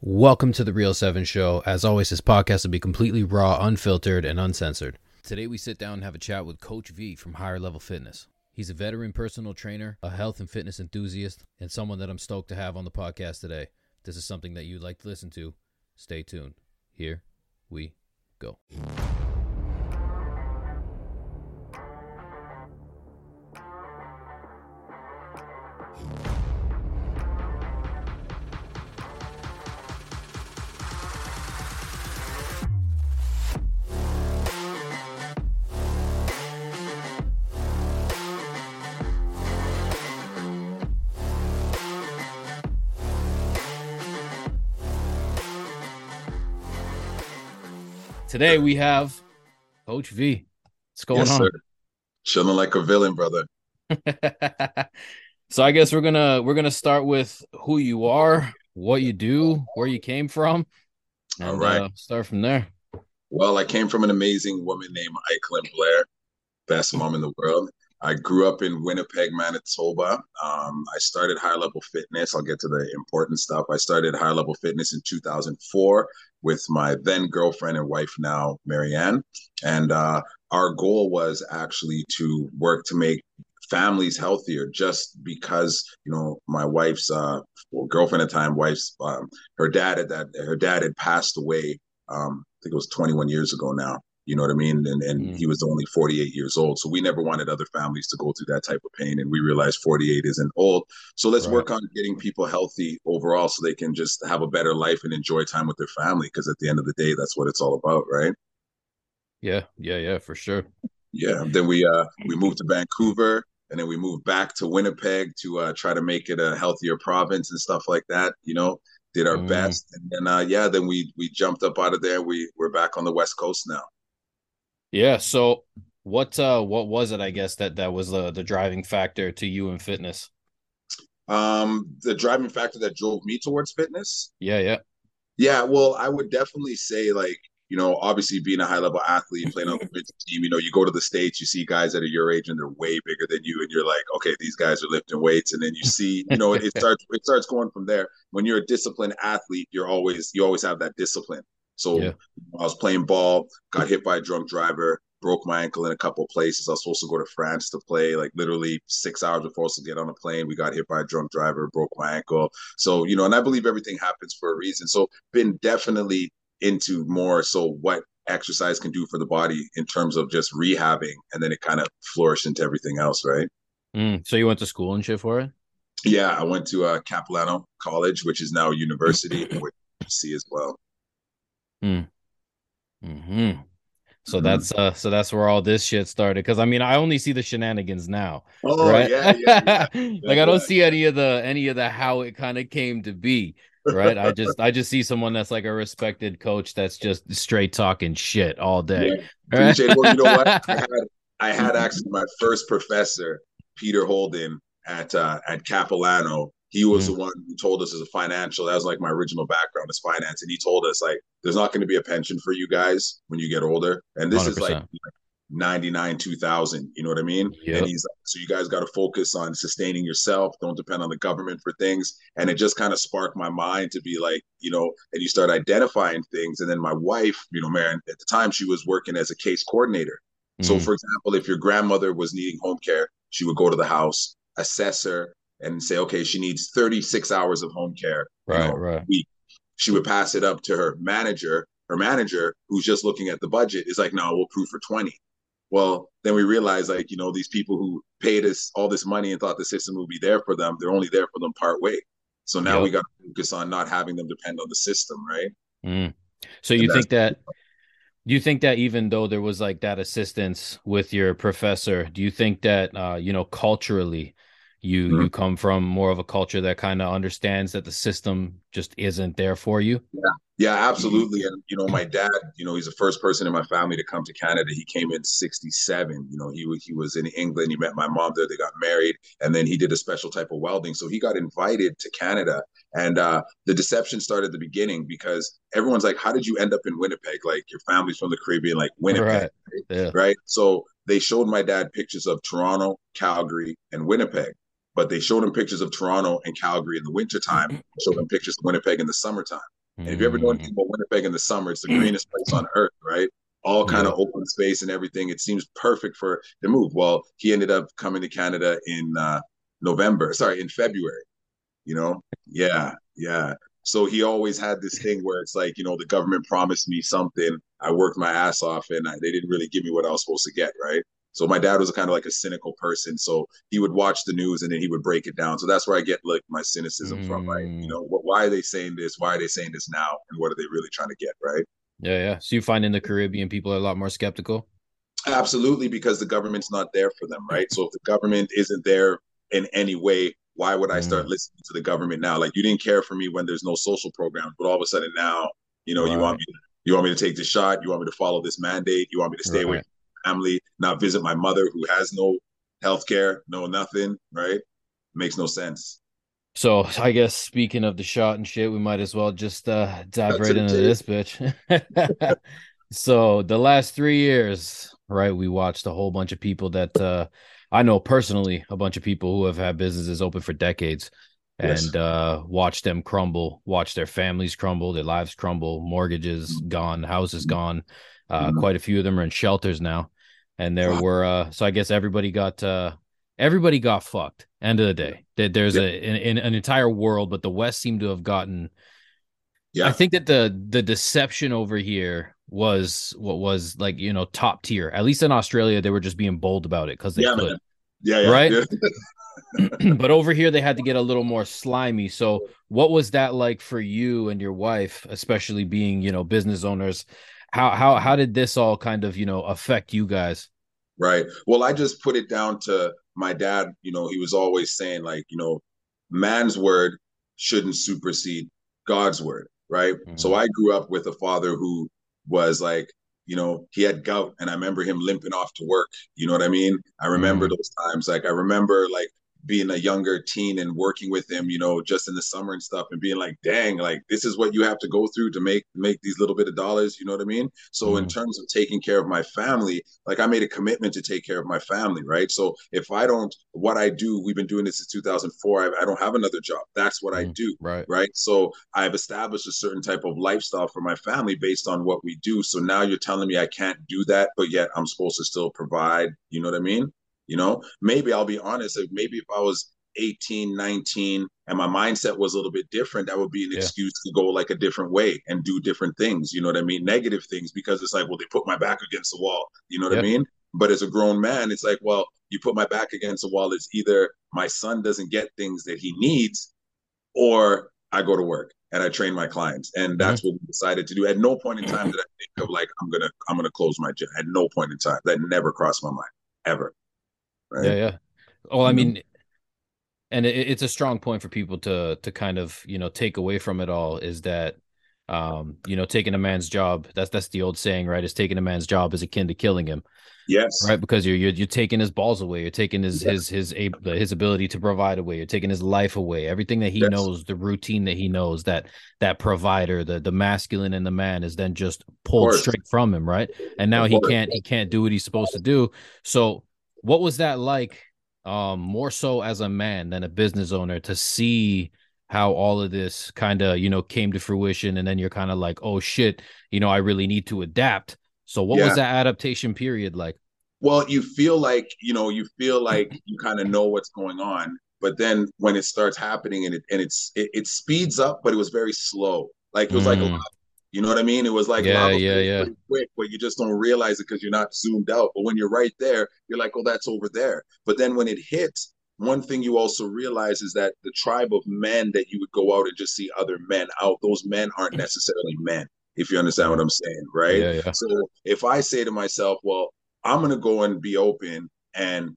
Welcome to the Real 7 Show. As always, this podcast will be completely raw, unfiltered, and uncensored. Today, we sit down and have a chat with Coach V from Higher Level Fitness. He's a veteran personal trainer, a health and fitness enthusiast, and someone that I'm stoked to have on the podcast today. If this is something that you'd like to listen to. Stay tuned. Here we go. Today we have Coach V. What's going Yes, on? sir. Chilling like a villain, brother. so I guess we're gonna we're gonna start with who you are, what you do, where you came from, and All right. uh, start from there. Well, I came from an amazing woman named Eichlin Blair, best mom in the world. I grew up in Winnipeg, Manitoba. Um, I started Higher Level Fitness. I'll get to the important stuff. I started Higher Level Fitness in 2004 with my then girlfriend and wife, now Marianne. And uh, our goal was actually to work to make families healthier just because you know my wife's uh well, girlfriend at the time wife's um, her dad had that her dad had passed away um i think it was 21 years ago now you know what i mean and and Mm. he was only 48 years old so we never wanted other families to go through that type of pain and we realized 48 isn't old so let's Right. work on getting people healthy overall so they can just have a better life and enjoy time with their family because at the end of the day that's what it's all about right Yeah, yeah, yeah, for sure. yeah then we uh we moved to vancouver and then we moved back to winnipeg to uh try to make it a healthier province and stuff like that you know did our Mm. best and then uh yeah then we we jumped up out of there we we're back on the west coast now Yeah. So what uh what was it? I guess that that was the the driving factor to you in fitness. um the driving factor that drove me towards fitness Yeah, yeah, yeah well i would definitely say like you know obviously being a high level athlete playing on the Vince team you know you go to the states you see guys that are your age and they're way bigger than you and you're like okay these guys are lifting weights and then you see you know it, it starts it starts going from there when you're a disciplined athlete you're always you always have that discipline so Yeah. i was playing ball got hit by a drunk driver broke my ankle in a couple of places i was supposed to go to france to play like literally six hours before I was to get on a plane we got hit by a drunk driver broke my ankle so you know and i believe everything happens for a reason so been definitely into more so what exercise can do for the body in terms of just rehabbing and then it kind of flourished into everything else right Mm. So you went to school and shit for it? yeah i went to uh, capilano college which is now a university with c as well Hmm. So Mhm. that's uh so that's where all this shit started. Cause I mean I only see the shenanigans now. oh right? yeah yeah, yeah. like I don't see any of the any of the how it kind of came to be. Right. I just I just see someone that's like a respected coach that's just straight talking shit all day. Yeah, Right? Well, you know what? I had, I had actually my first professor, Peter Holden, at uh, at Capilano. He was Mm. the one who told us as a financial. That was like my original background is finance, and he told us like, "There's not going to be a pension for you guys when you get older." And this is like 99 2000 you know what i mean Yep. and he's like so you guys got to focus on sustaining yourself don't depend on the government for things and it just kind of sparked my mind to be like you know and you start identifying things and then my wife you know Marianne at the time she was working as a case coordinator so Mm. for example if your grandmother was needing home care she would go to the house assess her and say okay she needs 36 hours of home care you right, know, right. week. She would pass it up to her manager. Her manager, who's just looking at the budget, is like, no, we'll prove for 20. Well, then we realize, like, you know, these people who paid us all this money and thought the system would be there for them, they're only there for them part way. So now Yep. we got to focus on not having them depend on the system, right? Mm. So And you think that do you think that even though there was like that assistance with your professor, do you think that uh, you know, culturally you Mhm. you come from more of a culture that kind of understands that the system just isn't there for you? Yeah, absolutely. And you know, my dad, you know, he's the first person in my family to come to Canada. He came in '67. You know, he he was in England. He met my mom there. They got married, and then he did a special type of welding. So he got invited to Canada. And uh, the deception started at the beginning because everyone's like, "How did you end up in Winnipeg? Like your family's from the Caribbean, like Winnipeg, Right. Yeah. right?" So they showed my dad pictures of Toronto, Calgary, and Winnipeg. But they showed him pictures of Toronto and Calgary in the wintertime, mm-hmm. showed him pictures of Winnipeg in the summertime. And if you ever know anything mm. about Winnipeg in the summer, it's the mm. greenest place on earth, right? All kind yeah. of open space and everything. It seems perfect for the move. Well, he ended up coming to Canada in uh, November, sorry, in February. You know, yeah, yeah. So he always had this thing where it's like, you know, the government promised me something. I worked my ass off and I, they didn't really give me what I was supposed to get, right? So my dad was kind of like a cynical person. So he would watch the news and then he would break it down. So that's where I get like my cynicism mm. from, right? You know, what, why are they saying this? Why are they saying this now? And what are they really trying to get, right? Yeah, yeah. So you find in the Caribbean people are a lot more skeptical? Absolutely, because the government's not there for them, right? So if the government isn't there in any way, why would I start mm. listening to the government now? Like you didn't care for me when there's no social programs, but all of a sudden now, you know, right. you want me to, you want me to take the shot, you want me to follow this mandate, you want me to stay right. with family, not visit my mother who has no health care, no nothing, right? Makes no sense. So I guess speaking of the shot and shit, we might as well just uh dive That's right into this bitch. so the last three years, right, we watched a whole bunch of people that uh I know personally, a bunch of people who have had businesses open for decades yes. and uh watch them crumble, watch their families crumble, their lives crumble, mortgages mm-hmm. gone, houses gone. Uh mm-hmm. quite a few of them are in shelters now and there wow. were uh so i guess everybody got uh everybody got fucked. End of the day. There's yeah. a an, an entire world but the west seemed to have gotten yeah. i think that the the deception over here was what was like you know top tier. At least in australia they were just being bold about it because they yeah, could. Man. yeah, yeah. Right? Yeah. but over here they had to get a little more slimy. So what was that like for you and your wife especially being you know business owners how how how did this all kind of you know affect you guys? Right. Well i just put it down to my dad you know he was always saying like you know man's word shouldn't supersede god's word right? Mm-hmm. so i grew up with a father who was like you know he had gout and i remember him limping off to work you know what i mean? I remember mm-hmm. those times. Like i remember like being a younger teen and working with them, you know, just in the summer and stuff, and being like, dang, like this is what you have to go through to make make these little bit of dollars. You know what I mean? So mm. in terms of taking care of my family, like I made a commitment to take care of my family, right? So if I don't, what I do, we've been doing this since 2004. I, I don't have another job. That's what mm. I do, right? Right. So I've established a certain type of lifestyle for my family based on what we do. So now you're telling me I can't do that, but yet I'm supposed to still provide. You know what I mean? You know, maybe I'll be honest, if maybe if I was 18, 19, and my mindset was a little bit different, that would be an yeah. excuse to go like a different way and do different things. You know what I mean? Negative things because it's like, well, they put my back against the wall. You know what I mean? But as a grown man, it's like, well, you put my back against the wall. It's either my son doesn't get things that he needs, or I go to work and I train my clients. And mm-hmm. that's mm-hmm. what we decided to do. At no point in time did I think of like I'm gonna I'm gonna close my gym. At no point in time. That never crossed my mind. Ever. Right? Yeah, yeah. Well, I mean, and it, it's a strong point for people to to kind of you know take away from it all is that um you know taking a man's job that's that's the old saying right? Is taking a man's job is akin to killing him yes. right? Because you're you're, you're taking his balls away. You're taking his yes. his his his ability to provide away. You're taking his life away. Everything that he yes. knows the routine that he knows that that provider the the masculine and the man is then just pulled straight from him right? And now he can't he can't do what he's supposed to do. So what was that like um more so as a man than a business owner to see how all of this kind of you know came to fruition and then you're kind of like oh shit you know i really need to adapt so what yeah. was that adaptation period like well you feel like you know you feel like you kind of know what's going on but then when it starts happening and it and it's it, it speeds up but it was very slow like it was mm. like a mm. lot you know what I mean? It was like yeah, yeah, yeah. quick, but you just don't realize it because you're not zoomed out. But when you're right there, you're like, oh, that's over there. But then when it hits, one thing you also realize is that the tribe of men that you would go out and just see other men out, those men aren't necessarily men, if you understand what I'm saying, right? Yeah, yeah. So if I say to myself, well, I'm gonna go and be open and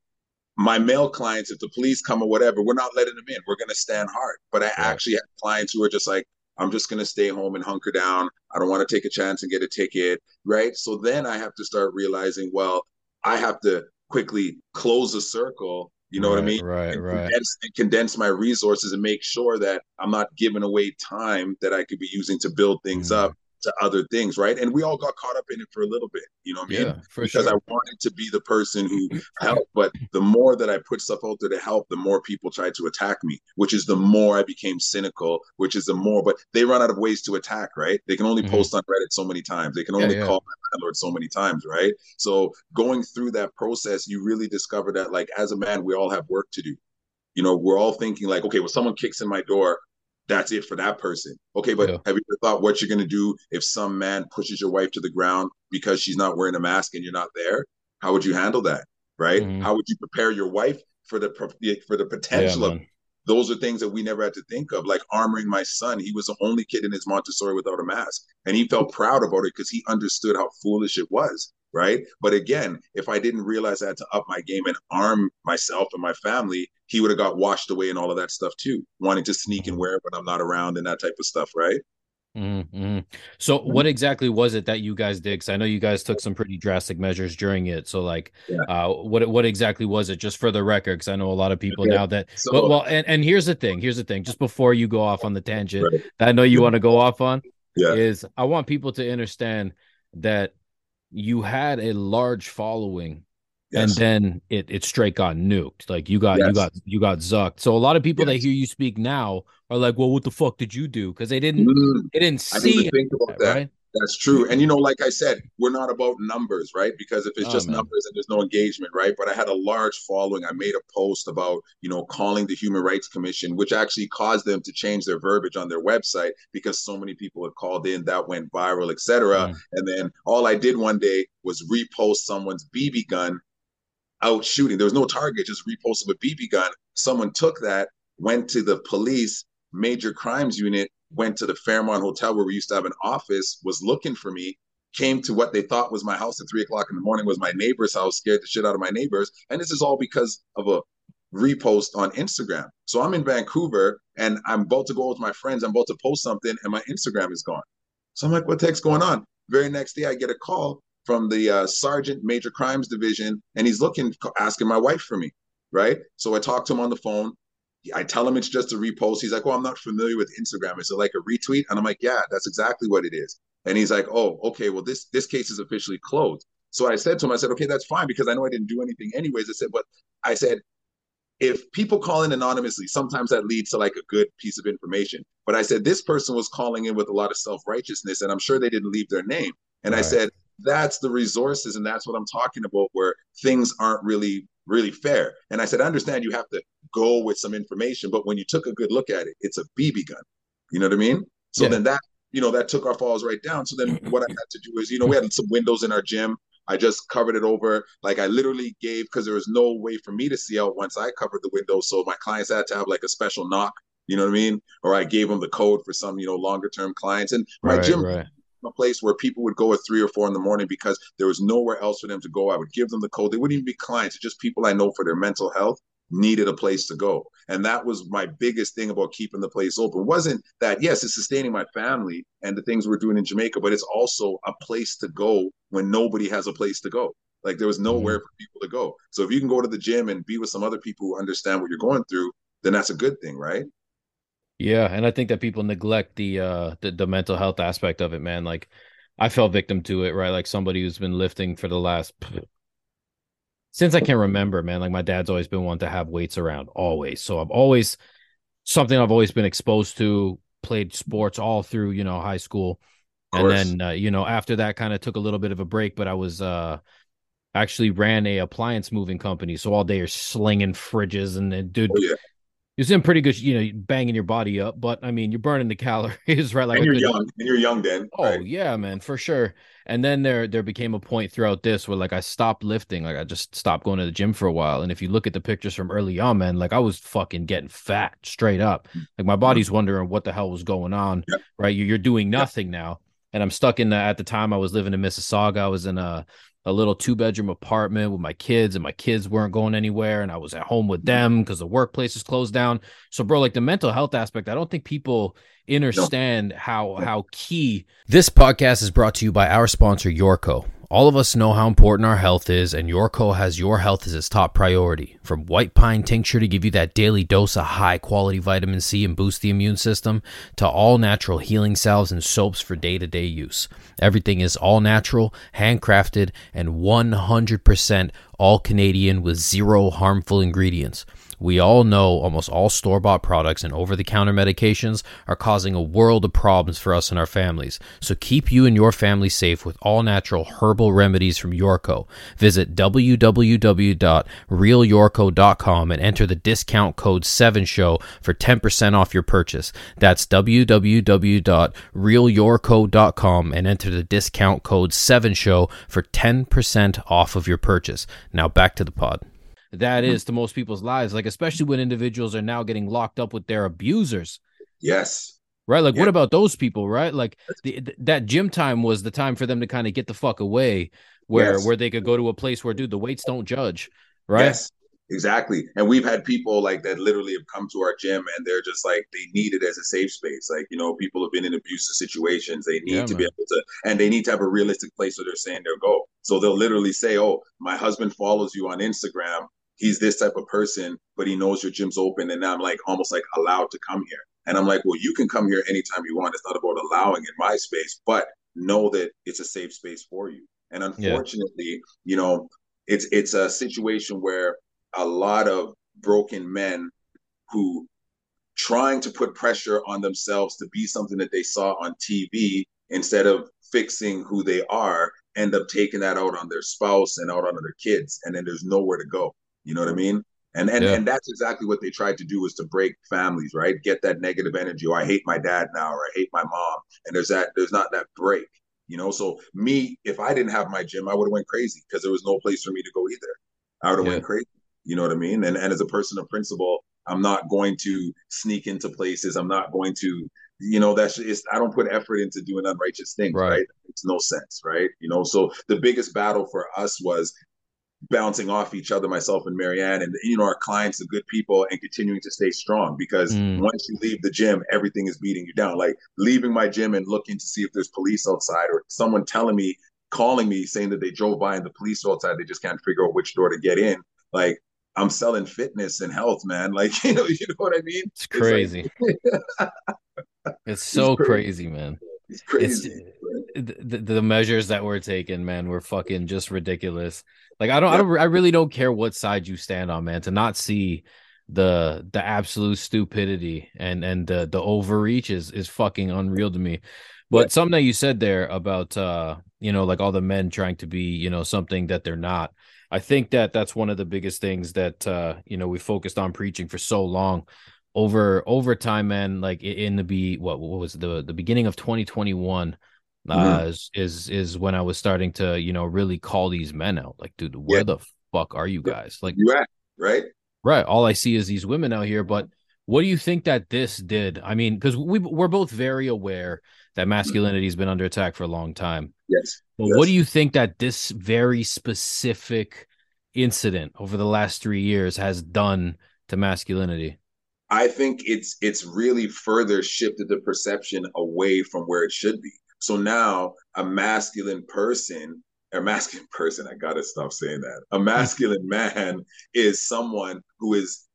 my male clients, if the police come or whatever, we're not letting them in. We're gonna stand hard. But I yeah. actually have clients who are just like, I'm just going to stay home and hunker down. I don't want to take a chance and get a ticket. Right. So then I have to start realizing, well, I have to quickly close a circle. You know right, what I mean? Right, and right. Condense, and condense my resources and make sure that I'm not giving away time that I could be using to build things mm. up to other things, right? And we all got caught up in it for a little bit, you know what I mean? Yeah, for because sure. I wanted to be the person who helped. But the more that I put stuff out there to help, the more people tried to attack me, which is the more I became cynical, which is the more, but they run out of ways to attack, right? They can only Mhm. post on Reddit so many times. They can Yeah, only yeah. call my landlord so many times, right? So going through that process, you really discover that, like, as a man, we all have work to do. You know, we're all thinking like, okay, well, someone kicks in my door, that's it for that person. Okay, but Yeah. have you ever thought what you're gonna do if some man pushes your wife to the ground because she's not wearing a mask and you're not there? How would you handle that? Right? Mhm. How would you prepare your wife for the for the Yeah, potential of those are things that we never had to think of, like armoring my son. He was the only kid in his Montessori without a mask. And he felt proud about it because he understood how foolish it was. Right. But again, if I didn't realize I had to up my game and arm myself and my family, he would have got washed away in all of that stuff too, wanting to sneak and Mhm. wear it when I'm not around and that type of stuff. Right. Mm-hmm. So, what exactly was it that you guys did? Because I know you guys took some pretty drastic measures during it. So, like, Yeah. uh, what what exactly was it? Just for the record, because I know a lot of people Okay. now that. So- well, well, and and here's the thing. Here's the thing. Just before you go off on the tangent, Right. that I know you want to go off on Yeah. is I want people to understand that you had a large following and then it it straight got nuked. Like you got you got you got zucked. So a lot of people that hear you speak now are like, "Well, what the fuck did you do?" Because they didn't Mm, they didn't didn't see about it, that. right? That's true. And you know, like I said, we're not about numbers, right? Because if it's Oh, just man. numbers and there's no engagement, right? But I had a large following. I made a post about, you know, calling the Human Rights Commission, which actually caused them to change their verbiage on their website because so many people had called in, that went viral, etc. Mm. And then all I did one day was repost someone's BB gun out shooting. There was no target, just repost of a BB gun. Someone took that, went to the police, major crimes unit, went to the Fairmont Hotel where we used to have an office, was looking for me, came to what they thought was my house at three o'clock in the morning, was my neighbor's house, scared the shit out of my neighbors. And this is all because of a repost on Instagram. So I'm in Vancouver and I'm about to go with my friends. I'm about to post something and my Instagram is gone. So I'm like, what the heck's going on? Very next day, I get a call from the uh, Sergeant Major Crimes Division, and he's looking, asking my wife for me, right? So I talk to him on the phone. I tell him it's just a repost. He's like, "Oh, I'm not familiar with Instagram. Is it like a retweet?" And I'm like, "Yeah, that's exactly what it is." And he's like, "Oh, okay. Well, this this case is officially closed." So I said to him, I said, "Okay, that's fine because I know I didn't do anything anyways." I said, "But I said." If people call in anonymously, sometimes that leads to like a good piece of information. But I said this person was calling in with a lot of self righteousness, and I'm sure they didn't leave their name. And I said, that's the resources and that's what i'm talking about where things aren't really really fair. And i said i understand you have to go with some information but when you took a good look at it it's a bb gun. You know what i mean? So Yeah. then that you know that took our falls right down. So then what i had to do is you know we had some windows in our gym. I just covered it over. Like i literally gave because there was no way for me to see out once i covered the window. So my clients had to have like a special knock you know what i mean? Or i gave them the code for some you know longer term clients. And my Right, gym right. A place where people would go at three or four in the morning because there was nowhere else for them to go. I would give them the code. They wouldn't even be clients, just people I know for their mental health needed a place to go. And that was my biggest thing about keeping the place open. It wasn't that, yes, it's sustaining my family and the things we're doing in Jamaica, but it's also a place to go when nobody has a place to go. Like there was mm-hmm. nowhere for people to go. So if you can go to the gym and be with some other people who understand what you're going through, then that's a good thing, right? Yeah, and I think that people neglect the uh the, the mental health aspect of it, man. Like I fell victim to it, right? Like somebody who's been lifting for the last since I can remember, man. Like my dad's always been one to have weights around, always. So I've always something I've always been exposed to, played sports all through, you know, high school. And then uh, you know, after that kind of took a little bit of a break, but I was uh actually ran a appliance moving company. So all day you're slinging fridges and, and dude, Oh, yeah. You're in pretty good, you know, banging your body up, but I mean, you're burning the calories, right? Like and you're young. And you're young then. Oh right? yeah, man, for sure. And then there there became a point throughout this where like I stopped lifting, like I just stopped going to the gym for a while. And if you look at the pictures from early on, man, like I was fucking getting fat straight up. Mm. Like my body's wondering what the hell was going on, right? You- You're doing nothing now. And I'm stuck in the at the time I was living in Mississauga. I was in a a little two bedroom apartment with my kids, and my kids weren't going anywhere, and I was at home with them because the workplace is closed down. So, bro, like the mental health aspect, I don't think people understand how how key. This podcast is brought to you by our sponsor, Yorko. All of us know how important our health is, and Yorko has your health as its top priority. From white pine tincture to give you that daily dose of high quality vitamin C and boost the immune system, to all natural healing salves and soaps for day to day use. Everything is all natural, handcrafted, and 100% all Canadian with zero harmful ingredients. We all know almost all store bought products and over the counter medications are causing a world of problems for us and our families. So keep you and your family safe with all natural herbal remedies from Yorko. Visit www.realyorko.com and enter the discount code 7show for 10% off your purchase. That's www.realyorko.com and enter the discount code 7show for 10% off of your purchase. Now back to the pod that mm-hmm. to most people's lives like especially when individuals are now getting locked up with their abusers. Yes. Right? Like yeah. what about those people right? Like the, that gym time was the time for them to kind of get the fuck away where yes. where they could go to a place where dude the weights don't judge right? Yes exactly. And we've had people like that literally have come to our gym and they're just like they need it as a safe space. Like you know people have been in abusive situations. They need yeah, to man. be able to and they need to have a realistic place where they're saying they'll go so they'll literally say oh my husband follows you on instagram he's this type of person, but he knows your gym's open. And I'm like almost like allowed to come here. And I'm like, well, you can come here anytime you want. It's not about allowing in my space, but know that it's a safe space for you. And unfortunately, yeah. you know, it's it's a situation where a lot of broken men who trying to put pressure on themselves to be something that they saw on TV instead of fixing who they are end up taking that out on their spouse and out on their kids and then there's nowhere to go you know what I mean? And and, yeah. and that's exactly what they tried to do was to break families, right? Get that negative energy. Oh, I hate my dad now, or I hate my mom. And there's that there's not that break, you know. So me, if I didn't have my gym, I would have went crazy because there was no place for me to go either. I would have yeah. went crazy. You know what I mean? And and as a person of principle, I'm not going to sneak into places. I'm not going to, you know, that's just I don't put effort into doing unrighteous things, right? right? It's no sense, right? You know, so the biggest battle for us was bouncing off each other, myself and Marianne, and you know our clients are good people, and continuing to stay strong because mm. once you leave the gym, everything is beating you down. Like leaving my gym and looking to see if there's police outside, or someone telling me, calling me, saying that they drove by and the police are outside, they just can't figure out which door to get in. Like I'm selling fitness and health, man. Like you know, you know what I mean? It's crazy. It's, like, it's so it's crazy. crazy, man. It's crazy. It's, the, the measures that were taken, man, we're fucking just ridiculous. Like I don't, I don't, I really don't care what side you stand on, man. To not see the the absolute stupidity and and the the overreach is is fucking unreal to me. But something that you said there about uh you know like all the men trying to be you know something that they're not. I think that that's one of the biggest things that uh you know we focused on preaching for so long over over time man like in the be what what was the the beginning of 2021 mm-hmm. uh is, is is when I was starting to you know really call these men out. Like, dude, where yeah. the fuck are you guys? Like, you at right? Right. All I see is these women out here. But what do you think that this did? I mean, because we we're both very aware that mm-hmm. masculinity has been under attack for a long time. Yes. But yes. what do you think that this very specific incident over the last three years has done to masculinity? I think it's it's really further shifted the perception away from where it should be. So now a masculine person, a masculine person, I gotta stop saying that. A masculine man is someone who is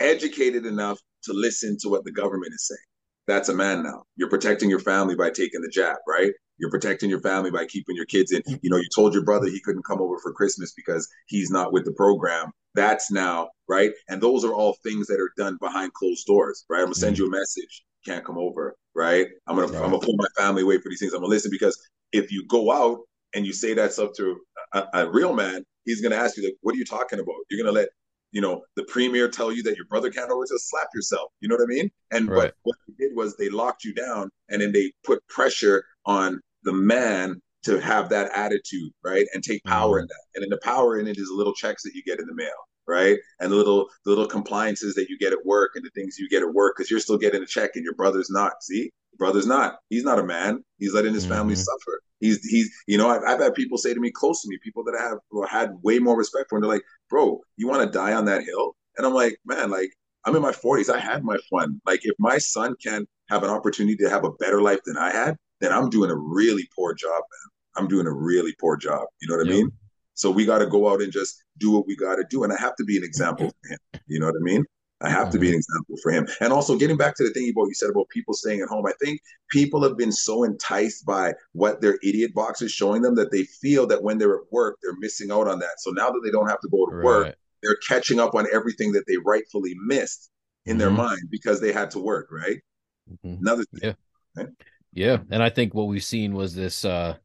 educated enough to listen to what the government is saying. That's a man now. You're protecting your family by taking the jab, right? You're protecting your family by keeping your kids in. You know, you told your brother he couldn't come over for Christmas because he's not with the program. That's now, right? And those are all things that are done behind closed doors, right? I'm gonna send mm-hmm. you a message can't come over, right? I'm gonna. I'm gonna pull my family away for these things. I'm gonna listen because if you go out and you say that stuff to a, a real man, he's gonna ask you like, "What are you talking about?" You're gonna let you know the premier tell you that your brother can't over just slap yourself you know what i mean and right. what, what they did was they locked you down and then they put pressure on the man to have that attitude right and take power mm-hmm. in that and then the power in it is the little checks that you get in the mail right? And the little the little compliances that you get at work and the things you get at work because you're still getting a check and your brother's not. See, brother's not. He's not a man. He's letting his mm-hmm. family suffer. He's he's you know I've, I've had people say to me close to me, people that I have had way more respect for, and they're like, bro, you want to die on that hill? And I'm like, man, like I'm in my 40s. I had my fun. Like if my son can have an opportunity to have a better life than I had, then I'm doing a really poor job, man. I'm doing a really poor job. You know what Yep. I mean? So we got to go out and just do what we got to do. And I have to be an example for him. You know what I mean? I have to be an example for him. And also getting back to the thing about you said about people staying at home, I think people have been so enticed by what their idiot box is showing them that they feel that when they're at work, they're missing out on that. So now that they don't have to go to work, they're catching up on everything that they rightfully missed in their Mhm. mind because they had to work, right? Mhm. Another thing. Yeah. Right? Yeah, and I think what we've seen was this. uh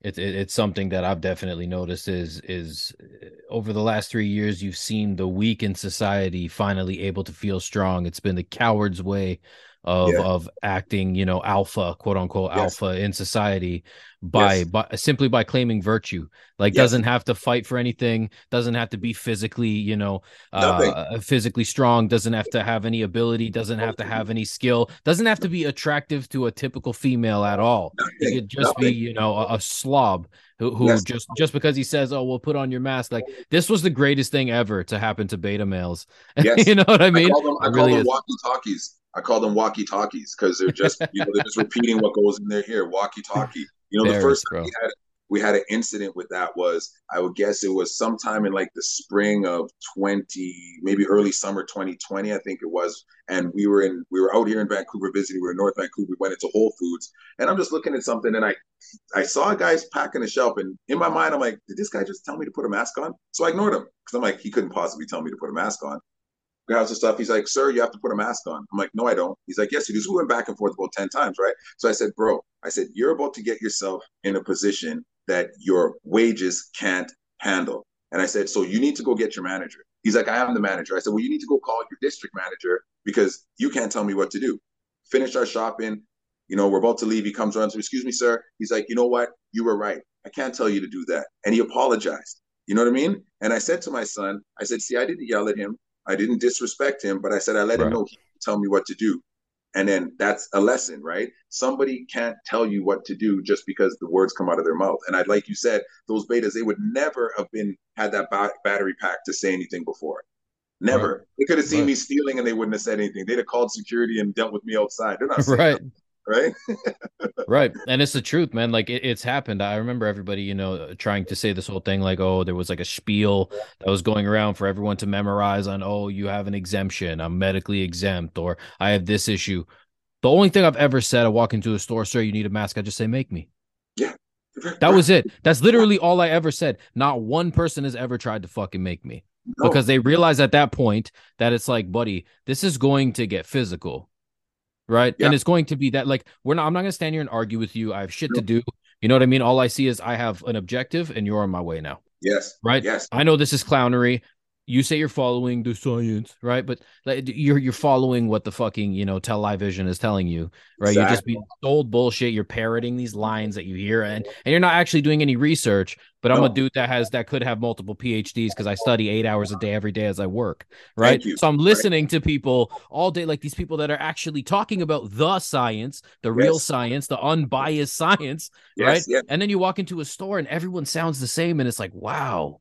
It's it, it's something that I've definitely noticed is is uh, over the last three years you've seen the weak in society finally able to feel strong. It's been the coward's way of Yeah. of acting, you know, alpha, quote unquote, Yes. alpha in society by Yes. by simply by claiming virtue. Like Yes. doesn't have to fight for anything, doesn't have to be physically, you know, Nothing. uh physically strong, doesn't have to have any ability, doesn't have to have any skill, doesn't have to be attractive to a typical female at all. He Nothing. could just be, you know, a, a slob who, who just just because he says, "Oh, well, put on your mask." Like this was the greatest thing ever to happen to beta males. Yes. you know what I mean? I call them, I call really them walkie talkies. I call them walkie talkies because they're just you know they're just repeating what goes in their ear. Walkie talkie. You know, the first time we had we had an incident with that was I would guess it was sometime in like the spring of twenty, maybe early summer 2020, I think it was. And we were in we were out here in Vancouver visiting. We were in North Vancouver. We went into Whole Foods, and I'm just looking at something, and I I saw a guy's packing a shelf, and in my mind, I'm like, did this guy just tell me to put a mask on? So I ignored him because I'm like, he couldn't possibly tell me to put a mask on grabs the stuff. He's like, sir, you have to put a mask on. I'm like, no, I don't. He's like, yes, you do. So we went back and forth about 10 times, right? So I said, bro, I said, you're about to get yourself in a position that your wages can't handle. And I said, so you need to go get your manager. He's like, I am the manager. I said, well, you need to go call your district manager because you can't tell me what to do. Finish our shopping. You know, we're about to leave. He comes around to, excuse me, sir. He's like, you know what? You were right. I can't tell you to do that. And he apologized. You know what I mean? And I said to my son, I said, see, I didn't yell at him. I didn't disrespect him, but I said I let Right. him know he can tell me what to do. And then that's a lesson, right? Somebody can't tell you what to do just because the words come out of their mouth. And I'd like you said, those betas, they would never have been had that ba- battery pack to say anything before. Never. They could have seen Right. me stealing and they wouldn't have said anything. They'd have called security and dealt with me outside. They're not right. Right? right and it's the truth man like it, it's happened. I remember everybody you know trying to say this whole thing like oh there was like a spiel that was going around for everyone to memorize on oh you have an exemption i'm medically exempt or i have this issue. The only thing i've ever said i walk into a store sir you need a mask i just say make me Yeah. that was it. That's literally all i ever said. Not one person has ever tried to fucking make me. No. because they realize at that point that it's like buddy this is going to get physical right? Yeah. and it's going to be that like we're not i'm not going to stand here and argue with you. I have shit to do. You know what i mean? All i see is i have an objective and you're on my way now. Yes. right? Yes. i know this is clownery you say you're following the science right? But like, you're you're following what the fucking you know television is telling you right? You're just being told bullshit. You're parroting these lines that you hear and and you're not actually doing any research but i'm a dude that has that could have multiple phds because i study eight hours a day every day as i work right? So i'm listening to people all day like these people that are actually talking about the science the real science the unbiased science Yes. right? Yes. and then you walk into a store and everyone sounds the same and it's like wow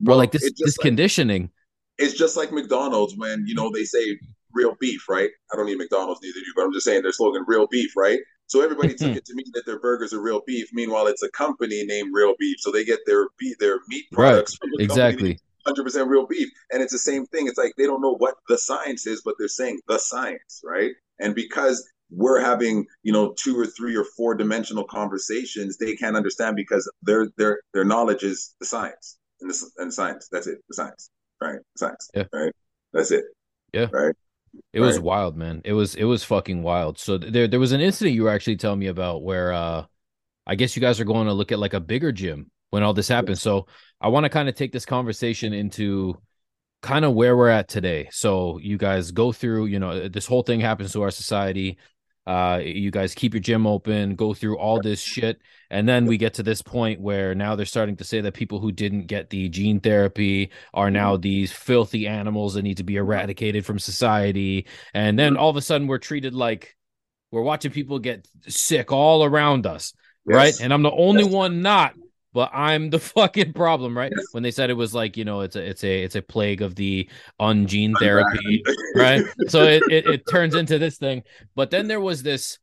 Well, like this this like- conditioning it's just like McDonald's when you know they say real beef, right? I don't eat McDonald's, neither do you, but I'm just saying their slogan real beef, right? So everybody took it to mean that their burgers are real beef. Meanwhile, it's a company named Real Beef, so they get their beef, their meat Right. products from a company exactly hundred percent real beef. And it's the same thing. It's like they don't know what the science is, but they're saying the science, right? And because we're having, you know, two or three or four dimensional conversations, they can't understand because their their their knowledge is the science and the and science. That's it, the science, right? Science, Yeah. right? That's it. Yeah. right. It was wild, man. It was it was fucking wild. So there there was an incident you were actually telling me about where uh I guess you guys are going to look at like a bigger gym when all this happens. So I want to kind of take this conversation into kind of where we're at today. So you guys go through, you know, this whole thing happens to our society. Uh you guys keep your gym open, go through all this shit, and then we get to this point where now they're starting to say that people who didn't get the gene therapy are now these filthy animals that need to be eradicated from society. And then all of a sudden we're treated like we're watching people get sick all around us, right? And I'm the only Yes. one not, but I'm the fucking problem, right? Yes. When they said it was like, you know, it's a it's a it's a plague of the ungene therapy, right? So it, it it turns into this thing. But then there was this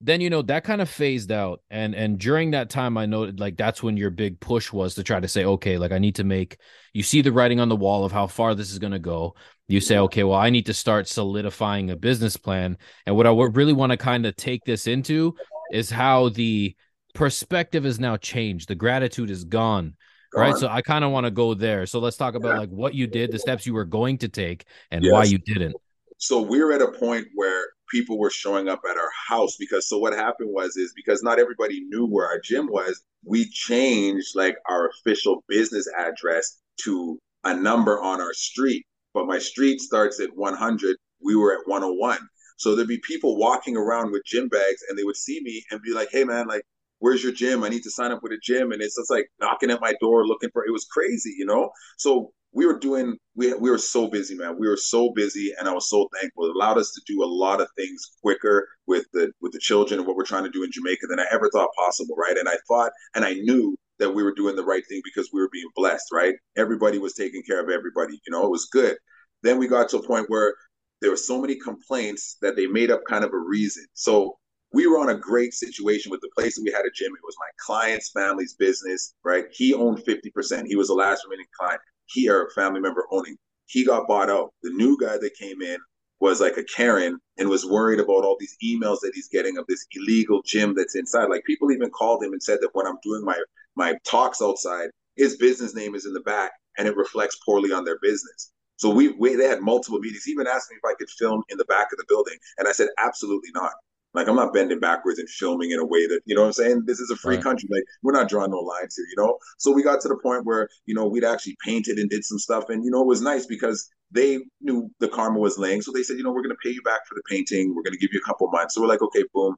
then you know that kind of phased out and and during that time i noted like that's when your big push was to try to say okay like i need to make you see the writing on the wall of how far this is going to go you say okay well i need to start solidifying a business plan and what i really want to kind of take this into is how the perspective has now changed. The gratitude is gone right? So i kind of want to go there. So let's talk about yeah. like what you did the steps you were going to take and yes. why you didn't. So we're at a point where people were showing up at our house because so what happened was is because not everybody knew where our gym was we changed like our official business address to a number on our street. But my street starts at 100 we were at 101 so there'd be people walking around with gym bags and they would see me and be like hey man like where's your gym? I need to sign up with a gym. And it's just like knocking at my door looking for it was crazy you know? So we were doing we, we were so busy man. We were so busy and i was so thankful. It allowed us to do a lot of things quicker with the with the children and what we're trying to do in jamaica than i ever thought possible right? And i thought and i knew that we were doing the right thing because we were being blessed right? Everybody was taking care of everybody you know? It was good. Then we got to a point where there were so many complaints that they made up kind of a reason. So we were on a great situation with the place that we had a gym. It was my client's family's business, right? He owned 50%. He was the last remaining client he or a family member owning. He got bought out. The new guy that came in was like a Karen and was worried about all these emails that he's getting of this illegal gym that's inside. Like people even called him and said that when I'm doing my my talks outside, his business name is in the back and it reflects poorly on their business. So we, we they had multiple meetings. He even asked me if I could film in the back of the building, and I said absolutely not. Like I'm not bending backwards and filming in a way that you know what I'm saying. This is a free right. country. Like we're not drawing no lines here, you know. So we got to the point where you know we'd actually painted and did some stuff, and you know it was nice because they knew the karma was laying. So they said, you know, we're going to pay you back for the painting. We're going to give you a couple months. So we're like, okay, boom.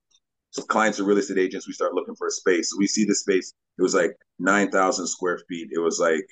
So clients are real estate agents. We start looking for a space. So we see the space. It was like nine thousand square feet. It was like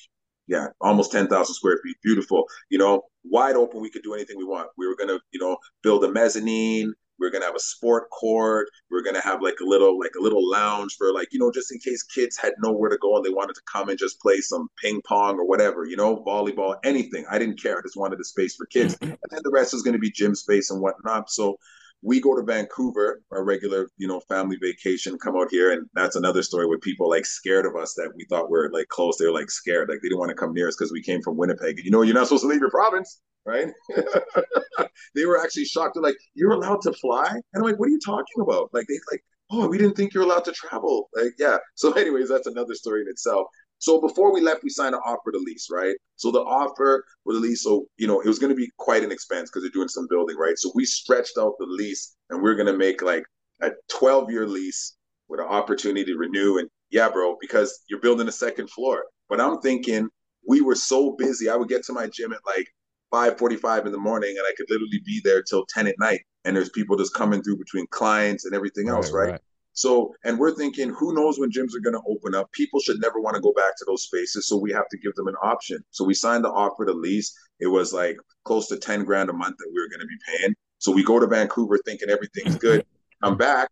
yeah, almost 10,000 square feet. Beautiful. You know, wide open. We could do anything we want. We were going to, you know, build a mezzanine. We're gonna have a sport court. We're gonna have like a little like a little lounge for like you know just in case kids had nowhere to go and they wanted to come and just play some ping pong or whatever, you know, volleyball, anything. I didn't care. I just wanted a space for kids, mm-hmm. and then the rest is gonna be gym space and whatnot. So we go to Vancouver, our regular, you know, family vacation, come out here, and that's another story with people like scared of us that we thought we are like close. They were like scared, like they didn't want to come near us because we came from Winnipeg. And you know, you're not supposed to leave your province right? they were actually shocked. They're like, "You're allowed to fly?" And I'm like, "What are you talking about?" Like they like, "Oh, we didn't think you're allowed to travel." Like, yeah. So, anyways, that's another story in itself. So before we left, we signed an offer to lease, right? So the offer for the lease, so you know, it was going to be quite an expense because they're doing some building, right? So we stretched out the lease, and we are going to make like a 12 year lease with an opportunity to renew. And yeah, bro, because you're building a second floor. But I'm thinking we were so busy. I would get to my gym at like 5:45 in the morning, and I could literally be there till 10 at night. And there's people just coming through between clients and everything else, right? right? So, and we're thinking, who knows when gyms are going to open up? People should never want to go back to those spaces, so we have to give them an option. So we signed the offer to lease. It was like close to 10 grand a month that we were going to be paying. So we go to Vancouver thinking everything's good. I'm back,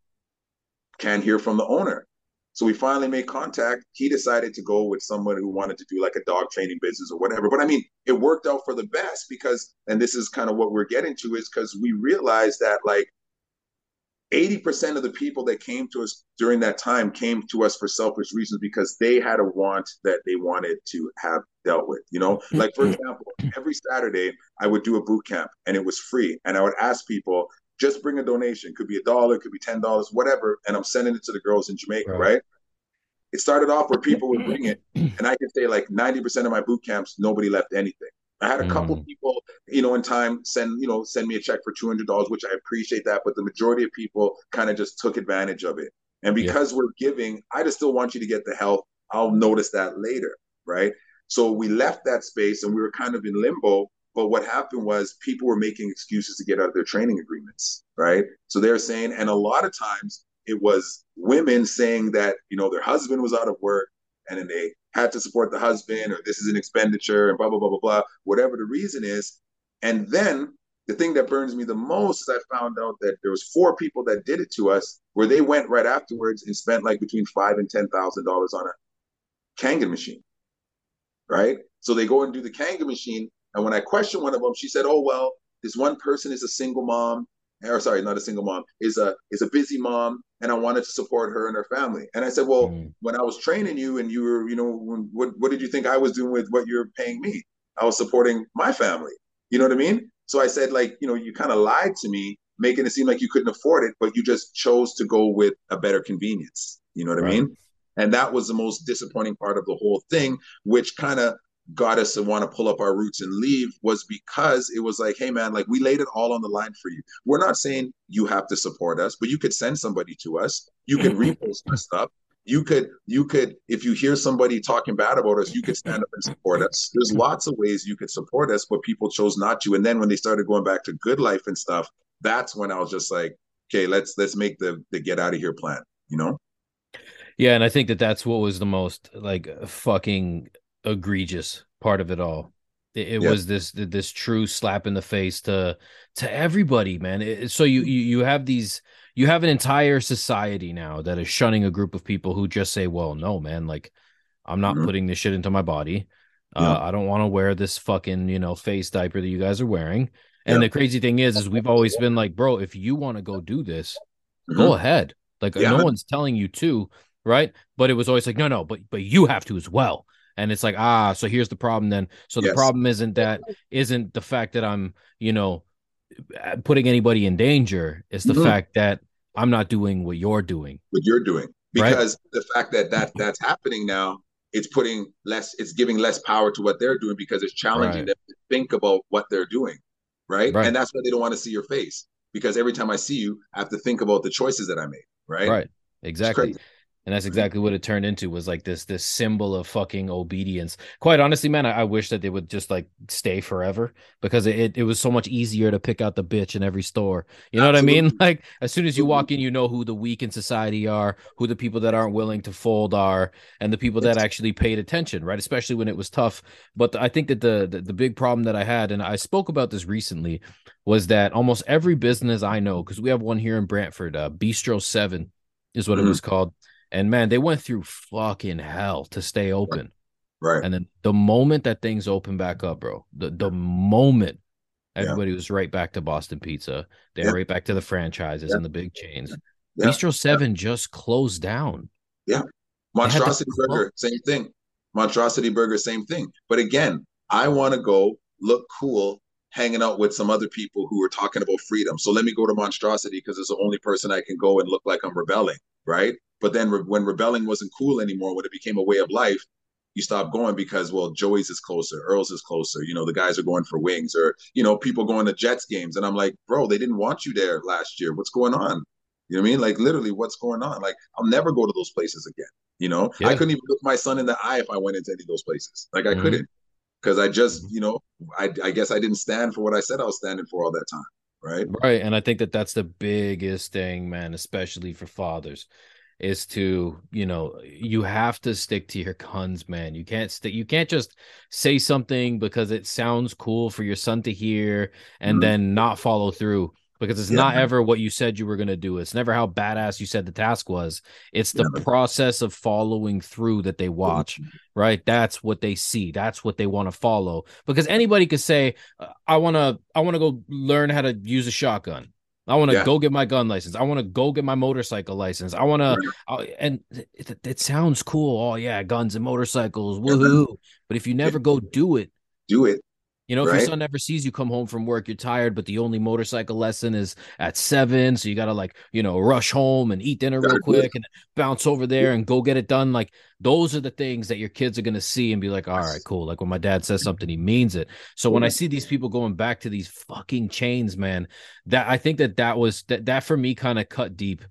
can't hear from the owner. So we finally made contact. He decided to go with someone who wanted to do like a dog training business or whatever. But I mean, it worked out for the best because, and this is kind of what we're getting to, is because we realized that like 80% of the people that came to us during that time came to us for selfish reasons because they had a want that they wanted to have dealt with. You know, mm-hmm. like for example, every Saturday I would do a boot camp and it was free. And I would ask people, just bring a donation. Could be a dollar, could be ten dollars, whatever, and I'm sending it to the girls in Jamaica, right? right? It started off where people would bring it, and I could say like 90% of my boot camps, nobody left anything. I had a couple mm. people, you know, in time send, you know, send me a check for two hundred dollars, which I appreciate that. But the majority of people kind of just took advantage of it. And because yeah. we're giving, I just still want you to get the help. I'll notice that later, right? So we left that space and we were kind of in limbo but what happened was people were making excuses to get out of their training agreements, right? So they're saying, and a lot of times it was women saying that, you know, their husband was out of work and then they had to support the husband or this is an expenditure and blah, blah, blah, blah, blah, whatever the reason is. And then the thing that burns me the most is I found out that there was four people that did it to us where they went right afterwards and spent like between five and ten thousand dollars on a Kangen machine. Right? So they go and do the Kangen machine and when I questioned one of them, she said, "Oh well, this one person is a single mom, or sorry, not a single mom, is a is a busy mom, and I wanted to support her and her family. And I said, well, Mm. when I was training you and you were, you know, when, what what did you think I was doing with what you're paying me? I was supporting my family. You know what I mean? So I said, like, you know, you kind of lied to me, making it seem like you couldn't afford it, but you just chose to go with a better convenience. You know what Right. I mean? And that was the most disappointing part of the whole thing, which kind of got us to want to pull up our roots and leave was because it was like, hey man, like we laid it all on the line for you. We're not saying you have to support us, but you could send somebody to us. You can mm-hmm. repost our stuff. You could, you could, if you hear somebody talking bad about us, you could stand up and support us. There's mm-hmm. lots of ways you could support us, but people chose not to. And then when they started going back to GoodLife and stuff, that's when I was just like, okay, let's let's make the the get out of here plan. You know? Yeah, and I think that that's what was the most like fucking egregious part of it all. It, it Yeah. was this this true slap in the face to to everybody, man. It- so you, you you have these you have an entire society now that is shunning a group of people who just say, "Well, no, man, like I'm not Mhm. putting this shit into my body. Uh, I don't want to wear this fucking you know face diaper that you guys are wearing." And the crazy thing is, is we've always been like, bro, if you want to go do this, go Mhm. ahead. Like Yeah. no one's telling you to, right? But it was always like, no, no, but but you have to as well. And it's like, ah, so here's the problem then. So the Yes. problem isn't that isn't the fact that I'm, you know, uh, putting anybody in danger. It's the Mhm. fact that I'm not doing what you're doing. what you're doing Right. because the fact that that that's happening now it's putting less it's giving less power to what they're doing because it's challenging Right. them to think about what they're doing right? Right. and that's why they don't want to see your face because every time i see you i have to think about the choices that i made right, Right. It's Exactly. And that's exactly what it turned into was like this this symbol of fucking obedience. Quite honestly, man, I, I wish that they would just like stay forever because it, it, it was so much easier to pick out the bitch in every store. You know what I mean? Like as soon as you walk in, you know who the weak in society are, who the people that aren't willing to fold are, and the people that actually paid attention, right? Especially when it was tough. But I think that the, the the big problem that I had, and I spoke about this recently, was that almost every business I know, because we have one here in Brantford, uh, Bistro Seven is what it Mhm. was called. And man, they went through fucking hell to stay open. right And then the moment that things open back up, bro, the, the moment Yeah. everybody was right back to Boston Pizza, they Yeah. right back to the franchises Yeah. and the big chains. yeah. Bistro Seven just closed down. Yeah. Monstrosity burger same thing monstrosity burger same thing but again i want to go look cool hanging out with some other people who are talking about freedom so let me go to monstrosity because it's the only person i can go and look like i'm rebelling right? But then re- when rebelling wasn't cool anymore when it became a way of life you stop going because well joey's is closer earl's is closer you know the guys are going for wings or you know people going to jets games. And i'm like bro they didn't want you there last year. What's going on? You know what i mean? Like literally what's going on? Like i'll never go to those places again you know? Yeah. i couldn't even look my son in the eye if i went into any of those places. Like i Mhm. couldn't because i just you know I, I guess i didn't stand for what i said i was standing for all that time right Right. And I think that that's the biggest thing, man, especially for fathers, is to, you know, you have to stick to your guns, man. You can't stick, you can't just say something because it sounds cool for your son to hear and Mhm. then not follow through because it's Yeah, not ever what you said you were going to do. It's never how badass you said the task was. It's the Yeah, process of following through that they watch right? That's what they see. That's what they want to follow. Because anybody could say uh, i want to i want to go learn how to use a shotgun. I want to Yeah. go get my gun license. I want to go get my motorcycle license. I want to and it, it, sounds cool. Oh yeah guns and motorcycles. Man. woohoo. But if you never go do it do it you know, if your son never sees you come home from work, you're tired, but the only motorcycle lesson is at seven. So you got to, like, you know, rush home and eat dinner real Gotta do it. quick and bounce over there and go get it done. Like, those are the things that your kids are going to see and be like, all right, cool. Like, when my dad says something, he means it. So when I see these people going back to these fucking chains, man, that I think that that was that, that for me kind of cut deep.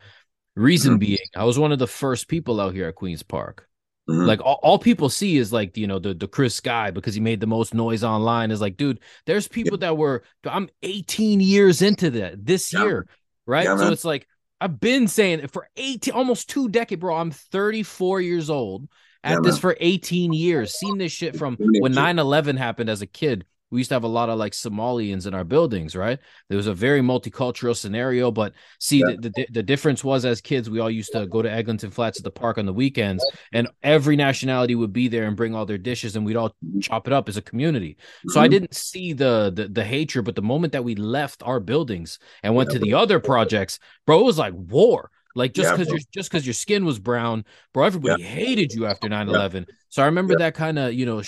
Reason Mhm. being, I was one of the first people out here at Queen's Park Mhm. like all, all people see is like you know the the Chris Sky because he made the most noise online. Is like dude there's people that were i'm 18 years into that this Yeah, year right? Yeah, so man. it's like i've been saying it for 18 almost two decades bro i'm 34 years old at Yeah, this man. for 18 years. Seen this shit from when 9-11 happened as a kid we used to have a lot of like somalians in our buildings right there was a very multicultural scenario but see Yeah. the, the the difference was as kids we all used to go to eglinton flats at the park on the weekends and every nationality would be there and bring all their dishes and we'd all Mhm. chop it up as a community so i Mhm. didn't see the, the the hatred but the moment that we left our buildings and went Yeah, to the other projects bro it was like war Like just because bro. your just because your skin was brown, bro, everybody hated you after 9-11. So I remember Yeah. that kind of, you know,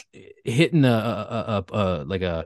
hitting a, a, a, a like a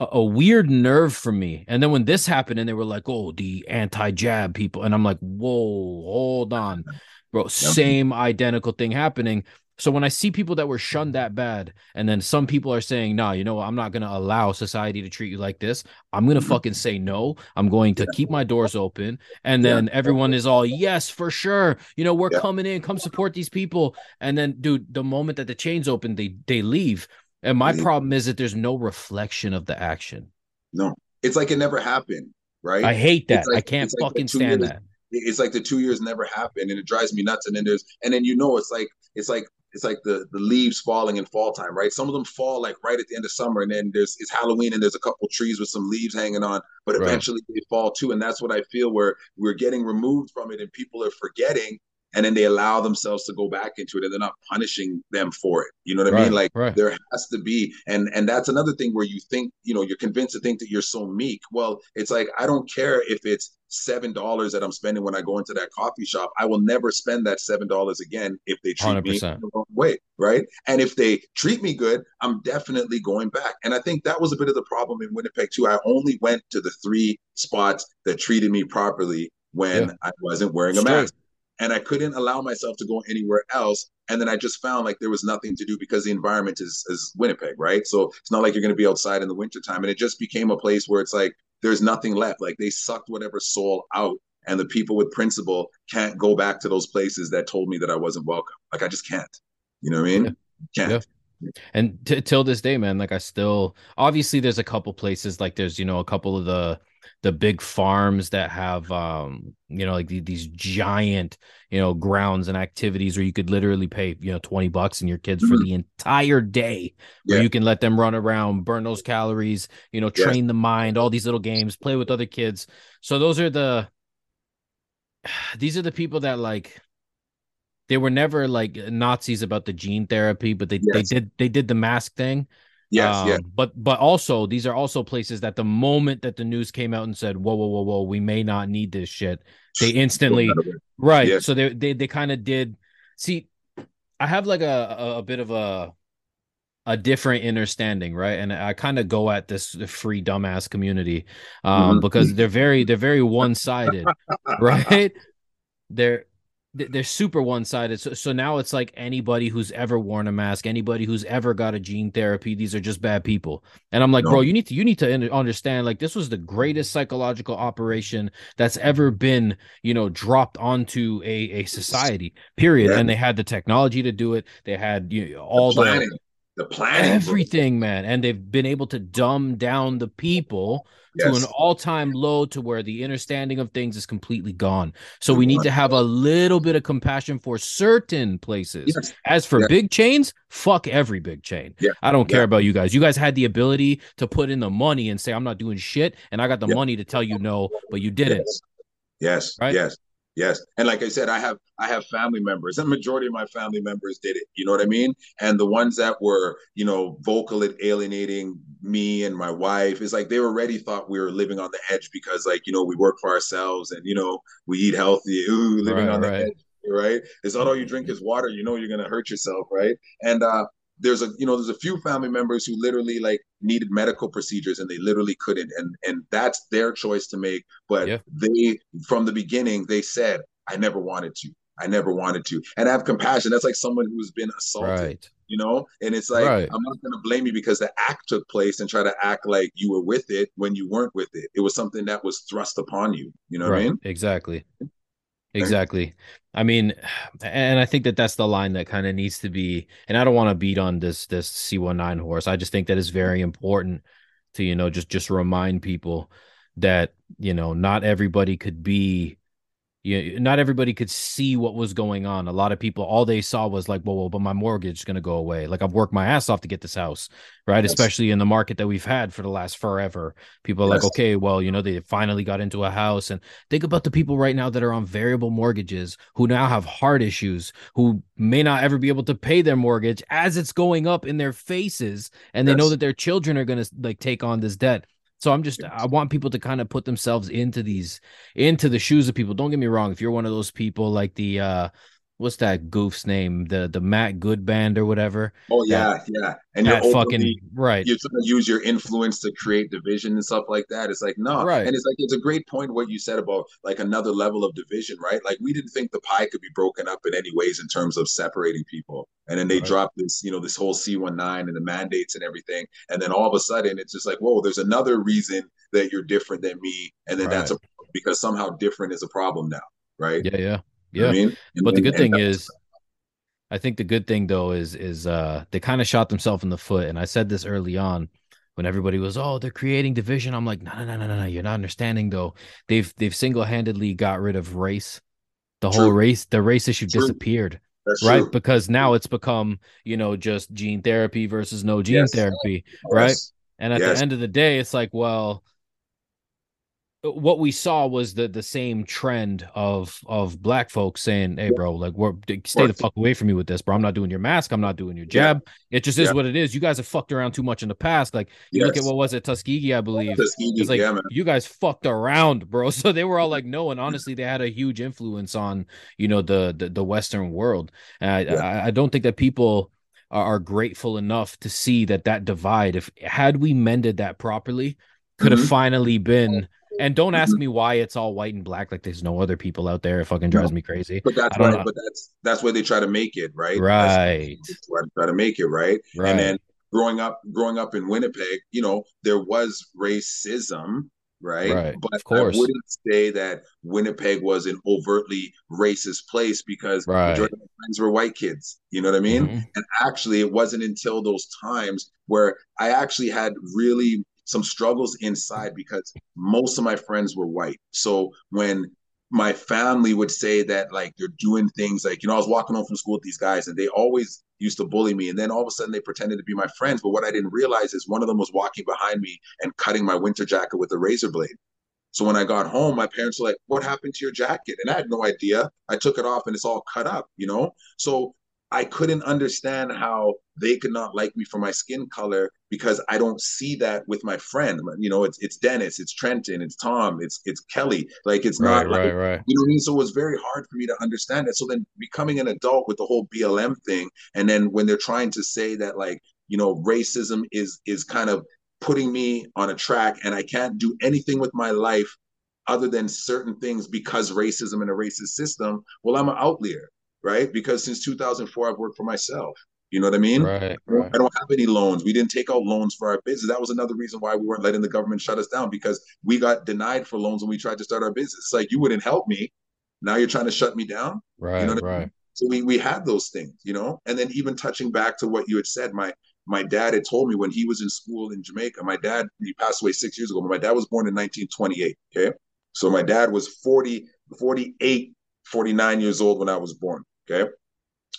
a a weird nerve for me. And then when this happened and they were like, "Oh, the anti-jab people." And I'm like, "Whoa, hold on." Bro, same identical thing happening. So when I see people that were shunned that bad, and then some people are saying, "No, you know, what? I'm not going to allow society to treat you like this. I'm going to Mhm. fucking say no. I'm going to keep my doors open." And Yeah. then everyone is all, "Yes, for sure. You know, we're Yeah. coming in. Come support these people." And then, dude, the moment that the chains open, they they leave. And my Leave. problem is that there's no reflection of the action. No, it's like it never happened, right? I hate that. Like- I can't like fucking stand years- that. it's like the two years never happened and it drives me nuts and then there's and then you know it's like it's like it's like the the leaves falling in fall time right some of them fall like right at the end of summer and then there's it's halloween and there's a couple trees with some leaves hanging on but Right. eventually they fall too and that's what i feel where we're getting removed from it and people are forgetting and then they allow themselves to go back into it and they're not punishing them for it you know what i mean like right. there has to be and and that's another thing where you think you know you're convinced to think that you're so meek well it's like i don't care if it's seven dollars that i'm spending when i go into that coffee shop i will never spend that seven dollars again if they treat me 100%. the wrong way right and if they treat me good i'm definitely going back and i think that was a bit of the problem in winnipeg too i only went to the three spots that treated me properly when Yeah. i wasn't wearing a Straight. mask and I couldn't allow myself to go anywhere else. And then I just found like there was nothing to do because the environment is is Winnipeg, right? So it's not like you're going to be outside in the wintertime. And it just became a place where it's like there's nothing left. Like they sucked whatever soul out, and the people with principle can't go back to those places that told me that I wasn't welcome. Like I just can't. You know what I mean? Can't. and t- till this day man like i still obviously there's a couple places like there's you know a couple of the the big farms that have um you know like the, these giant you know grounds and activities where you could literally pay you know 20 bucks and your kids for Mhm. the entire day where Yeah. you can let them run around burn those calories you know Yes. train the mind all these little games play with other kids so those are the these are the people that like they were never like nazis about the gene therapy but they they did they did the mask thing Yes, um, yes. But but also these are also places that the moment that the news came out and said, "Whoa, whoa, whoa, whoa, we may not need this shit," they instantly right. Yeah. So they they they kind of did. See, I have like a, a a bit of a a different understanding, right? And I kind of go at this free dumbass community um Mhm. because they're very they're very one sided, right? They're they- they're super one-sided. So, so now it's like anybody who's ever worn a mask anybody who's ever got a gene therapy these are just bad people. And i'm like No. bro you need to you need to understand like this was the greatest psychological operation that's ever been you know dropped onto a a society period. Yeah. and they had the technology to do it. They had you know, all the the planning, everything man and they've been able to dumb down the people to an all-time low to where the understanding of things is completely gone so we need to have a little bit of compassion for certain places Yes. as for Yeah. big chains fuck every big chain Yeah. i don't care Yeah. about you guys you guys had the ability to put in the money and say i'm not doing shit and i got the Yeah. money to tell you no but you didn't Yes. Yes. Right? Yes. Yes. And like I said, I have I have family members, and majority of my family members did it. You know what I mean? And the ones that were, you know, vocal at alienating me and my wife is like they already thought we were living on the edge because like, you know, we work for ourselves and you know, we eat healthy, ooh, living Right, on the right. edge, right? It's not all you drink is water, you know you're gonna hurt yourself, right? And uh there's a you know there's a few family members who literally like needed medical procedures and they literally couldn't. And and that's their choice to make but Yeah. they from the beginning they said i never wanted to. I never wanted to. And I have compassion. That's like someone who's been assaulted right. you know? And it's like Right. i'm not going to blame you because the act took place and try to act like you were with it when you weren't with it. It was something that was thrust upon you. You know what i mean? Exactly exactly. I mean and i think that that's the line that kind of needs to be and i don't want to beat on this this c19 horse. I just think that it's very important to you know just just remind people that you know not everybody could be you not everybody could see what was going on. A lot of people all they saw was like well, well but my mortgage is going to go away. Like i've worked my ass off to get this house right? Yes. especially in the market that we've had for the last forever. People are like okay well you know they finally got into a house and think about the people right now that are on variable mortgages who now have heart issues who may not ever be able to pay their mortgage as it's going up in their faces and they know that their children are going to like take on this debt So I'm just I want people to kind of put themselves into these into the shoes of people. Don't get me wrong. If you're one of those people like the uh what's that goof's name? The the Matt Good band or whatever. Oh yeah, that, yeah. And you're fucking right. You're trying to use your influence to create division and stuff like that. It's like no, right. And it's like it's a great point what you said about like another level of division, right? Like we didn't think the pie could be broken up in any ways in terms of separating people. And then they right. dropped this, you know, this whole C19 and the mandates and everything. And then all of a sudden it's just like, whoa, there's another reason that you're different than me. And then right. that's a because somehow different is a problem now. Right. Yeah, yeah. Yeah. I mean? but the good thing is I think the good thing though is is uh they kind of shot themselves in the foot. And I said this early on when everybody was, oh, they're creating division. I'm like, no, no, no, no, no. You're not understanding though. They've they've single handedly got rid of race. The True. whole race, the race issue True. disappeared. That's right. True. Because now it's become, you know, just gene therapy versus no gene yes. therapy. Yes. Right. And at yes. the end of the day, it's like, well, what we saw was the the same trend of of black folks saying, "Hey, bro, like, we're stay the fuck away from me with this, bro. I'm not doing your mask. I'm not doing your jab. Yeah. It just is yeah. what it is. You guys have fucked around too much in the past. Like, you yes. look at what was it, Tuskegee, I believe. Tuskegee, it's like yeah, you guys fucked around, bro. So they were all like, no, and honestly, they had a huge influence on you know the the, the Western world. And I, I I don't think that people are grateful enough to see that that divide. If had we mended that properly, could have mm-hmm. finally been and don't ask mm-hmm. me why it's all white and black. Like there's no other people out there. It fucking drives no. me crazy. But that's why. But that's that's where they try to make it right. Right. Try, try to make it right. Right. And then growing up, growing up in Winnipeg, you know, there was racism. Right? right, but of course. I wouldn't say that Winnipeg was an overtly racist place because right. majority of my friends were white kids. You know what I mean? Mm-hmm. And actually, it wasn't until those times where I actually had really some struggles inside because most of my friends were white. So when my family would say that like you're doing things like you know I was walking home from school with these guys and they always used to bully me and then all of a sudden they pretended to be my friends but what I didn't realize is one of them was walking behind me and cutting my winter jacket with a razor blade. So when I got home my parents were like what happened to your jacket and I had no idea. I took it off and it's all cut up, you know? So I couldn't understand how they could not like me for my skin color because I don't see that with my friend. You know, it's it's Dennis, it's Trenton, it's Tom, it's it's Kelly. Like it's right, not right, like right. you know what I mean. So it was very hard for me to understand it. So then becoming an adult with the whole BLM thing, and then when they're trying to say that like you know racism is is kind of putting me on a track and I can't do anything with my life other than certain things because racism and a racist system, well, I'm an outlier right? Because since 2004, I've worked for myself. You know what I mean? Right, right. I don't have any loans. We didn't take out loans for our business. That was another reason why we weren't letting the government shut us down because we got denied for loans when we tried to start our business. It's like you wouldn't help me. Now you're trying to shut me down. Right, you know right. I mean? So we we had those things, you know. And then even touching back to what you had said, my my dad had told me when he was in school in Jamaica. My dad he passed away six years ago, but my dad was born in 1928. Okay, so my dad was 40, 48, 49 years old when I was born. Okay.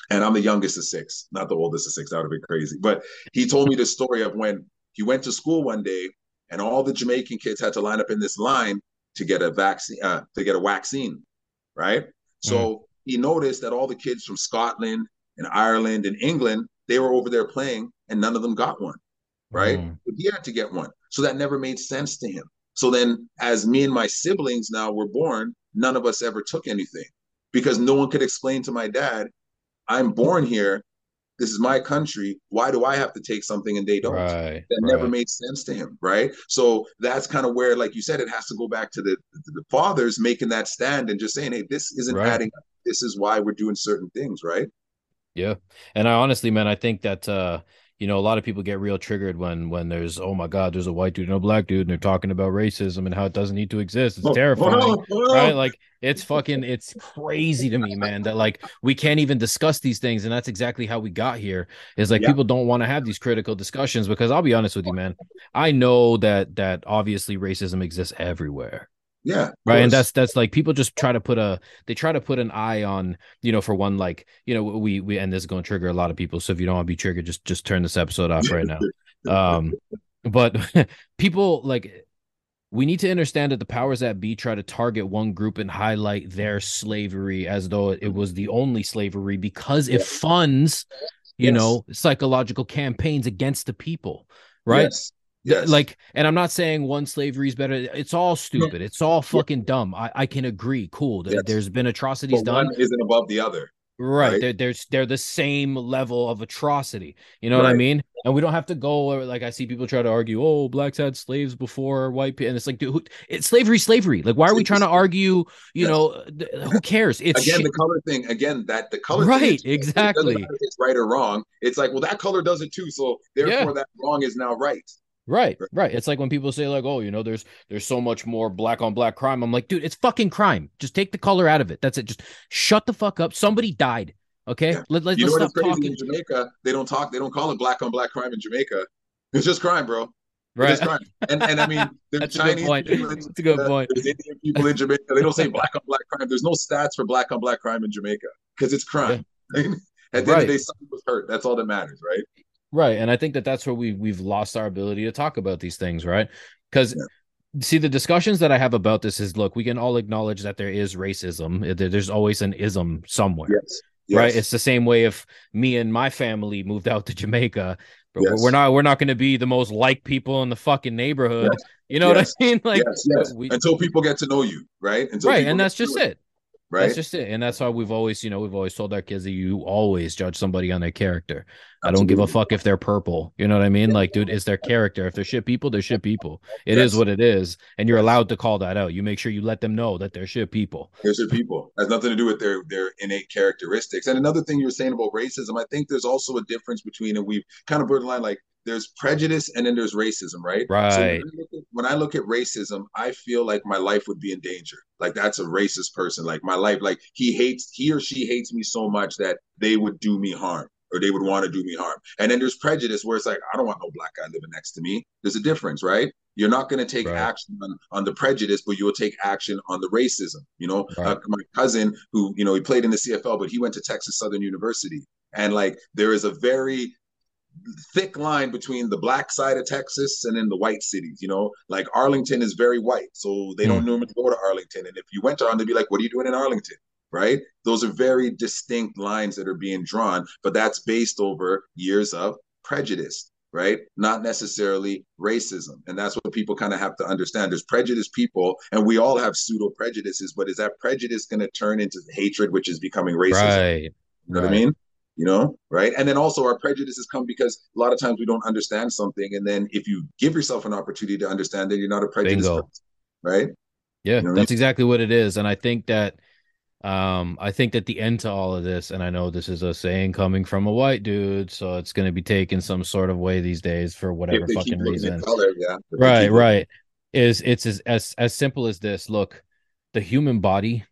And I'm the youngest of six, not the oldest of six. That would have been crazy. But he told me the story of when he went to school one day and all the Jamaican kids had to line up in this line to get a vaccine, uh, to get a vaccine, right? So mm. he noticed that all the kids from Scotland and Ireland and England, they were over there playing and none of them got one, right? Mm. But he had to get one. So that never made sense to him. So then, as me and my siblings now were born, none of us ever took anything because no one could explain to my dad, I'm born here. This is my country. Why do I have to take something and they don't? Right, that right. never made sense to him, right? So that's kind of where, like you said, it has to go back to the the fathers making that stand and just saying, "Hey, this isn't right. adding up. This is why we're doing certain things, right?" Yeah, and I honestly, man, I think that uh, you know, a lot of people get real triggered when when there's oh my god, there's a white dude and a black dude, and they're talking about racism and how it doesn't need to exist. It's oh, terrifying, right? Like it's fucking it's crazy to me, man, that like we can't even discuss these things, and that's exactly how we got here. Is like yeah. people don't want to have these critical discussions because I'll be honest with you, man. I know that that obviously racism exists everywhere. Yeah. Right. And that's that's like people just try to put a they try to put an eye on, you know, for one, like, you know, we we and this is gonna trigger a lot of people. So if you don't want to be triggered, just just turn this episode off right now. um but people like we need to understand that the powers that be try to target one group and highlight their slavery as though it was the only slavery because it funds, you yes. know, psychological campaigns against the people, right? Yes. Yes. Like, and I'm not saying one slavery is better. It's all stupid. It's all fucking yeah. dumb. I, I can agree. Cool. Yes. There's been atrocities but done. One isn't above the other. Right. right? They're, they're they're the same level of atrocity. You know right. what I mean? And we don't have to go like I see people try to argue, oh, blacks had slaves before white people, and it's like, dude, who, it's slavery, slavery. Like, why are we trying to argue? You yes. know, who cares? It's again shit. the color thing. Again, that the color right, exactly. It it's right or wrong. It's like, well, that color does it too, so therefore yeah. that wrong is now right. Right, right. It's like when people say like, "Oh, you know, there's there's so much more black on black crime." I'm like, dude, it's fucking crime. Just take the color out of it. That's it. Just shut the fuck up. Somebody died. Okay, yeah. Let, let, you us stop talking. In Jamaica, they don't talk. They don't call it black on black crime in Jamaica. It's just crime, bro. Right. It's crime. And and I mean, there's Chinese. Good point. That's a good point. There's Indian people in Jamaica. They don't say black on black crime. There's no stats for black on black crime in Jamaica because it's crime. Yeah. At the right. end of the day, someone was hurt. That's all that matters, right? Right, and I think that that's where we we've lost our ability to talk about these things, right? Because. Yeah see the discussions that i have about this is look we can all acknowledge that there is racism there's always an ism somewhere yes yes. right? It's the same way if me and my family moved out to Jamaica, but yes. we're not we're not going to be the most like people in the fucking neighborhood. You know what I mean? Like we, until people get to know you, right? Until right, and that's just it. Right. That's just it. And that's why we've always, you know, we've always told our kids that you always judge somebody on their character. Absolutely. I don't give a fuck if they're purple. You know what I mean? Like, dude, it's their character. If they're shit people, they're shit people. It yes. is what it is. And you're allowed to call that out. You make sure you let them know that they're shit people. They're shit people. It has nothing to do with their their innate characteristics. And another thing you were saying about racism, I think there's also a difference between, and we've kind of borderline like there's prejudice and then there's racism, right? Right. So when I, at, when I, look at racism, I feel like my life would be in danger. Like that's a racist person. Like my life, like he hates, he or she hates me so much that they would do me harm or they would want to do me harm. And then there's prejudice where it's like, I don't want no black guy living next to me. There's a difference, right? You're not going to take right. action on, on the prejudice, but you will take action on the racism. You know, right. uh, my cousin who, you know, he played in the CFL, but he went to Texas Southern University. And like, there is a very thick line between the black side of Texas and then the white cities. You know, like Arlington is very white, so they mm. don't normally go to Arlington. And if you went to Arlington, they'd be like, "What are you doing in Arlington?" Right? Those are very distinct lines that are being drawn, but that's based over years of prejudice, right? Not necessarily racism. And that's what people kind of have to understand. There's prejudiced people, and we all have pseudo prejudices, but is that prejudice going to turn into hatred, which is becoming racism? Right. You know right. what I mean? You know right? And then also our prejudices come because a lot of times we don't understand something. And then if you give yourself an opportunity to understand it you're not a prejudice right? Yeah you know that's I mean? exactly what it is. And i think that um i think that the end to all of this and i know this is a saying coming from a white dude so it's going to be taken some sort of way these days for whatever fucking reason color, yeah. right right. Is it's as, as as simple as this. Look the human body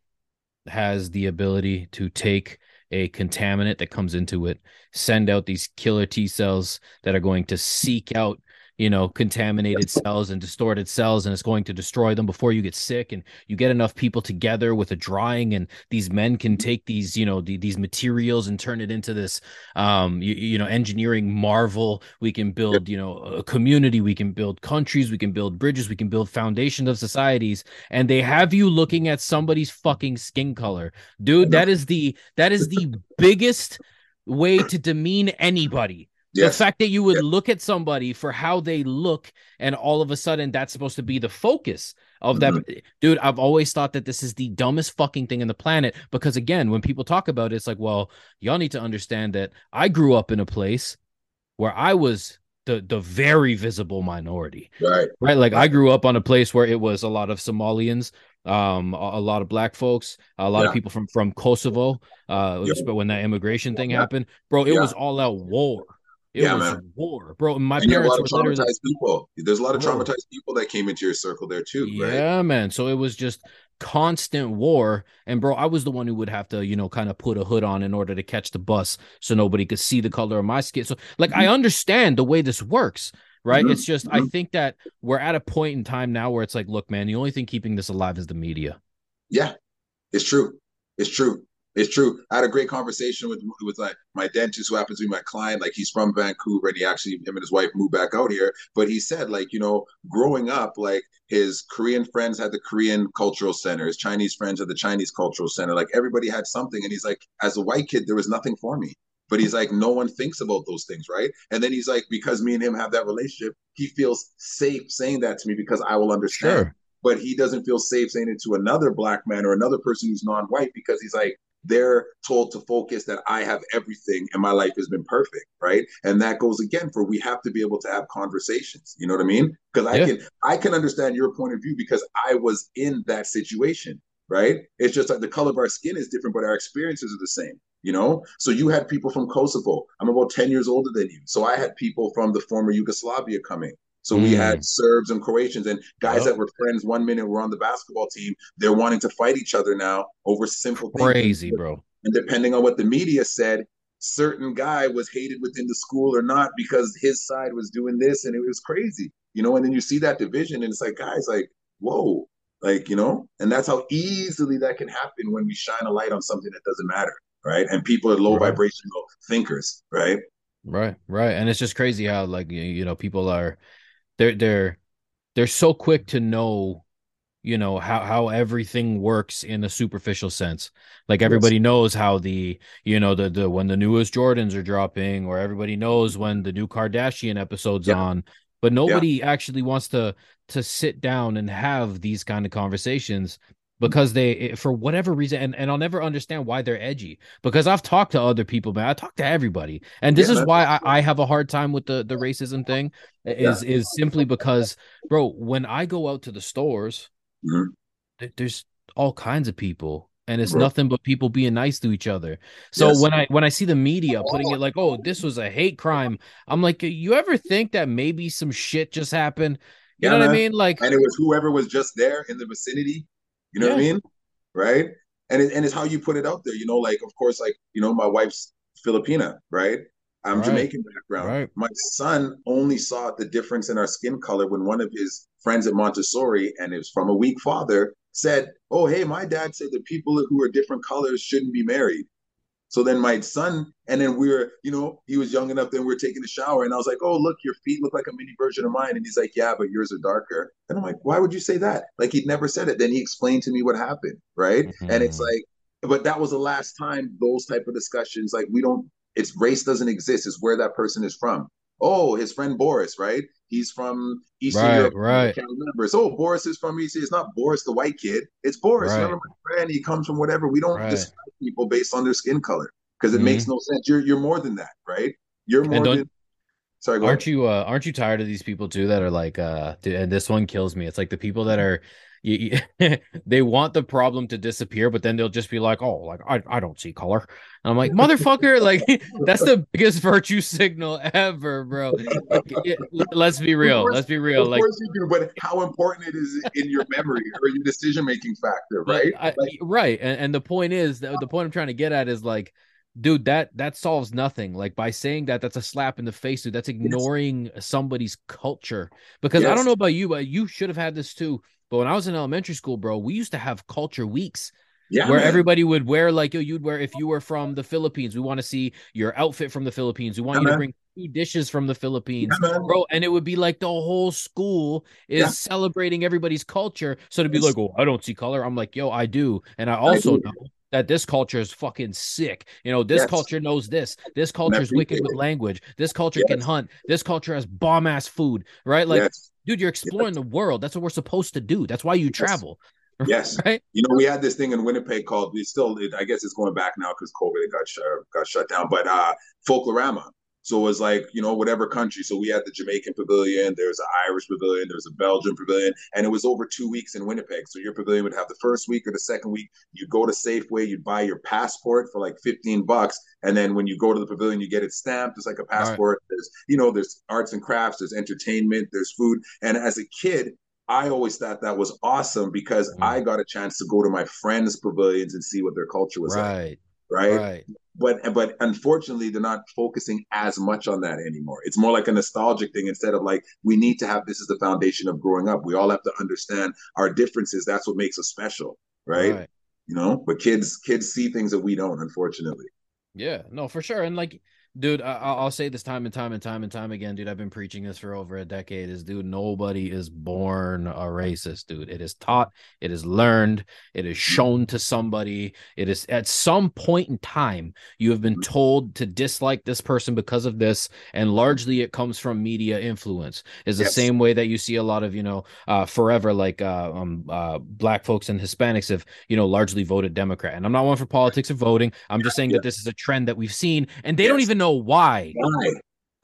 has the ability to take a contaminant that comes into it, send out these killer T cells that are going to seek out you know contaminated cells and distorted cells and it's going to destroy them before you get sick and you get enough people together with a drying and these men can take these you know the, these materials and turn it into this um you, you know engineering marvel. We can build you know a community we can build countries we can build bridges we can build foundations of societies and they have you looking at somebody's fucking skin color. Dude that is the that is the biggest way to demean anybody Yes. The fact that you would yes. look at somebody for how they look, and all of a sudden that's supposed to be the focus of mm-hmm. that. Dude, I've always thought that this is the dumbest fucking thing in the planet because, again, when people talk about it, it's like, well, y'all need to understand that I grew up in a place where I was the the very visible minority. Right. Right. Like. I grew up on a place where it was a lot of Somalians, um, a, a lot of black folks, a lot yeah. of people from from Kosovo. Uh, yep. when that immigration thing yeah. happened, bro, it yeah. was all out war. It yeah, was man. war, bro. My and parents were literally people. There's a lot of traumatized people that came into your circle there too. Yeah, right? man. So it was just constant war. And bro, I was the one who would have to, you know, kind of put a hood on in order to catch the bus so nobody could see the color of my skin. So like mm-hmm. I understand the way this works, right? Mm-hmm. It's just mm-hmm. I think that we're at a point in time now where it's like, look, man, the only thing keeping this alive is the media. Yeah, it's true. It's true. It's true. I had a great conversation with with like my dentist who happens to be my client. Like he's from Vancouver and he actually him and his wife moved back out here. But he said like you know growing up like his Korean friends had the Korean cultural center, his Chinese friends had the Chinese cultural center. Like everybody had something, and he's like as a white kid there was nothing for me. But he's like, no one thinks about those things, right? And then he's like, because me and him have that relationship, he feels safe saying that to me because I will understand. Sure. But he doesn't feel safe saying it to another black man or another person who's non-white because he's like, they're told to focus that I have everything and my life has been perfect, right? And that goes again for we have to be able to have conversations. You know what I mean? Because I yeah. can I can understand your point of view because I was in that situation, right? It's just like the color of our skin is different, but our experiences are the same. You know, so you had people from Kosovo. I'm about 10 years older than you. So I had people from the former Yugoslavia coming. So mm. we had mm. Serbs and Croatians and guys yep. that were friends one minute were on the basketball team. They're wanting to fight each other now over simple things. Crazy, bro. And depending on what the media said, certain guy was hated within the school or not because his side was doing this and it was crazy. You know, and then you see that division and it's like, guys, like, whoa, like, you know, and that's how easily that can happen when we shine a light on something that doesn't matter. Right. And people are low right. vibrational thinkers, right? Right, right. And it's just crazy how like you know, people are they're they're they're so quick to know you know how how everything works in a superficial sense like everybody yes. knows how the you know the the when the newest jordans are dropping or everybody knows when the new kardashian episodes yeah. on but nobody yeah. actually wants to to sit down and have these kind of conversations because they eh, for whatever reason and, and i'll never understand why they're edgy because i've talked to other people man i talk to everybody and this yeah, is why I, I, have a hard time with the the racism thing is yeah. is simply because bro when i go out to the stores mm-hmm. th- there's all kinds of people and it's bro. nothing but people being nice to each other so yes. when i when i see the media putting it like oh this was a hate crime i'm like you ever think that maybe some shit just happened you yeah, know what man. i mean like and it was whoever was just there in the vicinity you know yeah. what I mean? Right. And it, and it's how you put it out there. You know, like of course, like you know, my wife's Filipina, right? I'm right. Jamaican background. Right. My son only saw the difference in our skin color when one of his friends at Montessori, and it was from a weak father, said, "Oh, hey, my dad said that people who are different colors shouldn't be married." So then my son, and then we were, you know, he was young enough. Then we are taking a shower, and I was like, "Oh, look, your feet look like a mini version of mine." And he's like, "Yeah, but yours are darker." And I'm like, "Why would you say that?" Like he'd never said it. Then he explained to me what happened, right? Mm-hmm. And it's like, but that was the last time those type of discussions. Like we don't, it's race doesn't exist. It's where that person is from. Oh, his friend Boris, right? He's from Eastern right, Europe. Right. I can't remember. So Boris is from East. It's not Boris the white kid. It's Boris. Right. Remember my friend? He comes from whatever. We don't right. describe people based on their skin color because it mm-hmm. makes no sense. You're you're more than that, right? You're more than. Sorry, aren't ahead. you uh, aren't you tired of these people too that are like uh and this one kills me. It's like the people that are you, you, they want the problem to disappear, but then they'll just be like, "Oh, like I, I don't see color." And I'm like, "Motherfucker!" like that's the biggest virtue signal ever, bro. let's be real. Course, let's be real. Of like, course you do, but how important it is in your memory or your decision making factor, right? I, like, right. And, and the point is, the, the point I'm trying to get at is like dude that that solves nothing like by saying that that's a slap in the face dude that's ignoring yes. somebody's culture because yes. i don't know about you but you should have had this too but when i was in elementary school bro we used to have culture weeks yeah, where man. everybody would wear like yo, you'd wear if you were from the Philippines. We want to see your outfit from the Philippines. We want yeah, you man. to bring two dishes from the Philippines, yeah, bro. And it would be like the whole school is celebrating everybody's culture. So to be it's, like, oh, I don't see color. I'm like, yo, I do, and I also I know that this culture is fucking sick. You know, this yes. culture knows this. This culture is wicked with language. This culture yes. can hunt. This culture has bomb ass food, right? Like, yes. dude, you're exploring the world. That's what we're supposed to do. That's why you travel. Yes. Right. You know, we had this thing in Winnipeg called we still I guess it's going back now because COVID got shut got shut down. But uh Folklorama. So it was like, you know, whatever country. So we had the Jamaican pavilion, there's an Irish pavilion, there's a Belgian pavilion, and it was over two weeks in Winnipeg. So your pavilion would have the first week or the second week. You'd go to Safeway, you'd buy your passport for like 15 bucks. And then when you go to the pavilion, you get it stamped. It's like a passport. Right. There's, you know, there's arts and crafts, there's entertainment, there's food. And as a kid, I always thought that was awesome because mm. I got a chance to go to my friends' pavilions and see what their culture was right. like. Right. Right. But but unfortunately they're not focusing as much on that anymore. It's more like a nostalgic thing instead of like we need to have this is the foundation of growing up. We all have to understand our differences. That's what makes us special right, right. you know but kids kids see things that we don't unfortunately. Yeah. No for sure. And like dude I, will say this time and time and time and time again dude i've been preaching this for over a decade is dude nobody is born a racist dude it is taught it is learned it is shown to somebody it is at some point in time you have been told to dislike this person because of this and largely it comes from media influence is the yes. same way that you see a lot of you know uh, forever like uh, um, uh, black folks and hispanics have you know largely voted democrat and i'm not one for politics of voting i'm just saying yeah. that this is a trend that we've seen and they yes. don't even know why. Why?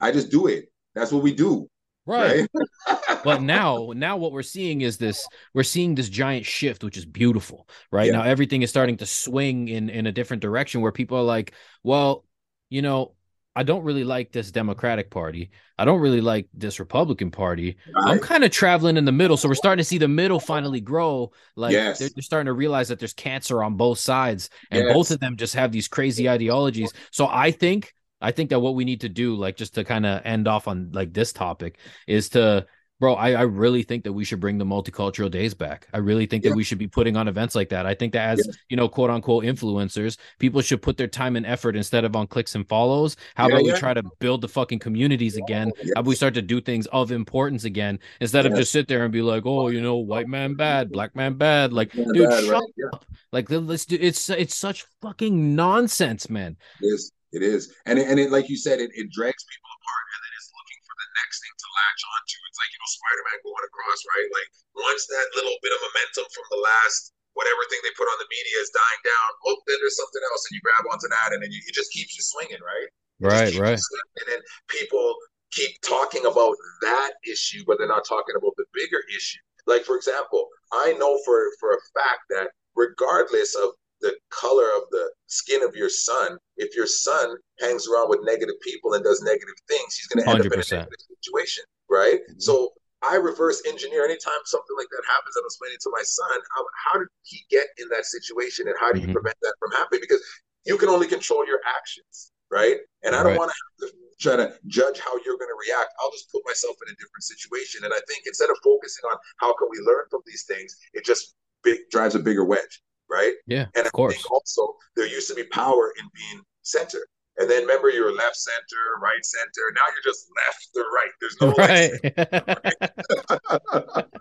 I just do it. That's what we do. Right. right? but now, now what we're seeing is this we're seeing this giant shift, which is beautiful. Right. Yeah. Now everything is starting to swing in in a different direction where people are like, well, you know, I don't really like this Democratic Party. I don't really like this Republican Party. Right. I'm kind of traveling in the middle. So we're starting to see the middle finally grow. Like yes. they're, they're, starting to realize that there's cancer on both sides, and yes. both of them just have these crazy ideologies. So I think I think that what we need to do, like just to kind of end off on like this topic, is to bro I, I really think that we should bring the multicultural days back. I really think yeah. that we should be putting on events like that. I think that as yeah. you know quote unquote influencers people should put their time and effort instead of on clicks and follows. How yeah, about we try to build the fucking communities again? yes. how about we start to do things of importance again instead of just sit there and be like oh you know white man bad black man bad. Like dude bad, shut right? up. Like let's do it's it's such fucking nonsense man. It it is, and it, and it like you said, it, it drags people apart, and then it's looking for the next thing to latch onto. It's like you know Spider-Man going across, right? Like once that little bit of momentum from the last whatever thing they put on the media is dying down, oh, then there's something else, and you grab onto that, and then you, it just keeps you swinging, right? It right, right. And then people keep talking about that issue, but they're not talking about the bigger issue. Like for example, I know for for a fact that regardless of the color of the skin of your son. If your son hangs around with negative people and does negative things, he's going to end 100%. up in a negative situation, right? Mm-hmm. So I reverse engineer anytime something like that happens. I'm explaining to my son how, how did he get in that situation and how do you mm-hmm. prevent that from happening? Because you can only control your actions, right? And I don't right. want to try to judge how you're going to react. I'll just put myself in a different situation. And I think instead of focusing on how can we learn from these things, it just big, drives a bigger wedge right? Yeah, and of I course. also there used to be power in being center. And then remember, you're left center, right center. Now you're just left or right. There's no right.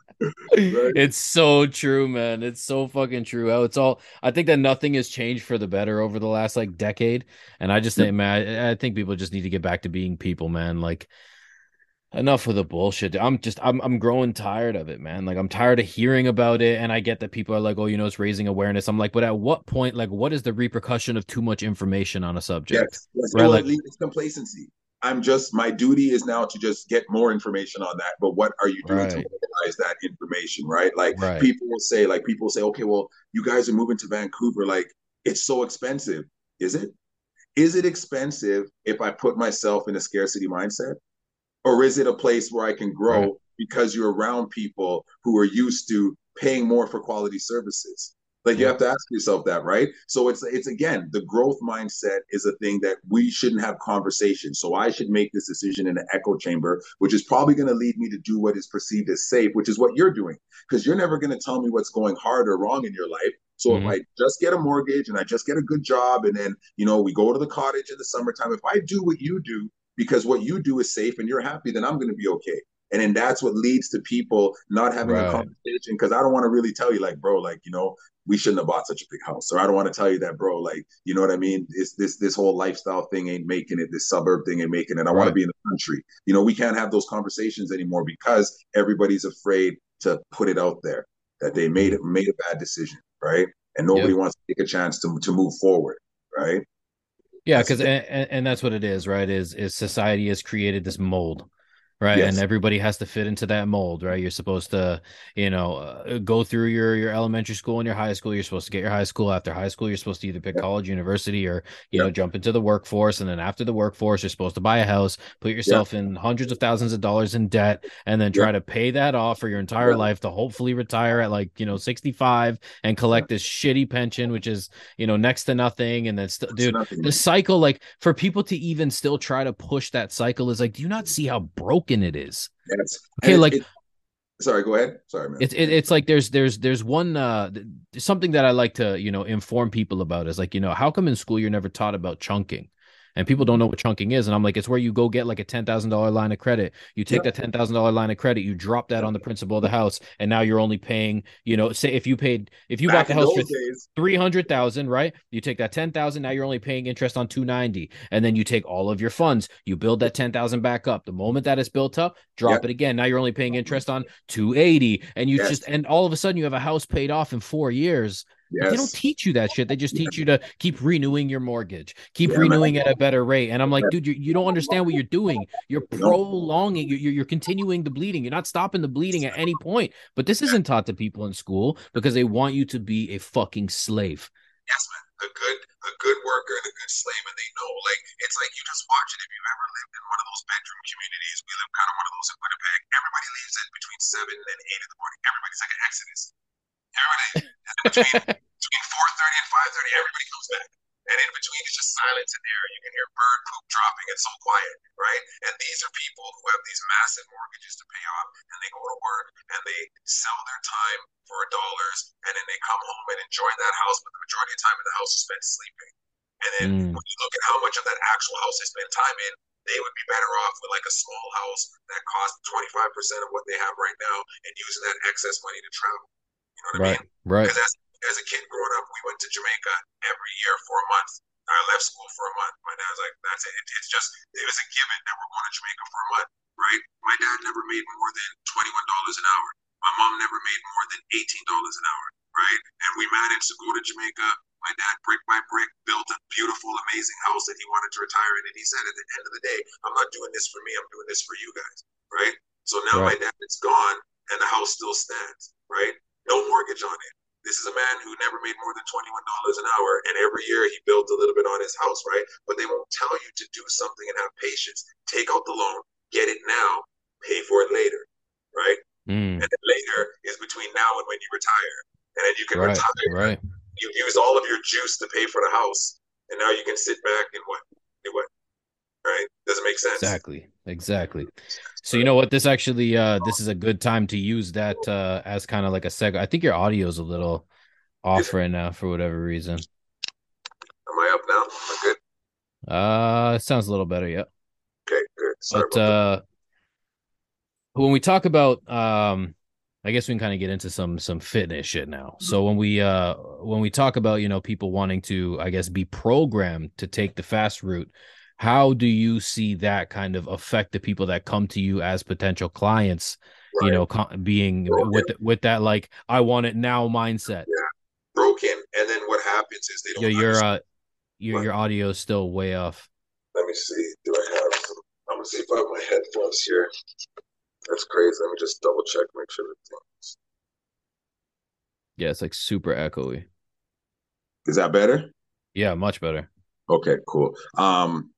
right. It's so true, man. It's so fucking true. Oh, it's all. I think that nothing has changed for the better over the last like decade, and I just think, man, I, I think people just need to get back to being people, man. Like enough of the bullshit. I'm just I'm I'm growing tired of it, man. Like I'm tired of hearing about it and I get that people are like, "Oh, you know, it's raising awareness." I'm like, "But at what point like what is the repercussion of too much information on a subject?" Yes. yes. Right? Like, it's complacency. I'm just my duty is now to just get more information on that. But what are you doing right. to mobilize that information, right? Like right. people will say, like people say, okay, well, you guys are moving to Vancouver, like it's so expensive. Is it? Is it expensive if I put myself in a scarcity mindset? Or is it a place where I can grow right. because you're around people who are used to paying more for quality services? Like you have to ask yourself that, right? So it's it's again the growth mindset is a thing that we shouldn't have conversations. So I should make this decision in an echo chamber, which is probably going to lead me to do what is perceived as safe, which is what you're doing, because you're never going to tell me what's going hard or wrong in your life. So mm-hmm. if I just get a mortgage and I just get a good job, and then you know we go to the cottage in the summertime, if I do what you do, because what you do is safe and you're happy, then I'm going to be okay. And then that's what leads to people not having right. a conversation because I don't want to really tell you, like, bro, like, you know, we shouldn't have bought such a big house. Or I don't want to tell you that, bro, like, you know what I mean? It's this this whole lifestyle thing ain't making it, this suburb thing ain't making it. I right. want to be in the country. You know, we can't have those conversations anymore because everybody's afraid to put it out there that they made it made a bad decision, right? And nobody yep. wants to take a chance to to move forward, right? Yeah, because and, and that's what it is, right? Is is society has created this mold right? Yes. and everybody has to fit into that mold right? You're supposed to you know uh, go through your your elementary school and your high school. You're supposed to get your high school after high school. You're supposed to either pick college university or you know jump into the workforce. And then after the workforce you're supposed to buy a house put yourself in hundreds of thousands of dollars in debt and then try to pay that off for your entire life to hopefully retire at like you know 65 and collect this shitty pension which is you know next to nothing. And then still dude the cycle like for people to even still try to push that cycle is like do you not see how broken broken it is. Yes. Okay, and like it, sorry, go ahead. Sorry, man. It's it, it's like there's there's there's one uh something that I like to, you know, inform people about is like, you know, how come in school you're never taught about chunking? And people don't know what chunking is. And I'm like, it's where you go get like a $10,000 line of credit. You take that $10,000 line of credit, you drop that on the principal of the house. And now you're only paying, you know, say if you paid, if you Back bought the house for 300,000, right? You take that 10,000, now you're only paying interest on 290. And then you take all of your funds, you build that 10,000 back up. The moment that is built up, drop yep. it again. Now you're only paying interest on 280. And you yes. just, and all of a sudden you have a house paid off in four years Yes. They don't teach you that shit. They just teach you to keep renewing your mortgage, keep yeah, renewing man. at a better rate. And I'm like, dude, you, you don't understand what you're doing. You're prolonging, you're, you're continuing the bleeding. You're not stopping the bleeding at any point. But this isn't taught to people in school because they want you to be a fucking slave. Yes, man. A good, a good worker and a good slave, and they know. Like it's like you just watch it. If you've ever lived in one of those bedroom communities, we live kind of one of those in Winnipeg. Everybody leaves at between seven and eight in the morning. Everybody's like an exodus. Everybody between between four thirty and five thirty, everybody comes back. And in between, it's just silence in there. You can hear bird poop dropping. It's so quiet, right? And these are people who have these massive mortgages to pay off, and they go to work and they sell their time for dollars, and then they come home and enjoy that house. But the majority of time in the house is spent sleeping. And then mm. when you look at how much of that actual house they spend time in, they would be better off with like a small house that costs 25% of what they have right now and using that excess money to travel. You know what right, I mean? Right. Because as, as a kid growing up, we went to Jamaica every year for a month. I left school for a month. My dad's like, that's it. it. It's just, it was a given that we're going to Jamaica for a month, right? My dad never made more than $21 an hour. My mom never made more than $18 an hour, right? And we managed to go to Jamaica. My dad, brick by brick, built a beautiful, amazing house that he wanted to retire in. And he said, at the end of the day, I'm not doing this for me. I'm doing this for you guys, right? So now right. my dad is gone and the house still stands, right? No mortgage on it. This is a man who never made more than $21 an hour. And every year he builds a little bit on his house, right? But they won't tell you to do something and have patience. Take out the loan, get it now, pay for it later, right? Mm. And then later is between now and when you retire. And then you can right, retire. Right. You use all of your juice to pay for the house. And now you can sit back and what? Do what? Right? Doesn't make sense. Exactly. Exactly. So you know what? This actually uh this is a good time to use that uh as kind of like a seg. I think your audio is a little off right now for whatever reason. Am I up now? Am I good? Uh it sounds a little better, yeah. Okay, good. Sorry but uh when we talk about um I guess we can kind of get into some some fitness shit now. So when we uh when we talk about, you know, people wanting to I guess be programmed to take the fast route, how do you see that kind of affect the people that come to you as potential clients right. you know being broken. with with that like i want it now mindset? Yeah. Broken. And then what happens is they don't yeah your uh your, your audio is still way off. Let me see. Do i have i'm gonna see if i have my headphones here. That's crazy. Let me just double check make sure everything's yeah it's like super echoey. Is that better? Yeah much better okay cool um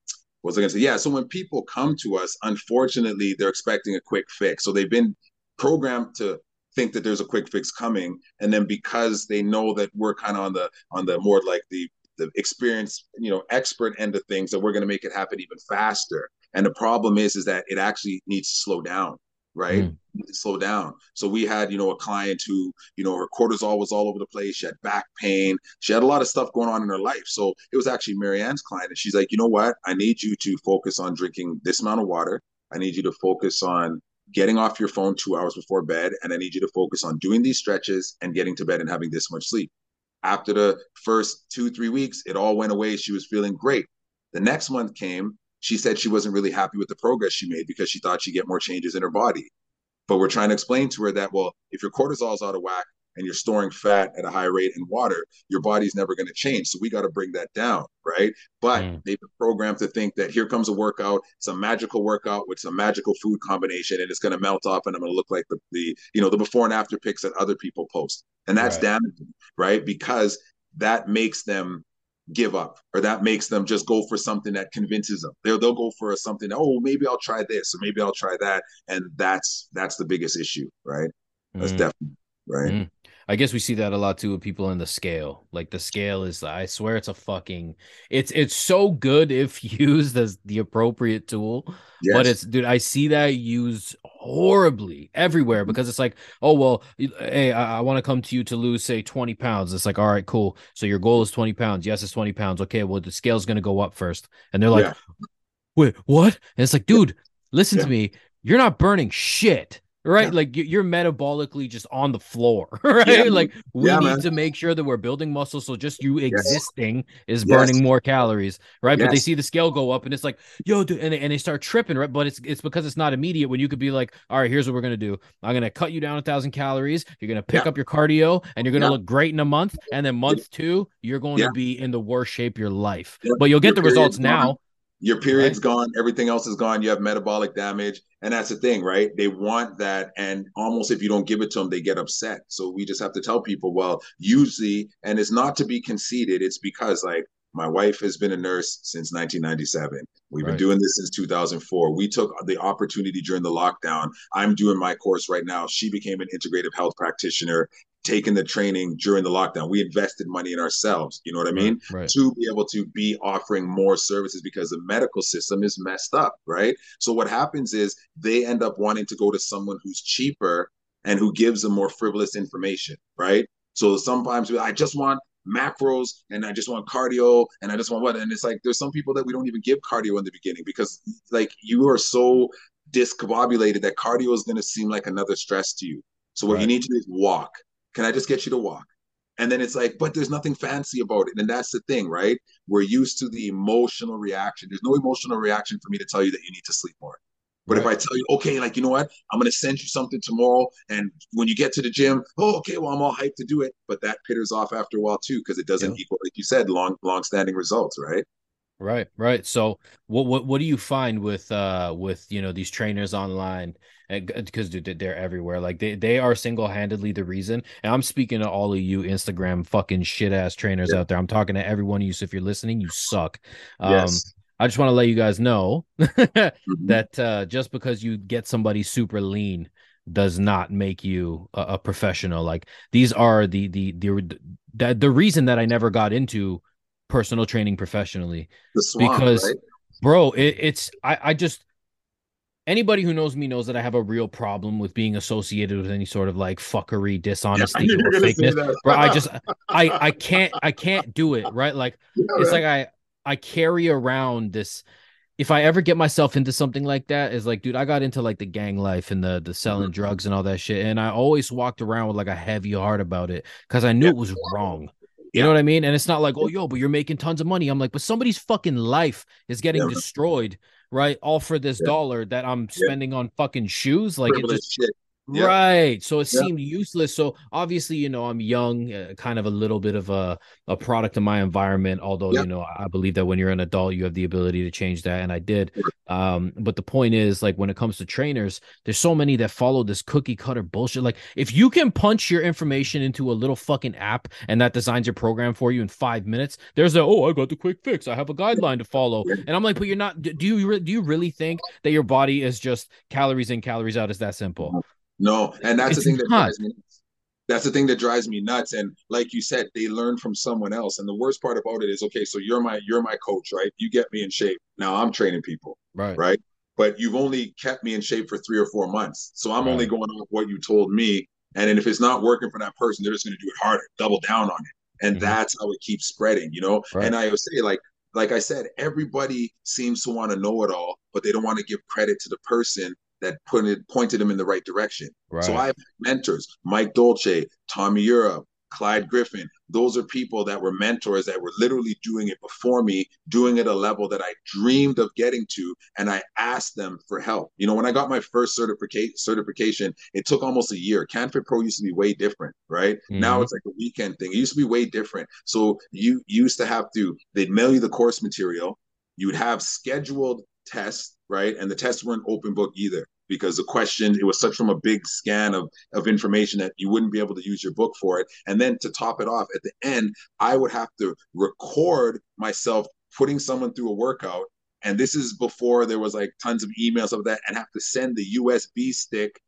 was I going to say? Yeah. So when people come to us, unfortunately, they're expecting a quick fix. So they've been programmed to think that there's a quick fix coming, and then because they know that we're kind of on the on the more like the the experience, you know, expert end of things, that we're going to make it happen even faster. And the problem is, is that it actually needs to slow down right? Mm. Slow down. So we had, you know, a client who, you know, her cortisol was all over the place. She had back pain. She had a lot of stuff going on in her life. So it was actually Marianne's client. And she's like, you know what? I need you to focus on drinking this amount of water. I need you to focus on getting off your phone two hours before bed. And I need you to focus on doing these stretches and getting to bed and having this much sleep. After the first two, three weeks, it all went away. She was feeling great. The next month came she said she wasn't really happy with the progress she made because she thought she'd get more changes in her body. But we're trying to explain to her that, well, if your cortisol is out of whack and you're storing fat at a high rate in water, your body's never going to change. So we got to bring that down, right? But mm. they've been programmed to think that here comes a workout, it's a magical workout with some magical food combination, and it's going to melt off, and I'm going to look like the, the you know the before and after pics that other people post, and that's right. damaging, right? Because that makes them give up or that makes them just go for something that convinces them they'll, they'll go for something oh maybe i'll try this or maybe i'll try that and that's that's the biggest issue right that's mm. definitely right mm. I guess we see that a lot too with people in the scale. Like the scale is, I swear, it's a fucking, it's it's so good if used as the appropriate tool. Yes. But it's, dude, I see that used horribly everywhere mm-hmm. because it's like, oh well, hey, I, I want to come to you to lose say 20 pounds. It's like, all right, cool. So your goal is 20 pounds. Yes, it's 20 pounds. Okay, well, the scale's gonna go up first. And they're like, yeah. wait, what? And it's like, dude, listen yeah. to me. You're not burning shit right? Yeah. Like you're metabolically just on the floor, right? Yeah, like we yeah, need man. to make sure that we're building muscle. So just you existing yes. is burning yes. more calories, right? Yes. But they see the scale go up and it's like, yo, dude, and they, and they start tripping, right? But it's it's because it's not immediate when you could be like, all right, here's what we're gonna do. I'm gonna cut you down a thousand calories. You're gonna pick up your cardio and you're gonna look great in a month. And then month two, you're going to be in the worst shape of your life. But you'll get the results now your period's right. gone everything else is gone you have metabolic damage and that's the thing right? They want that and almost if you don't give it to them they get upset. So we just have to tell people well usually and it's not to be conceited it's because like my wife has been a nurse since 1997 we've right. been doing this since 2004 we took the opportunity during the lockdown. I'm doing my course right now. She became an integrative health practitioner taken the training during the lockdown. We invested money in ourselves, you know what I mean? Right, right. To be able to be offering more services because the medical system is messed up, right? So what happens is they end up wanting to go to someone who's cheaper and who gives them more frivolous information, right? So sometimes I just want macros and I just want cardio and I just want what and it's like there's some people that we don't even give cardio in the beginning because like you are so discombobulated that cardio is going to seem like another stress to you. So what right. you need to do is walk can I just get you to walk? And then it's like, but there's nothing fancy about it. And that's the thing, right? We're used to the emotional reaction. There's no emotional reaction for me to tell you that you need to sleep more. But right. if I tell you, okay, like, you know what? I'm going to send you something tomorrow. And when you get to the gym, oh, okay, well, I'm all hyped to do it. But that pitters off after a while too, because it doesn't yeah. equal, like you said, long, long standing results, right? Right, right. So what what what do you find with uh with you know these trainers online because they're everywhere. Like they they are single handedly the reason. And I'm speaking to all of you Instagram fucking shit ass trainers yeah. out there. I'm talking to every one of you. So if you're listening, you suck. Um, yes. I just want to let you guys know mm-hmm. that uh, just because you get somebody super lean does not make you a, a professional. Like these are the the the the, the reason that I never got into personal training professionally swamp, because right? bro it, it's I, I just anybody who knows me knows that I have a real problem with being associated with any sort of like fuckery, dishonesty, yeah, or fakeness. Bro, I just I I can't I can't do it, right? Like yeah, it's like I I carry around this if I ever get myself into something like that, is like, dude, I got into like the gang life and the the selling mm-hmm. drugs and all that shit. And I always walked around with like a heavy heart about it because I knew yeah. it was wrong. You know what I mean? And it's not like, oh, yo, but you're making tons of money. I'm like, but somebody's fucking life is getting destroyed right? All for this yeah. dollar that I'm spending yeah. on fucking shoes. Like it just shit. Yeah. Right. So it seemed useless. So obviously, you know, I'm young, uh, kind of a little bit of a, a product of my environment. Although, you know, I believe that when you're an adult, you have the ability to change that. And I did. Um, but the point is, like, when it comes to trainers, there's so many that follow this cookie cutter bullshit. Like, if you can punch your information into a little fucking app and that designs your program for you in five minutes, there's a, oh, I got the quick fix. I have a guideline to follow. And I'm like, but you're not, do you, do you really think that your body is just calories in, calories out? Is that simple? No, and that's it's the thing that drives me. Nuts. That's the thing that drives me nuts. And like you said, they learn from someone else. And the worst part about it is, okay, so you're my you're my coach, right? You get me in shape. Now I'm training people, right? Right. But you've only kept me in shape for three or four months, so I'm right. only going off what you told me. And then if it's not working for that person, they're just going to do it harder, double down on it, and mm-hmm. that's how it keeps spreading, you know. Right. And I would say, like, like I said, everybody seems to want to know it all, but they don't want to give credit to the person that pointed pointed him in the right direction. Right. So I have mentors, Mike Dolce, Tommy Europe, Clyde Griffin. Those are people that were mentors that were literally doing it before me, doing it at a level that I dreamed of getting to, and I asked them for help. You know, when I got my first certification, certification, it took almost a year. CanFit Pro used to be way different, right? Mm-hmm. Now it's like a weekend thing. It used to be way different. So you used to have to they'd mail you the course material. You'd have scheduled tests, right? And the tests weren't open book either because the question it was such from a big scan of of information that you wouldn't be able to use your book for it. And then to top it off, at the end, I would have to record myself putting someone through a workout. And this is before there was like tons of emails of that, and have to send the USB stick,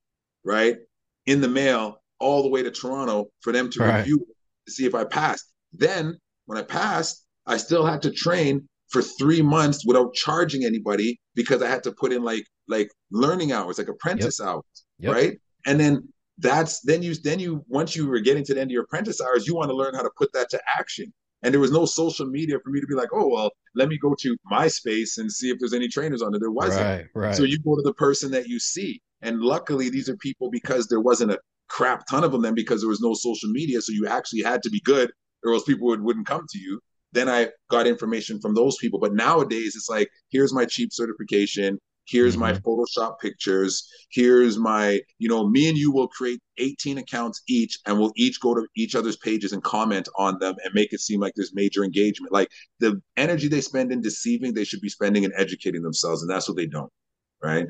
right, in the mail all the way to Toronto for them to right. review to see if I passed. Then when I passed, I still had to train for three months without charging anybody because I had to put in like like learning hours, like apprentice yep. hours, yep. right? And then that's then you then you once you were getting to the end of your apprentice hours, you want to learn how to put that to action. And there was no social media for me to be like, oh well, let me go to MySpace and see if there's any trainers on it. There wasn't. Right, right. So you go to the person that you see. And luckily, these are people because there wasn't a crap ton of them then because there was no social media. So you actually had to be good, or else people would, wouldn't come to you. Then I got information from those people. But nowadays, it's like, here's my cheap certification. Here's mm-hmm. my Photoshop pictures. Here's my, you know, me and you will create 18 accounts each and we'll each go to each other's pages and comment on them and make it seem like there's major engagement. Like the energy they spend in deceiving, they should be spending in educating themselves. And that's what they don't. Right.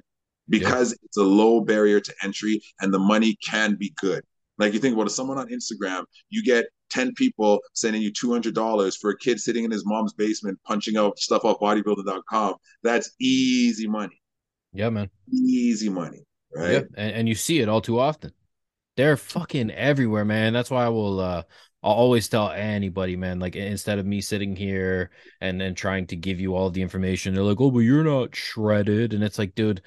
Because it's a low barrier to entry and the money can be good. Like you think about it, someone on Instagram, you get 10 people sending you $200 for a kid sitting in his mom's basement punching out stuff off bodybuilder.com. That's easy money. Yeah, man. Easy money, right? Yeah, and, and you see it all too often. They're fucking everywhere, man. That's why I will uh I'll always tell anybody, man, like instead of me sitting here and then trying to give you all the information, they're like, Oh, but you're not shredded. And it's like, dude,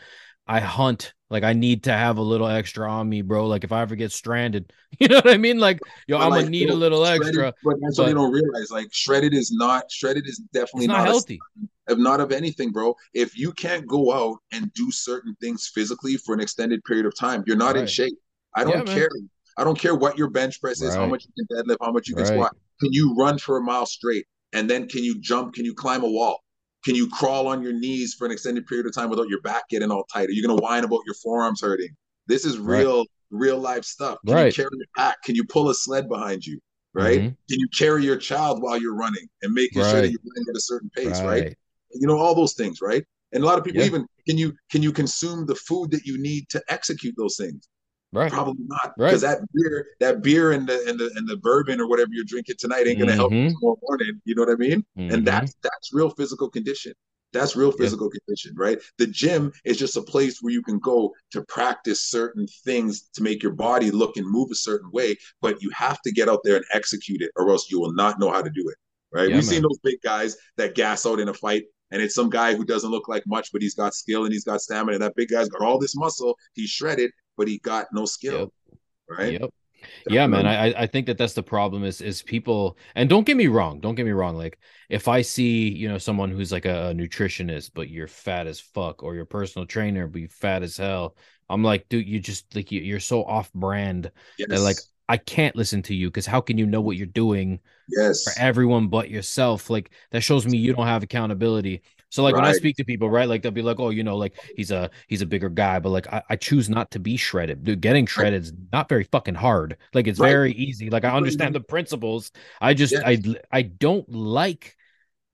I hunt. Like I need to have a little extra on me, bro. Like if I ever get stranded, you know what I mean? Like, yo, but I'm like, gonna need a little extra. But that's but, what they don't realize. Like shredded is not shredded is definitely not, not, healthy. If not of anything, bro. If you can't go out and do certain things physically for an extended period of time, you're not right. in shape. I don't yeah, care. Man. I don't care what your bench press is, right. how much you can deadlift, how much you can right. squat. Can you run for a mile straight? And then can you jump? Can you climb a wall? Can you crawl on your knees for an extended period of time without your back getting all tight? Are you going to whine about your forearms hurting? This is real, right. real life stuff. Can right. you carry your pack? Can you pull a sled behind you? Right? Mm-hmm. Can you carry your child while you're running and making right. sure that you're running at a certain pace? Right. You know all those things, right? And a lot of people yeah. even can you can you consume the food that you need to execute those things? Right. Probably not. Because right. that beer, that beer and the and the and the bourbon or whatever you're drinking tonight ain't gonna mm-hmm. help you tomorrow morning. You know what I mean? Mm-hmm. And that's that's real physical condition. That's real physical yeah. condition, right? The gym is just a place where you can go to practice certain things to make your body look and move a certain way, but you have to get out there and execute it, or else you will not know how to do it. Right? Yeah, We've man. seen those big guys that gas out in a fight and it's some guy who doesn't look like much, but he's got skill and he's got stamina. And that big guy's got all this muscle. He's shredded, but he got no skill. Yep. Right. Yep. Yeah, man. I I think that that's the problem is is people and don't get me wrong. Don't get me wrong. Like if I see you know someone who's like a, a nutritionist, but you're fat as fuck, or your personal trainer, but you fat as hell. I'm like, dude, you just like you, are so off brand yes. that like I can't listen to you because how can you know what you're doing yes. for everyone but yourself? Like that shows me you don't have accountability. So like right. when I speak to people, right, like they'll be like, "Oh, you know, like he's a he's a bigger guy," but like I, I choose not to be shredded. Dude, getting shredded is not very fucking hard. Like it's right. very easy. Like I understand the principles. I just yes. I I don't like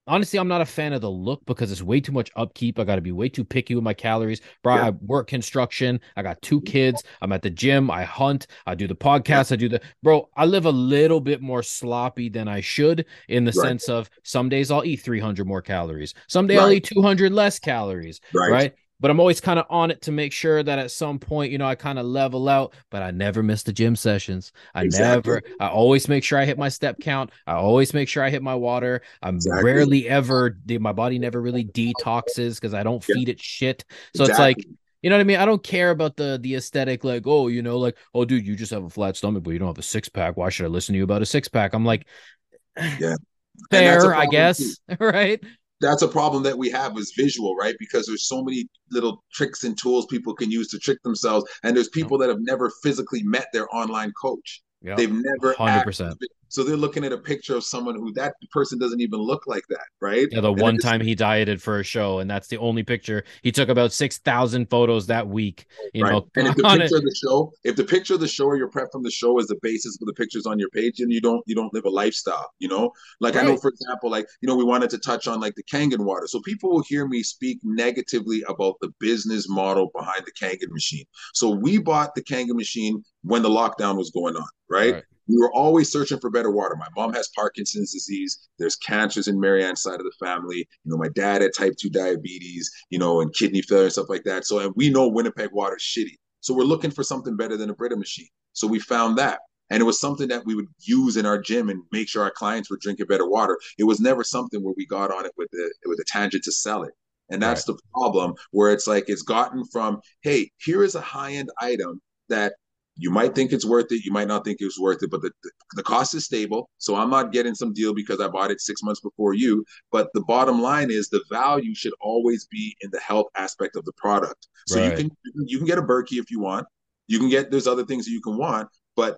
honestly, I'm not a fan of the look because it's way too much upkeep. I got to be way too picky with my calories. Bro, yeah. I work construction. I got two kids. I'm at the gym. I hunt. I do the podcast. Yeah. I do the bro. I live a little bit more sloppy than I should in the right. sense of some days I'll eat 300 more calories. Some day right. I'll eat 200 less calories. Right. right? But I'm always kind of on it to make sure that at some point, you know, I kind of level out, but I never miss the gym sessions. I exactly. never, I always make sure I hit my step count. I always make sure I hit my water. I'm exactly. rarely ever, my body never really detoxes because I don't feed it shit. So exactly. it's like, you know what I mean? I don't care about the the aesthetic, like, oh, you know, like, oh, dude, you just have a flat stomach, but you don't have a six pack. Why should I listen to you about a six pack? I'm like, yeah, fair, I guess, right? That's a problem that we have is visual, right? Because there's so many little tricks and tools people can use to trick themselves, and there's people that have never physically met their online coach. Yep. They've never 100%. So they're looking at a picture of someone who that person doesn't even look like that, right? Yeah, the and one time he dieted for a show, and that's the only picture. He took about six thousand photos that week. You right. know, and if the picture it. of the show, if the picture of the show or your prep from the show is the basis for the pictures on your page, then you don't you don't live a lifestyle. You know, like right. I know, for example, like you know, we wanted to touch on like the Kangen water, so people will hear me speak negatively about the business model behind the Kangen machine. So we bought the Kangen machine when the lockdown was going on, right? right we were always searching for better water. My mom has Parkinson's disease. There's cancers in Marianne's side of the family. You know, my dad had type 2 diabetes, you know, and kidney failure and stuff like that. So, and we know Winnipeg water is shitty. So we're looking for something better than a Brita machine. So we found that. And it was something that we would use in our gym and make sure our clients were drinking better water. It was never something where we got on it with the with a tangent to sell it. And that's right. the problem where it's like it's gotten from, hey, here is a high-end item that you might think it's worth it, you might not think it's worth it, but the, the, cost is stable. So I'm not getting some deal because I bought it six months before you. But the bottom line is the value should always be in the health aspect of the product. So right. you can you can get a Berkey if you want. You can get there's other things that you can want, but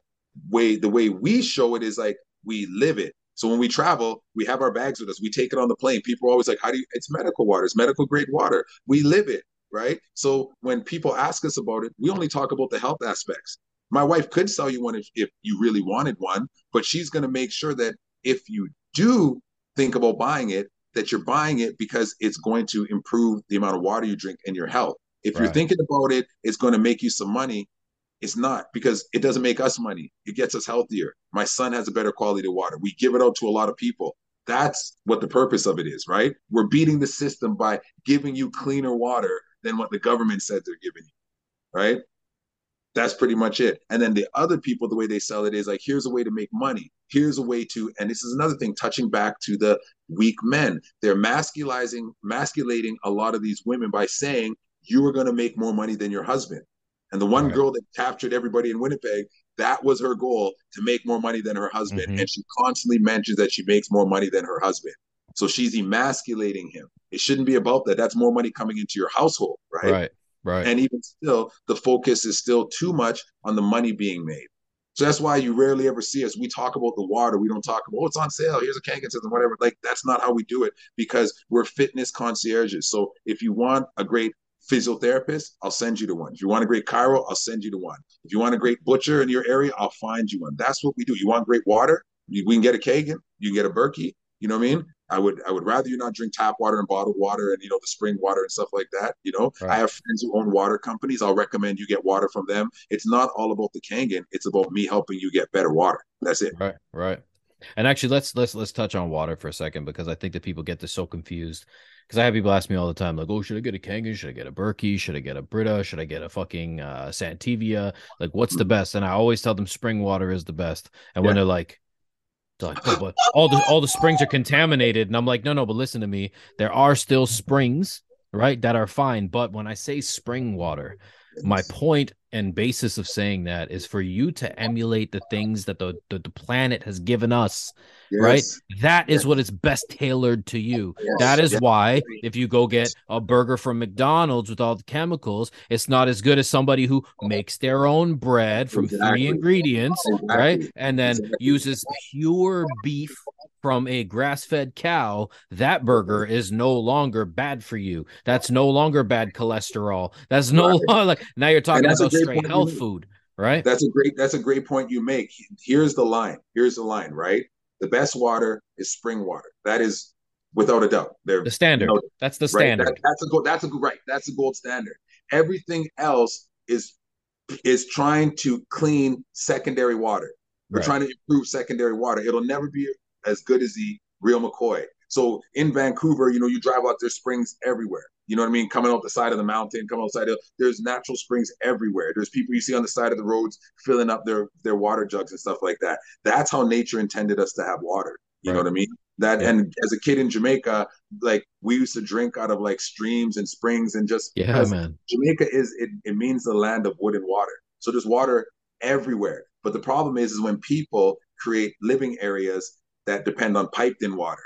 way the way we show it is like we live it. So when we travel, we have our bags with us. We take it on the plane. People are always like, "How do you?" It's medical water. It's medical grade water. We live it, right? So when people ask us about it, we only talk about the health aspects. My wife could sell you one if, if you really wanted one, but she's going to make sure that if you do think about buying it, that you're buying it because it's going to improve the amount of water you drink and your health. If right. you're thinking about it, it's going to make you some money. It's not because it doesn't make us money. It gets us healthier. My son has a better quality of water. We give it out to a lot of people. That's what the purpose of it is, right? We're beating the system by giving you cleaner water than what the government said they're giving you, right? That's pretty much it. And then the other people, the way they sell it is like, here's a way to make money. Here's a way to, and this is another thing, touching back to the weak men. They're masculizing, masculating a lot of these women by saying, you are going to make more money than your husband. And the one right. girl that captured everybody in Winnipeg, that was her goal to make more money than her husband. Mm-hmm. And she constantly mentions that she makes more money than her husband. So she's emasculating him. It shouldn't be about that. That's more money coming into your household, right? Right. Right. And even still, the focus is still too much on the money being made. So that's why you rarely ever see us. We talk about the water. We don't talk about, oh, it's on sale. Here's a Kangen system, whatever. Like, that's not how we do it because we're fitness concierges. So if you want a great physiotherapist, I'll send you to one. If you want a great chiro, I'll send you to one. If you want a great butcher in your area, I'll find you one. That's what we do. You want great water? We can get a Kangen. You can get a Berkey. You know what I mean? I would I would rather you not drink tap water and bottled water and you know the spring water and stuff like that. You know, right. I have friends who own water companies. I'll recommend you get water from them. It's not all about the Kangen. It's about me helping you get better water. That's it. Right, right. And actually, let's let's let's touch on water for a second because I think that people get this so confused. Because I have people ask me all the time, like, "Oh, should I get a Kangen? Should I get a Berkey? Should I get a Brita? Should I get a fucking uh, Santevia? Like, what's the best?" And I always tell them spring water is the best. And yeah. when they're like, like, oh, but all the all the springs are contaminated, and I'm like, no, no, but listen to me. There are still springs, right, that are fine. But when I say spring water, my point and basis of saying that is for you to emulate the things that the the, the planet has given us yes. right That is yes. what is best tailored to you yes. that is why if you go get a burger from mcdonald's with all the chemicals it's not as good as somebody who makes their own bread from exactly. three ingredients exactly. right and then exactly. uses pure beef from a grass-fed cow, that burger mm-hmm. is no longer bad for you. That's no longer bad cholesterol. That's no right. longer like now you're talking about straight health food, right? That's a great that's a great point you make. Here's the line. Here's the line, right? The best water is spring water. That is without a doubt. They're the standard. You know, that's the standard. Right? That, that's a gold, that's a right. That's a gold standard. Everything else is is trying to clean secondary water. We're right. trying to improve secondary water. It'll never be as good as the real McCoy. So in Vancouver, you know, you drive out, there's springs everywhere. You know what I mean? Coming out the side of the mountain, coming outside, of, there's natural springs everywhere. There's people you see on the side of the roads filling up their their water jugs and stuff like that. That's how nature intended us to have water. You right. know what I mean? That yeah. and as a kid in Jamaica, like we used to drink out of like streams and springs and just yeah, man. Jamaica is it, it means the land of wood and water. So there's water everywhere. But the problem is, is when people create living areas that depend on piped in water.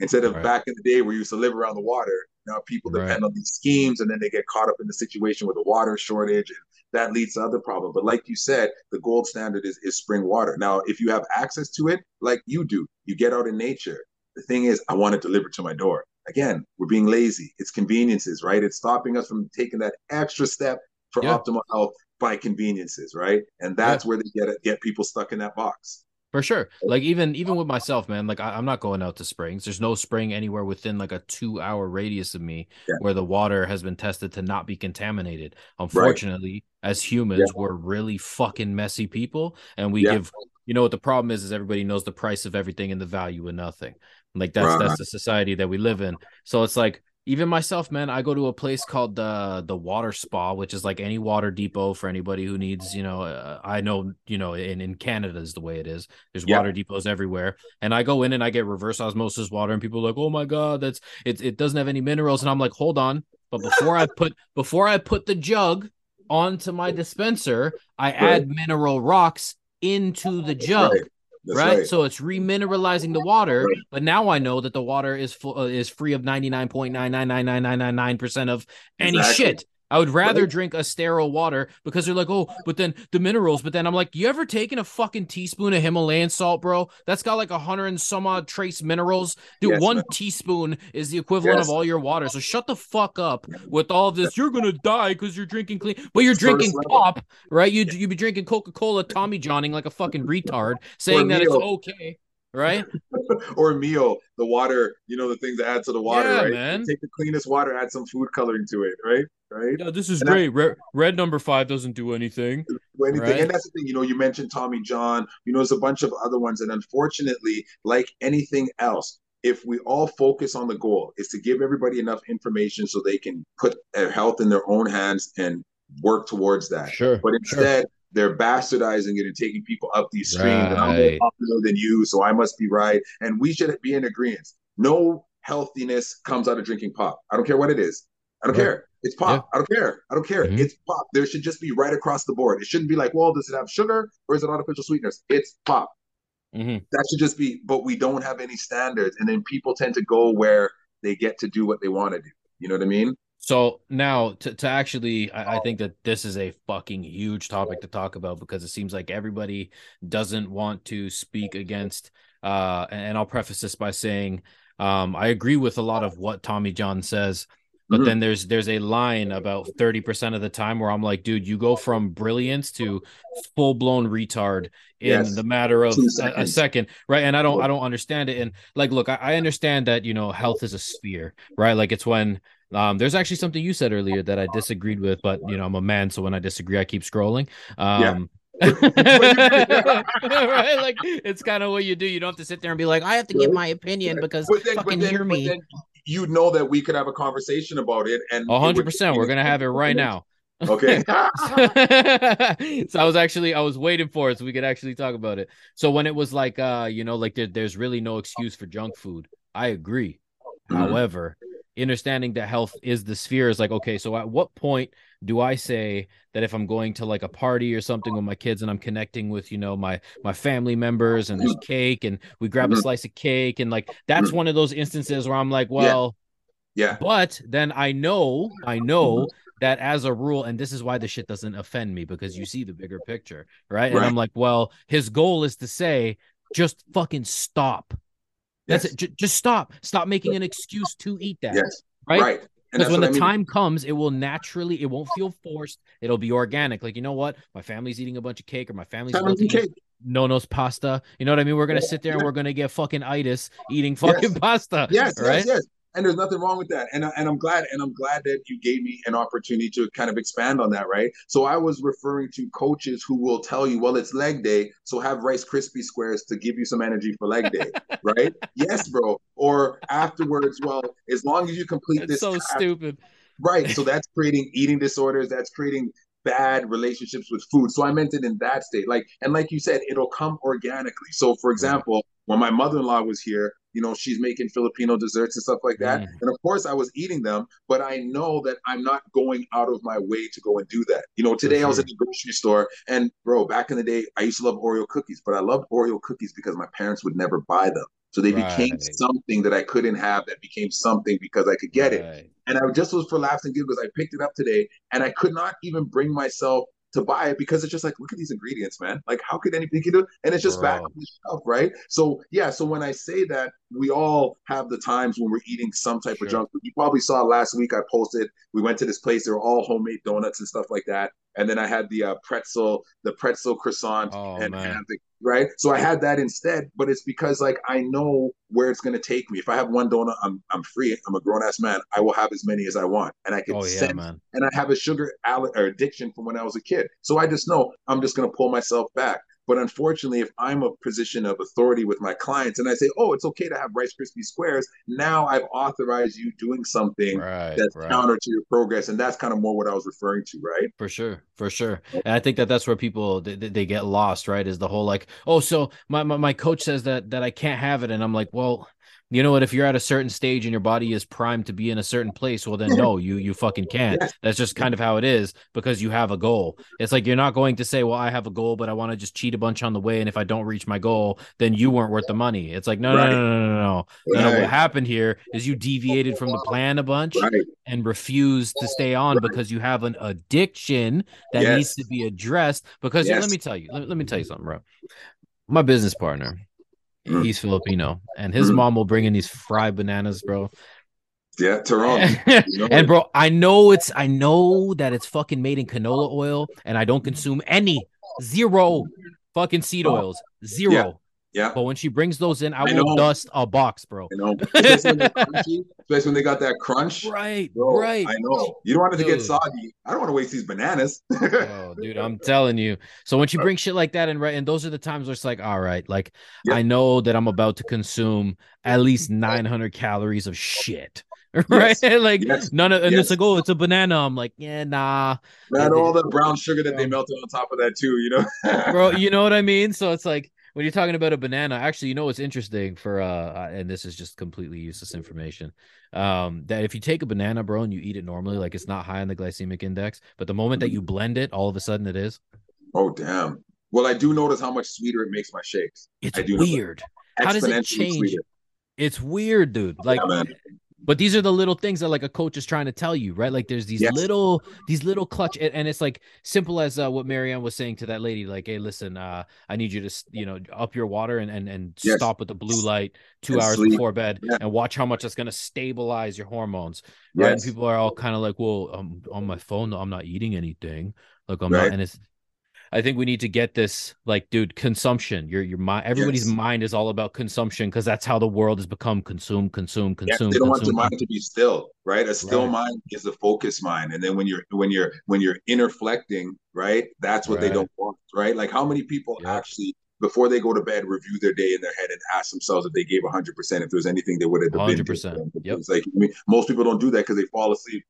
Instead of right. back in the day where you used to live around the water, now people right. depend on these schemes and then they get caught up in the situation with the water shortage and that leads to other problems. But like you said, the gold standard is, is spring water. Now, if you have access to it, like you do, you get out in nature. The thing is, I want it delivered to my door. Again, we're being lazy. It's conveniences, right? It's stopping us from taking that extra step for yeah. optimal health by conveniences, right? And that's yeah. where they get it, get people stuck in that box. For sure. Like even even with myself, man, like I, am not going out to springs. There's no spring anywhere within like a two hour radius of me yeah. where the water has been tested to not be contaminated. Unfortunately, right. as humans, yeah. we're really fucking messy people and we yeah. give you know what the problem is is everybody knows the price of everything and the value of nothing. Like that's right. that's the society that we live in. So it's like even myself, man, I go to a place called the the Water Spa, which is like any water depot for anybody who needs, you know, uh, I know, you know, in in Canada is the way it is. There's Yeah. water depots everywhere, and I go in and I get reverse osmosis water, and people are like, "Oh my god, that's it! It doesn't have any minerals," and I'm like, "Hold on." But before I put before I put the jug onto my dispenser, I add mineral rocks into the jug Right. Right? right. So it's remineralizing the water, but now I know that the water is full uh, is free of ninety nine point nine nine nine nine nine nine nine percent of any Exactly. shit. I would rather Right. drink a sterile water because they're like, oh, but then the minerals. But then I'm like, you ever taken a fucking teaspoon of Himalayan salt, bro? That's got like a hundred and some odd trace minerals. Dude, Yes, one teaspoon is the equivalent Yes. of all your water. So shut the fuck up with all of this. You're gonna die because you're drinking clean, but you're drinking pop, right? You you be drinking Coca Cola, Tommy Johnning like a fucking retard, saying that it's okay, right? or meal, the water, you know, the things that add to the water, Yeah, right? man. Take the cleanest water, add some food coloring to it, right? Right? Yeah, this is And I- great. Red, red number five doesn't do anything. do anything. Right. And that's the thing, you know, you mentioned Tommy John, you know, there's a bunch of other ones. And unfortunately, like anything else, if we all focus on the goal, is to give everybody enough information so they can put their health in their own hands and work towards that. Sure, But instead, they're bastardizing it and taking people up these streams. And I'm more popular than you, so I must be right. And we should be in agreement. No healthiness comes out of drinking pop. I don't care what it is. I don't Right. care. It's pop. I don't care. I don't care. Mhm. It's pop. There should just be right across the board. It shouldn't be like, well, does it have sugar or is it artificial sweeteners? It's pop. Mhm. That should just be, but we don't have any standards. And then people tend to go where they get to do what they want to do. You know what I mean? So now to, to actually, I, I think that this is a fucking huge topic to talk about because it seems like everybody doesn't want to speak against. Uh, and I'll preface this by saying, um, I agree with a lot of what Tommy John says, but Mhm. then there's there's a line about thirty percent of the time where I'm like, dude, you go from brilliance to full blown retard in Yes. the matter of a, a second, right? And I don't I don't understand it. And like, look, I, I understand that you know health is a sphere, right? Like it's when um, there's actually something you said earlier that I disagreed with, but you know, I'm a man, so when I disagree, I keep scrolling. Um, right? Like it's kind of what you do. You don't have to sit there and be like, I have to give my opinion because But then, fucking but then, hear me. you know that we could have a conversation about it. And 100. percent We're gonna have it right now. Okay. so I was actually I was waiting for it so we could actually talk about it. So when it was like uh you know like there, there's really no excuse for junk food. I agree. Mhm. However, understanding that health is the sphere is like okay, so at what point do I say that if I'm going to like a party or something with my kids and I'm connecting with you know my my family members and there's cake and we grab a Mhm. slice of cake and like that's Mhm. one of those instances where I'm like, well, yeah. but then I know, I know that as a rule, and this is why the shit doesn't offend me because you see the bigger picture, right? And I'm like, well, his goal is to say, just fucking stop. That's Yes. it. J- just stop. Stop making an excuse to eat that. Yes. Right. Right. Because when the I mean. time comes, it will naturally, it won't feel forced. It'll be organic. Like, you know what? My family's eating a bunch of cake, or my family's Having about to some eat cake. no-nos pasta. You know what I mean? We're gonna sit there and Yeah. we're gonna get fucking itis eating fucking pasta. Yes, right? yes, yes. And there's nothing wrong with that. And, and I'm glad, and I'm glad that you gave me an opportunity to kind of expand on that, right? So I was referring to coaches who will tell you, well, it's leg day, so have Rice Krispie squares to give you some energy for leg day, right? yes, bro. Or afterwards, well, as long as you complete It's this so task, stupid. Right. So that's creating eating disorders. That's creating bad relationships with food. So I meant it in that state. Like, and like you said, it'll come organically. So for example, when my mother-in-law was here, you know, she's making Filipino desserts and stuff like that. Mm. And of course I was eating them, but I know that I'm not going out of my way to go and do that. You know, today I was sure. at the grocery store and bro, back in the day, I used to love Oreo cookies, but I loved Oreo cookies because my parents would never buy them. So they became something that I couldn't have that became something because I could get it. And I just was for laughs and giggles. I picked it up today and I could not even bring myself to buy it because it's just like, look at these ingredients, man. Like, how could anybody do it? And it's just back on the shelf, right? So, yeah. So, when I say that, we all have the times when we're eating some type Sure. of junk food. You probably saw last week I posted, we went to this place, they were all homemade donuts and stuff like that. And then I had the uh, pretzel, the pretzel croissant, Oh, and, and the- right. So I had that instead, but it's because like I know where it's gonna take me. If I have one donut, I'm I'm free. I'm a grown ass man. I will have as many as I want, and I can Oh yeah, sense man. and I have a sugar addiction from when I was a kid. So I just know I'm just going to pull myself back. But unfortunately, if I'm a position of authority with my clients and I say, oh, it's okay to have Rice Krispie squares, now I've authorized you doing something right, that's right. counter to your progress. And that's kind of more what I was referring to, right? For sure. For sure. And I think that that's where people, they, they get lost, right? Is the whole like, oh, so my, my, my coach says that, that I can't have it. And I'm like, well, you know what if you're at a certain stage and your body is primed to be in a certain place well then no you you fucking can't that's just kind of how it is because you have a goal it's like you're not going to say well i have a goal but i want to just cheat a bunch on the way and if i don't reach my goal then you weren't worth the money it's like no right. no, no, no no no no right. no what happened here is you deviated from the plan a bunch right. and refused to stay on because you have an addiction that yes. needs to be addressed because yes. let me tell you let, let me tell you something bro my business partner. He's Filipino, and his mm. mom will bring in these fried bananas, bro. Yeah, Toronto. and bro, I know it's I know that it's fucking made in canola oil, and I don't consume any zero fucking seed oh. oils. Zero. Yeah. But when she brings those in, I, I will know. dust a box, bro. You know, especially when, crunchy, especially when they got that crunch. Right. Bro, right. I know. You don't want it to get soggy. I don't want to waste these bananas. oh, dude, I'm telling you. So when she brings shit like that in, right, and those are the times where it's like, all right, like I know that I'm about to consume at least 900 calories of shit. right? Yes. like yes. none of, and yes. it's like, oh, it's a banana. I'm like, yeah, nah. Man, all the brown sugar that they melted on top of that too, you know, bro. You know what I mean? So it's like, when you're talking about a banana, actually, you know what's interesting for uh, and this is just completely useless information. Um, that if you take a banana, bro, and you eat it normally, like it's not high on the glycemic index, but the moment that you blend it, all of a sudden it is. Oh damn! Well, I do notice how much sweeter it makes my shakes. It's weird. How does it change? Sweeter. It's weird, dude. Like yeah, but these are the little things that like a coach is trying to tell you right like there's these yes. little these little clutch and, it's like simple as uh, what marianne was saying to that lady like hey listen uh i need you to you know up your water and and, and yes. stop with the blue light two and hours sleep. before bed yeah. and watch how much that's going to stabilize your hormones right yes. and people are all kind of like well i'm on my phone i'm not eating anything like i'm right. not and it's I think we need to get this like, dude, consumption. Your your mind, everybody's yes. mind is all about consumption because that's how the world has become consume, consume, consume. Yes, they don't consume, want the mind to be still, right? A still right. mind is a focused mind, and then when you're when you're when you're interflecting, right, that's what right. they don't want, right? Like how many people yeah. actually before they go to bed review their day in their head and ask themselves if they gave 100% if there's anything they would have 100% yep. it's like I mean, most people don't do that because they fall asleep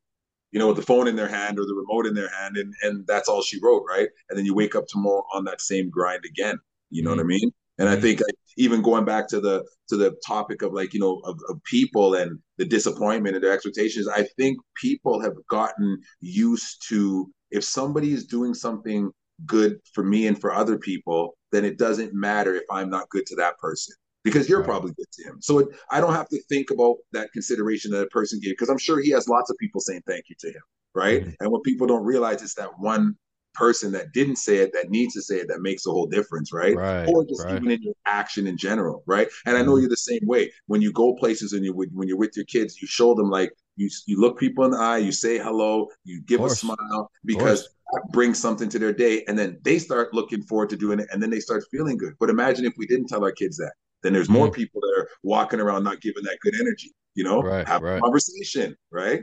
you know, with the phone in their hand or the remote in their hand, and and that's all she wrote, right? And then you wake up tomorrow on that same grind again. You know mm-hmm. what I mean? And mm-hmm. I think even going back to the to the topic of like you know of, of people and the disappointment and their expectations, I think people have gotten used to if somebody is doing something good for me and for other people, then it doesn't matter if I'm not good to that person because you're right. probably good to him. So it, I don't have to think about that consideration that a person gave because I'm sure he has lots of people saying thank you to him, right? Mm-hmm. And what people don't realize is that one person that didn't say it that needs to say it that makes a whole difference, right? right or just right. even in your action in general, right? And mm-hmm. I know mm-hmm. you're the same way. When you go places and you when you're with your kids, you show them like you you look people in the eye, you say hello, you give a smile because that brings something to their day and then they start looking forward to doing it and then they start feeling good. But imagine if we didn't tell our kids that then there's more mm-hmm. people that are walking around not giving that good energy. You know, right, have right. a conversation, right?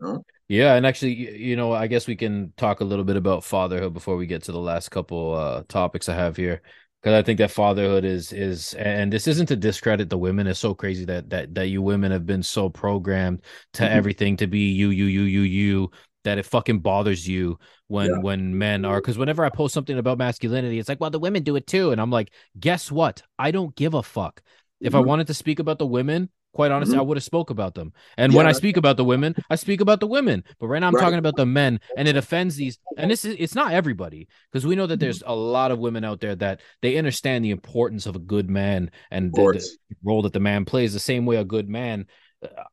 Know? Yeah, and actually, you know, I guess we can talk a little bit about fatherhood before we get to the last couple uh, topics I have here, because I think that fatherhood is is, and this isn't to discredit the women. It's so crazy that that that you women have been so programmed to mm-hmm. everything to be you, you, you, you, you, that it fucking bothers you when yeah. when men are because whenever I post something about masculinity, it's like, well, the women do it too. And I'm like, guess what? I don't give a fuck. If mm-hmm. I wanted to speak about the women, quite honestly, mm-hmm. I would have spoke about them. And yeah, when I speak about the women, I speak about the women. But right now I'm right. talking about the men, and it offends these. And this is it's not everybody because we know that there's a lot of women out there that they understand the importance of a good man and the, the role that the man plays the same way a good man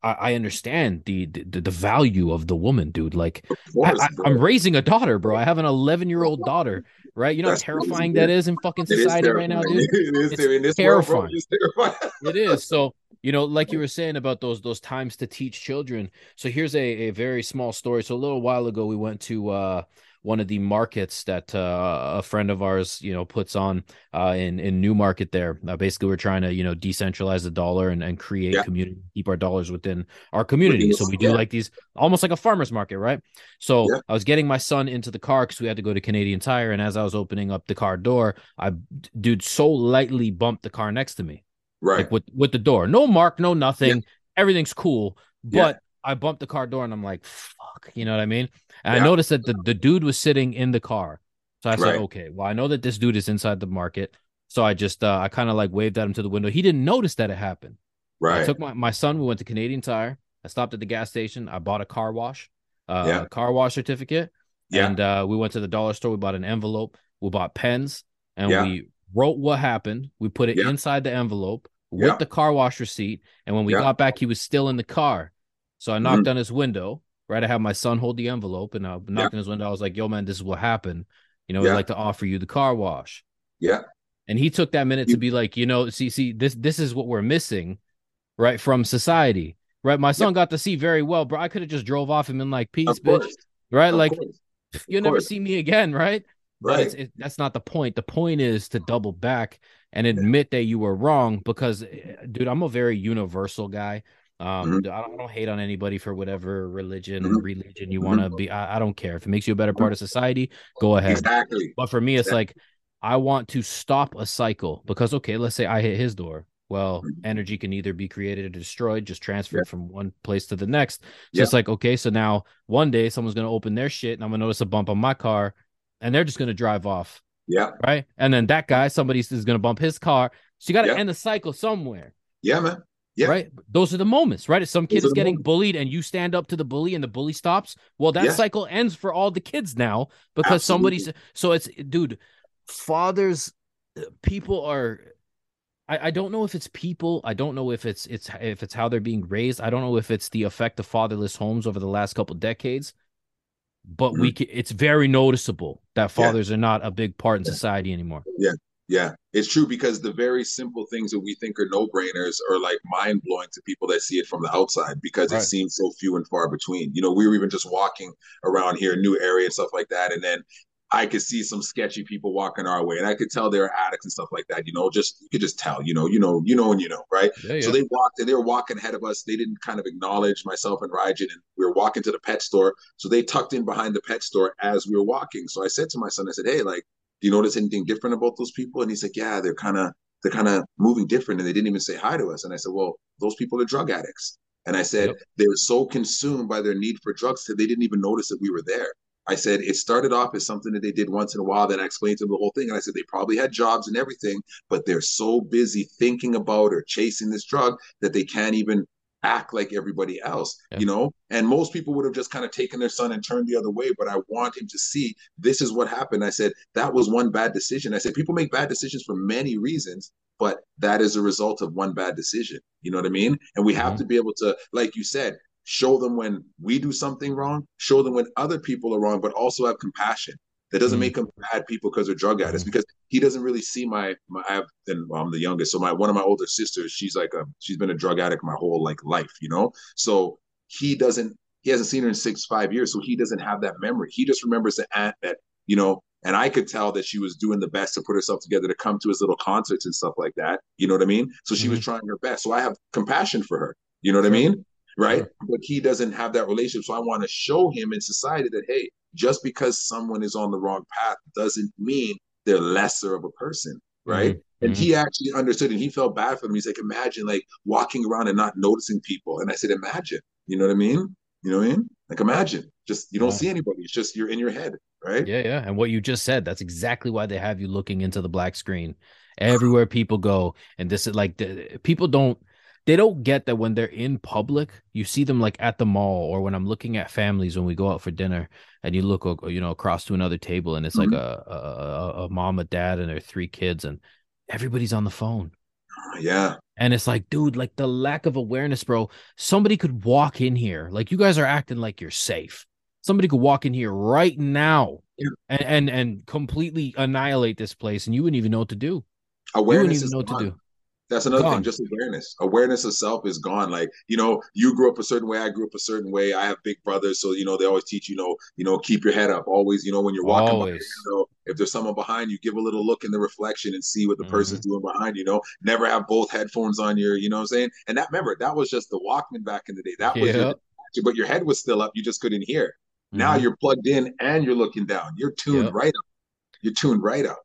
I, I understand the, the, the value of the woman, dude. Like course, I, am raising a daughter, bro. I have an 11 year old daughter, right? You know That's how terrifying that is in fucking society right now, dude. it is it's terrifying. World, terrifying. it is. So you know, like you were saying about those those times to teach children. So here's a, a very small story. So a little while ago, we went to uh one of the markets that uh, a friend of ours, you know, puts on uh, in in Newmarket. There, uh, basically, we're trying to you know decentralize the dollar and, and create yeah. community, keep our dollars within our community. So we do yeah. like these almost like a farmers market, right? So yeah. I was getting my son into the car because we had to go to Canadian Tire, and as I was opening up the car door, I dude so lightly bumped the car next to me, right, like with with the door, no mark, no nothing, everything's cool, but I bumped the car door and I'm like, fuck, you know what I mean? And yeah. I noticed that the, the dude was sitting in the car. So I said, okay, well, I know that this dude is inside the market. So I just, uh, I kind of like waved at him to the window. He didn't notice that it happened. Right. I took my, my son, we went to Canadian Tire. I stopped at the gas station. I bought a car wash, uh, yeah. car wash certificate. Yeah. And uh, we went to the dollar store. We bought an envelope. We bought pens and yeah. we wrote what happened. We put it yeah. inside the envelope with the car wash receipt. And when we got back, he was still in the car. So I knocked mm-hmm. on his window, right? I had my son hold the envelope and I knocked yeah. on his window. I was like, yo, man, this is what happened. You know, yeah. we'd like to offer you the car wash. Yeah. And he took that minute to be like, you know, see, see, this this is what we're missing, right? From society. Right. My son yeah. got to see very well, bro. I could have just drove off him in like peace, bitch. Right. Of like you'll never see me again, right? Right. But it, that's not the point. The point is to double back and admit that you were wrong because, eh, dude, I'm a very universal guy. Um, mm-hmm. I, don't, I, don't, hate on anybody for whatever religion mm-hmm. religion you mm-hmm. want to be. I, I, don't care if it makes you a better part of society. Go ahead. Exactly. But for me, it's exactly. like I want to stop a cycle because okay, let's say I hit his door. Well, mm-hmm. energy can either be created or destroyed, just transferred from one place to the next. So it's like okay, so now one day someone's gonna open their shit and I'm gonna notice a bump on my car, and they're just gonna drive off. Yeah. Right. And then that guy, somebody is gonna bump his car. So you got to end the cycle somewhere. Yeah, man. Yeah. Right. Those are the moments, right? If some kid is getting moments. bullied and you stand up to the bully and the bully stops, well, that yeah. cycle ends for all the kids now because Absolutely. somebody's so it's dude, fathers, uh, people are I, I don't know if it's people. I don't know if it's it's if it's how they're being raised. I don't know if it's the effect of fatherless homes over the last couple decades. But mm-hmm. we can, it's very noticeable that fathers yeah. are not a big part in society anymore. Yeah. Yeah, it's true because the very simple things that we think are no brainers are like mind blowing to people that see it from the outside because right. it seems so few and far between. You know, we were even just walking around here, new area and stuff like that, and then I could see some sketchy people walking our way, and I could tell they were addicts and stuff like that. You know, just you could just tell. You know, you know, you know, and you know, right? Yeah, yeah. So they walked, and they were walking ahead of us. They didn't kind of acknowledge myself and Rajan, and we were walking to the pet store. So they tucked in behind the pet store as we were walking. So I said to my son, I said, "Hey, like." Do you notice anything different about those people? And he's like, yeah, they're kind of they're kind of moving different, and they didn't even say hi to us. And I said, well, those people are drug addicts. And I said yep. they were so consumed by their need for drugs that they didn't even notice that we were there. I said it started off as something that they did once in a while. Then I explained to them the whole thing, and I said they probably had jobs and everything, but they're so busy thinking about or chasing this drug that they can't even act like everybody else, yeah. you know? And most people would have just kind of taken their son and turned the other way. But I want him to see this is what happened. I said, that was one bad decision. I said, people make bad decisions for many reasons, but that is a result of one bad decision. You know what I mean? And we have mm-hmm. to be able to, like you said, show them when we do something wrong, show them when other people are wrong, but also have compassion. That doesn't mm-hmm. make them bad people because they're drug addicts. Mm-hmm. Because he doesn't really see my, my I have then well, I'm the youngest, so my one of my older sisters, she's like a she's been a drug addict my whole like life, you know. So he doesn't he hasn't seen her in six five years, so he doesn't have that memory. He just remembers the aunt that you know. And I could tell that she was doing the best to put herself together to come to his little concerts and stuff like that. You know what I mean? So she mm-hmm. was trying her best. So I have compassion for her. You know what I mean? Right? But he doesn't have that relationship. So I want to show him in society that hey, just because someone is on the wrong path doesn't mean they're lesser of a person, right? Mm-hmm. And he mm-hmm. actually understood and he felt bad for them. He's like, imagine like walking around and not noticing people. And I said, imagine, you know what I mean? You know what I mean? Like imagine, just you don't yeah. see anybody. It's just you're in your head, right? Yeah, yeah. And what you just said, that's exactly why they have you looking into the black screen everywhere people go. And this is like the, people don't they don't get that when they're in public, you see them like at the mall or when I'm looking at families when we go out for dinner and you look, you know, across to another table and it's mm-hmm. like a, a, a mom, a dad, and their three kids and everybody's on the phone. Yeah. And it's like, dude, like the lack of awareness, bro. Somebody could walk in here. Like you guys are acting like you're safe. Somebody could walk in here right now yeah. and, and and completely annihilate this place and you wouldn't even know what to do. Awareness you wouldn't even know what to do That's another gone. thing, just awareness. Awareness of self is gone. Like, you know, you grew up a certain way, I grew up a certain way. I have big brothers, so you know, they always teach, you know, you know, keep your head up. Always, you know, when you're walking by, you know, if there's someone behind you, give a little look in the reflection and see what the mm-hmm. person's doing behind you. know, never have both headphones on your, you know what I'm saying? And that remember, that was just the Walkman back in the day. That was your but your head was still up, you just couldn't hear. Mm-hmm. Now you're plugged in and you're looking down. You're tuned yep. right up. You're tuned right up.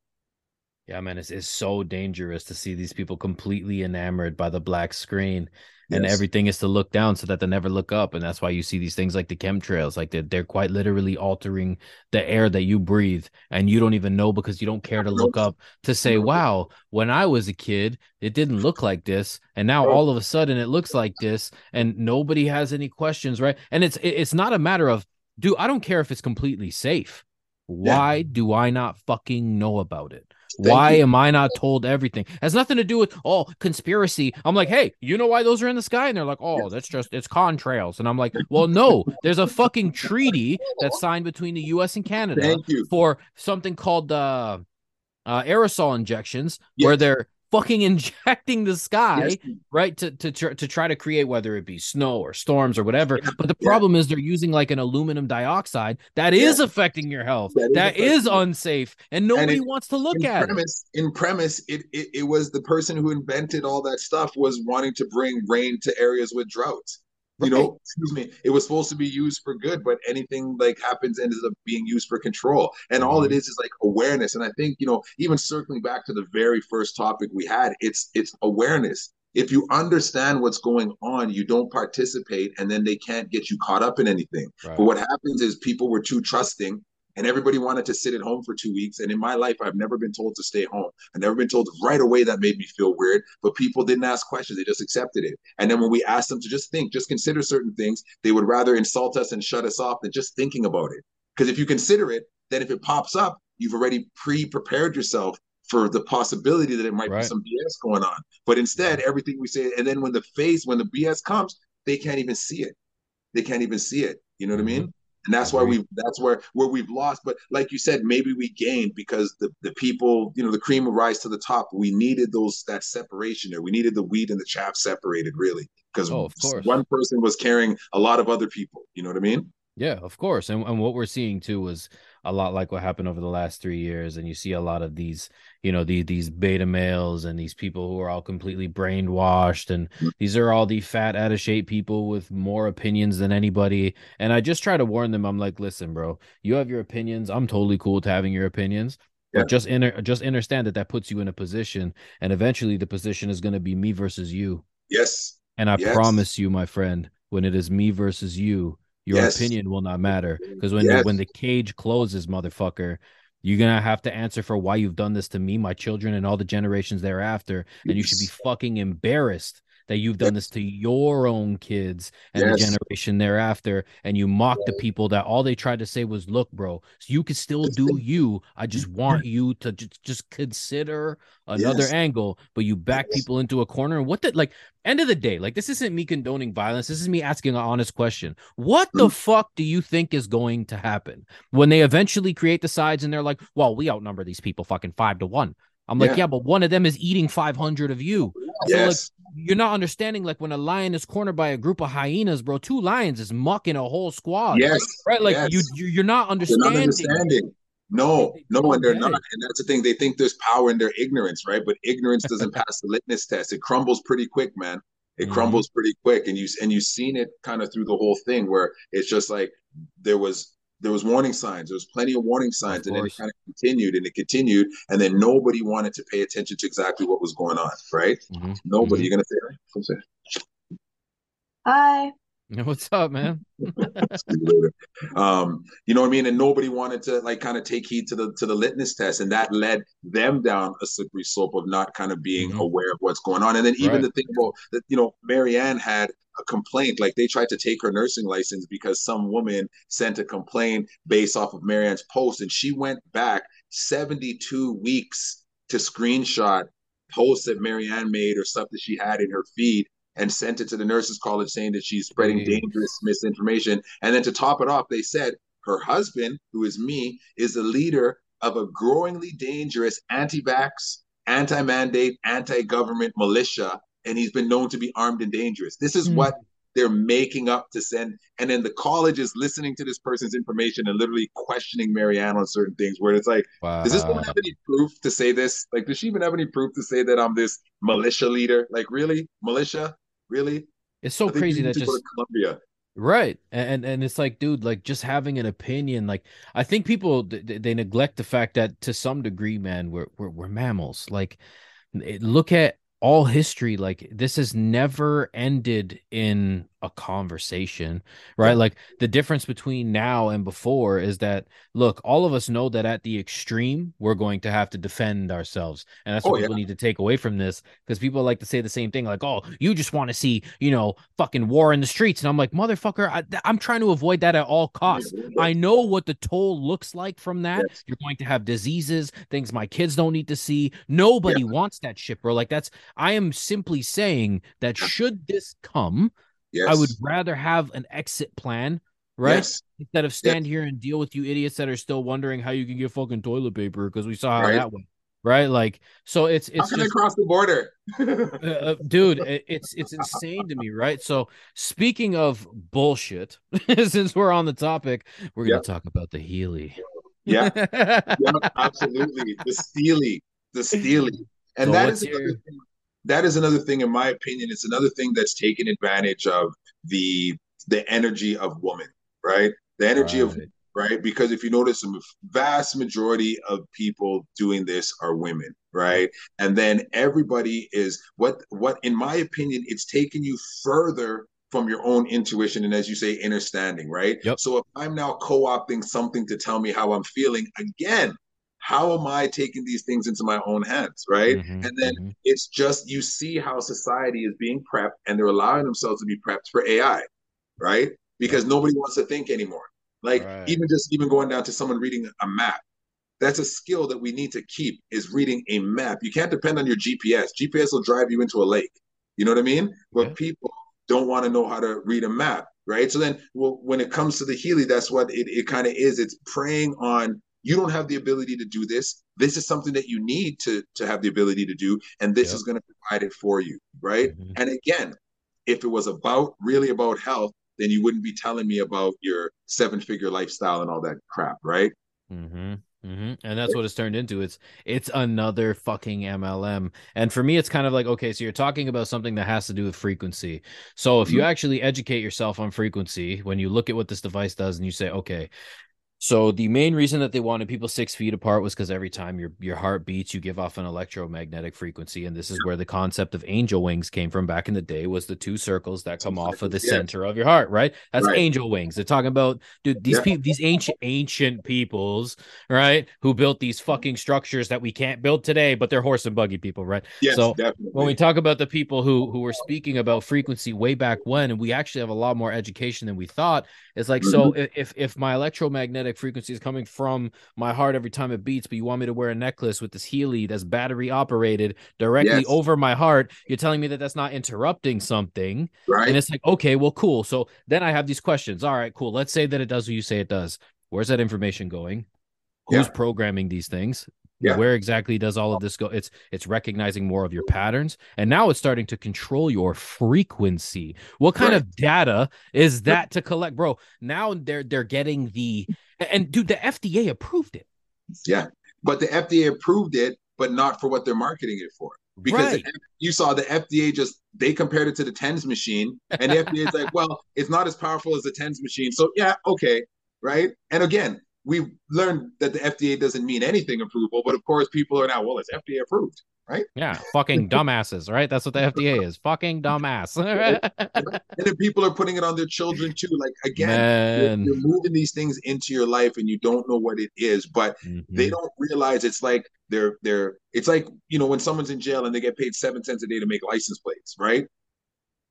Yeah, man, it's, it's so dangerous to see these people completely enamored by the black screen and everything is to look down so that they never look up. And that's why you see these things like the chemtrails, like they're, they're quite literally altering the air that you breathe. And you don't even know because you don't care to look up to say, wow, when I was a kid, it didn't look like this. And now all of a sudden it looks like this. And nobody has any questions, right? And it's it's not a matter of, do I don't care if it's completely safe. Why yeah. do I not fucking know about it? Thank why you. am I not told everything? It has nothing to do with oh conspiracy. I'm like, hey, you know why those are in the sky? And they're like, oh, that's just it's contrails. And I'm like, well, no, there's a fucking treaty that's signed between the U.S. and Canada for something called uh, uh, aerosol injections, yes. where they're fucking injecting the sky, yes. right? To, to to try to create whether it be snow or storms or whatever. But the problem yeah. is they're using like an aluminum dioxide that is yeah. affecting your health. that is, that is unsafe, and nobody and it, wants to look at premise, it. In premise, it, it it was the person who invented all that stuff was wanting to bring rain to areas with droughts. You know, excuse me. It was supposed to be used for good, but anything like happens ends up being used for control. And all it mm-hmm. is is like awareness. And I think you know, even circling back to the very first topic we had, it's it's awareness. If you understand what's going on, you don't participate, and then they can't get you caught up in anything. Right. But what happens is people were too trusting and everybody wanted to sit at home for two weeks. And in my life, I've never been told to stay home. I've never been told right away that made me feel weird, but people didn't ask questions. They just accepted it. And then when we asked them to just think, just consider certain things, they would rather insult us and shut us off than just thinking about it. Because if you consider it, then if it pops up, you've already pre-prepared yourself for the possibility that it might right. be some BS going on. But instead, everything we say, and then when the face, when the BS comes, they can't even see it. They can't even see it. You know what mm-hmm. I mean? And that's why we that's where where we've lost. But like you said maybe we gained because the the people you know the cream will rise to the top. We needed those that separation there. We needed the wheat and the chaff separated really because oh, one person was carrying a lot of other people. You know what i mean? Yeah, of course. And and what we're seeing too was a lot like what happened over the last three years. And you see a lot of these, you know, these these beta males and these people who are all completely brainwashed. And mm. these are all the fat, out of shape people with more opinions than anybody. And I just try to warn them. I'm like, listen, bro, you have your opinions. I'm totally cool to having your opinions. Yeah. But just inter- just understand that that puts you in a position, and eventually the position is going to be me versus you. Yes. And I yes. promise you, my friend, when it is me versus you, your yes. opinion will not matter because when yes. the, when the cage closes, motherfucker, you're gonna have to answer for why you've done this to me, my children, and all the generations thereafter, and you should be fucking embarrassed that you've done this to your own kids and yes. the generation thereafter and you mock the people that all they tried to say was look bro so you can still do you i just want you to just, just consider another yes. angle but you back yes. people into a corner what the like end of the day like this isn't me condoning violence this is me asking an honest question what the fuck do you think is going to happen when they eventually create the sides and they're like well we outnumber these people fucking five to one I'm like, yeah. yeah, but one of them is eating 500 of you. So yes. You're not understanding like when a lion is cornered by a group of hyenas, bro. Two lions is mucking a whole squad. Yes, right. Like yes. you, you're not understanding. Not understanding. No, no, and they're not. And that's the thing. They think there's power in their ignorance, right? But ignorance doesn't pass the litmus test. It crumbles pretty quick, man. It mm-hmm. crumbles pretty quick, and you and you've seen it kind of through the whole thing, where it's just like there was there was warning signs. There was plenty of warning signs, of and then it kind of continued and it continued, and then nobody wanted to pay attention to exactly what was going on. Right? Mm-hmm. Nobody. Mm-hmm. You're gonna say, right? Hi. What's up, man? um, you know what I mean? And nobody wanted to like kind of take heed to the to the litmus test, and that led them down a slippery slope of not kind of being mm-hmm. aware of what's going on. And then even right. the thing about that, you know, Marianne had a complaint. Like they tried to take her nursing license because some woman sent a complaint based off of Marianne's post, and she went back 72 weeks to screenshot posts that Marianne made or stuff that she had in her feed and sent it to the nurses college saying that she's spreading mm. dangerous misinformation. And then to top it off, they said her husband, who is me, is the leader of a growingly dangerous anti-vax anti-mandate, anti-government militia, and he's been known to be armed and dangerous. This is mm. what they're making up to send. And then the college is listening to this person's information and literally questioning Marianne on certain things where it's like, wow. does this woman have any proof to say this? Like, does she even have any proof to say that I'm this militia leader? Like, really? Militia? Really? It's so crazy that just Columbia. Right. And and it's like dude, like just having an opinion, like I think people they neglect the fact that to some degree, man, we're we're, we're mammals. Like look at all history like this has never ended in a conversation right? Like the difference between now and before is that look all of us know that at the extreme we're going to have to defend ourselves and that's oh, what yeah. people need to take away from this because people like to say the same thing like oh you just want to see you know fucking war in the streets and i'm like motherfucker I, am trying to avoid that at all costs. I know what the toll looks like from that. Yes. you're going to have diseases things my kids don't need to see. Nobody wants that shit bro. Like that's i am simply saying that should this come Yes. I would rather have an exit plan, right? Yes. Instead of stand yes. here and deal with you idiots that are still wondering how you can get fucking toilet paper because we saw how right. that went. Right, like so, it's it's just, I cross the border, uh, uh, dude? It, it's it's insane to me, right? So, speaking of bullshit, since we're on the topic, we're gonna talk about the Healy. Yeah, yeah, absolutely. The Steely, the Steely, and so that is your... that is another thing, in my opinion, it's another thing that's taken advantage of the the energy of woman, right? The energy right. of right because if you notice the vast majority of people doing this are women right and then everybody is what what in my opinion it's taken you further from your own intuition and as you say understanding right yep. so if i'm now co-opting something to tell me how i'm feeling again how am I taking these things into my own hands, right? Mm-hmm, and then mm-hmm. it's just you see how society is being prepped and they're allowing themselves to be prepped for AI, right? Because nobody wants to think anymore. Like right. even just even going down to someone reading a map. That's a skill that we need to keep is reading a map. You can't depend on your GPS. GPS will drive you into a lake. You know what I mean? But yeah. people don't want to know how to read a map, right? So then well, when it comes to the Healy, that's what it, it kind of is. It's preying on you don't have the ability to do this this is something that you need to to have the ability to do and this yep. is going to provide it for you right mm-hmm. and again if it was about really about health then you wouldn't be telling me about your seven figure lifestyle and all that crap right mm-hmm. Mm-hmm. And that's what it's turned into. It's it's another fucking MLM. And for me, it's kind of like okay, so you're talking about something that has to do with frequency. So if mm-hmm. you actually educate yourself on frequency, when you look at what this device does, and you say, okay, so the main reason that they wanted people six feet apart was because every time your your heart beats, you give off an electromagnetic frequency, and this is where the concept of angel wings came from back in the day. Was the two circles that come off of the yeah. center of your heart, right? That's right. angel wings. They're talking about dude these yeah. people, these ancient ancient peoples, right? Who built these fucking structures that we can't build today, but they're horse and buggy people, right? Yes, so definitely. when we talk about the people who who were speaking about frequency way back when, and we actually have a lot more education than we thought. It's like mm-hmm. so if if my electromagnetic frequency is coming from my heart every time it beats, but you want me to wear a necklace with this Healy that's battery operated directly yes. over my heart. You're telling me that that's not interrupting something. Right. And it's like, okay, well, cool. So then I have these questions. All right, cool. Let's say that it does what you say it does. Where's that information going? Who's yeah. programming these things? Yeah. Where exactly does all of this go? It's it's recognizing more of your patterns, and now it's starting to control your frequency. What kind right. of data is that to collect, bro? Now they're they're getting the and dude, the FDA approved it. Yeah, but the FDA approved it, but not for what they're marketing it for. Because right. you saw the FDA just they compared it to the TENS machine, and the FDA is like, well, it's not as powerful as the TENS machine. So yeah, okay, right. And again, we learned that the FDA doesn't mean anything approval, but of course, people are now, well, it's FDA approved right? Yeah, fucking dumbasses, right? That's what the FDA is. Fucking dumbass. and then people are putting it on their children too. Like again, you're, you're, moving these things into your life and you don't know what it is, but mm-hmm. they don't realize it's like they're they're it's like you know when someone's in jail and they get paid seven cents a day to make license plates, right?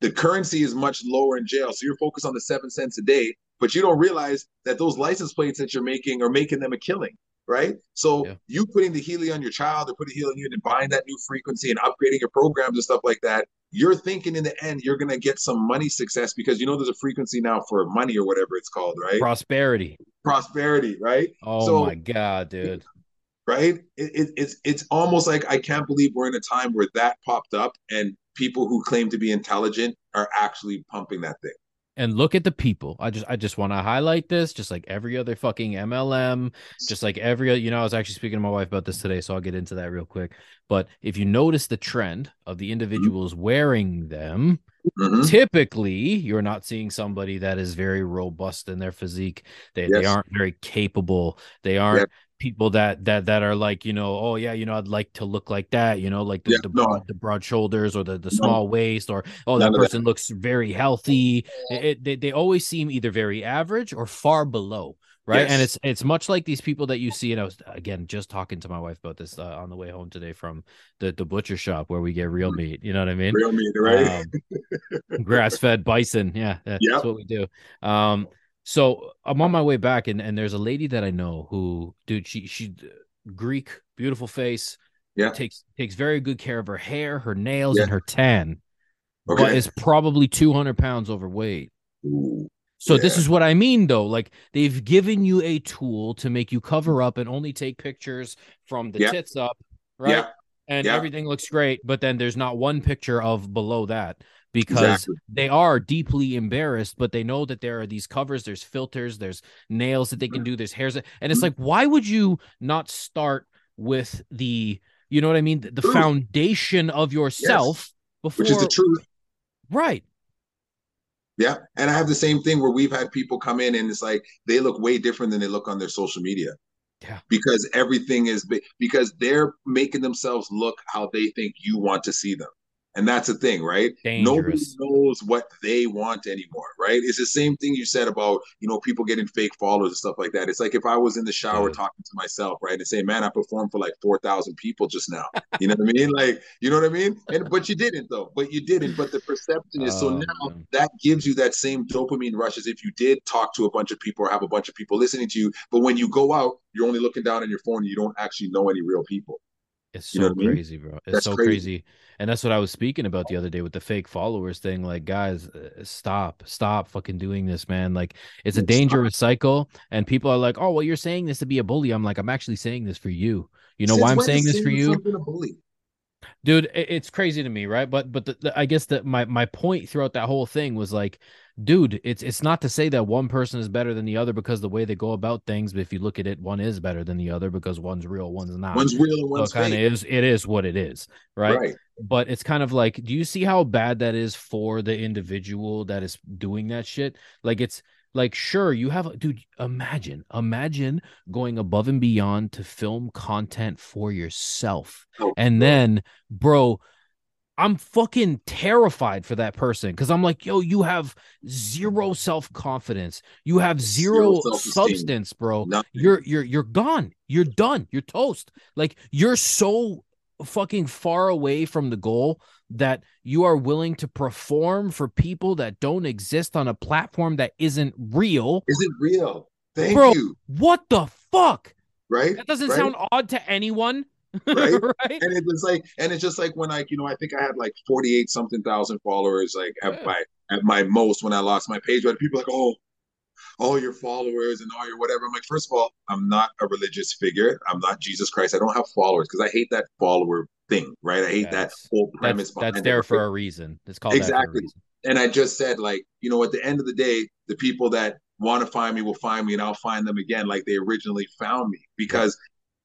The currency is much lower in jail, so you're focused on the seven cents a day, but you don't realize that those license plates that you're making are making them a killing right? So yeah. you putting the Healy on your child or putting Healy on you and buying that new frequency and upgrading your programs and stuff like that, you're thinking in the end you're gonna get some money success because you know there's a frequency now for money or whatever it's called, right? Prosperity. Prosperity, right? Oh so, my god, dude. right? It, it, it's it's almost like I can't believe we're in a time where that popped up and people who claim to be intelligent are actually pumping that thing. And look at the people. I just I just want to highlight this, just like every other fucking MLM, just like every you know, I was actually speaking to my wife about this today, so I'll get into that real quick. But if you notice the trend of the individuals mm-hmm. wearing them, mm-hmm. typically you're not seeing somebody that is very robust in their physique. They yes. they aren't very capable. They aren't people that that that are like you know oh yeah you know i'd like to look like that you know like the, yeah, the, broad, the broad shoulders or the, the small no. waist or oh that person that. looks very healthy it, they, they always seem either very average or far below right yes. and it's it's much like these people that you see and i was again just talking to my wife about this uh, on the way home today from the the butcher shop where we get real mm. meat you know what i mean real meat right um, grass-fed bison yeah that's yep. what we do um so I'm on my way back, and and there's a lady that I know who, dude, she she Greek, beautiful face, yeah, takes takes very good care of her hair, her nails, yeah. and her tan, okay. but is probably 200 pounds overweight. Ooh, so yeah. this is what I mean, though. Like they've given you a tool to make you cover up and only take pictures from the yeah. tits up, right? And everything looks great, but then there's not one picture of below that because exactly. they are deeply embarrassed, but they know that there are these covers, there's filters, there's nails that they can do, there's hairs, and it's mm-hmm. like, why would you not start with the, you know what I mean, the, the foundation of yourself yes. before, which is the truth, right? Yeah, and I have the same thing where we've had people come in and it's like they look way different than they look on their social media. Yeah. Because everything is because they're making themselves look how they think you want to see them. And that's the thing, right? Dangerous. Nobody knows what they want anymore, right? It's the same thing you said about, you know, people getting fake followers and stuff like that. It's like if I was in the shower talking to myself, right, and say, man, I performed for like 4,000 people just now. You know what I mean? Like, you know what I mean? And, but you didn't though, but you didn't. But the perception is, so oh, now that gives you that same dopamine rush as if you did talk to a bunch of people or have a bunch of people listening to you. But when you go out, you're only looking down on your phone and you don't actually know any real people. It's so you know crazy, I mean? bro. It's that's so crazy. crazy. And that's what I was speaking about the other day with the fake followers thing. Like, guys, uh, stop, stop fucking doing this, man. Like, it's a dangerous cycle. And people are like, oh, well, you're saying this to be a bully. I'm like, I'm actually saying this for you. You know Since why I'm saying this for you? Dude, it's crazy to me, right? But but the, the, I guess that my my point throughout that whole thing was like dude, it's it's not to say that one person is better than the other because the way they go about things. But if you look at it, one is better than the other because one's real, one's not. One's real, and one's so kind of is. It is what it is, right? Right. But it's kind of like, do you see how bad that is for the individual that is doing that shit? Like it's like sure you have dude imagine imagine going above and beyond to film content for yourself oh, and bro. then bro I'm fucking terrified for that person because I'm like, yo, you have zero self confidence. You have zero, zero substance, bro. Nothing. You're you're you're gone. You're done. You're toast. Like you're so fucking far away from the goal that you are willing to perform for people that don't exist on a platform that isn't real. Isn't real. Thank bro, you. What the fuck? Right? That doesn't right? sound odd to anyone right? right? And it was like, and it's just like when I, you know, I think I had like forty eight something thousand followers, like at yeah. my at my most when I lost my page. But people like, oh, all your followers and all your whatever. I'm like, first of all, I'm not a religious figure. I'm not Jesus Christ. I don't have followers because I hate that follower thing, right? I hate that whole premise. That's, that's there for a reason. It's called exactly. And I just said, like, you know, at the end of the day, the people that want to find me will find me, and I'll find them again, like they originally found me, because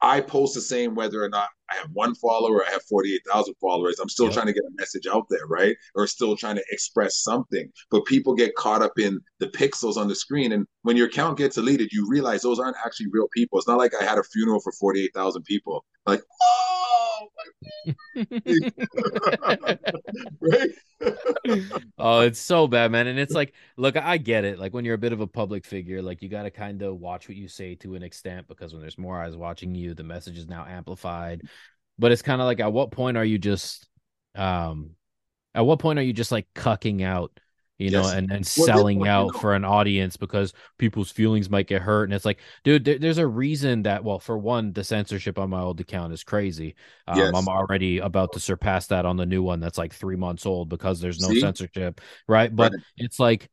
I post the same whether or not I have one follower, I have 48,000 followers. I'm still yep. trying to get a message out there, right? Or still trying to express something. But people get caught up in the pixels on the screen. And when your account gets deleted, you realize those aren't actually real people. It's not like I had a funeral for 48,000 people. Like, oh, right? oh, it's so bad, man. And it's like, look, I get it. Like when you're a bit of a public figure, like you got to kind of watch what you say to an extent because when there's more eyes watching you, the message is now amplified. But it's kind of like, at what point are you just, um, at what point are you just like cucking out you yes. know, and and well, selling out you know. for an audience because people's feelings might get hurt. And it's like, dude, there, there's a reason that, well, for one, the censorship on my old account is crazy. Um, yes. I'm already about to surpass that on the new one that's like three months old because there's no See? censorship, right? But right. it's like,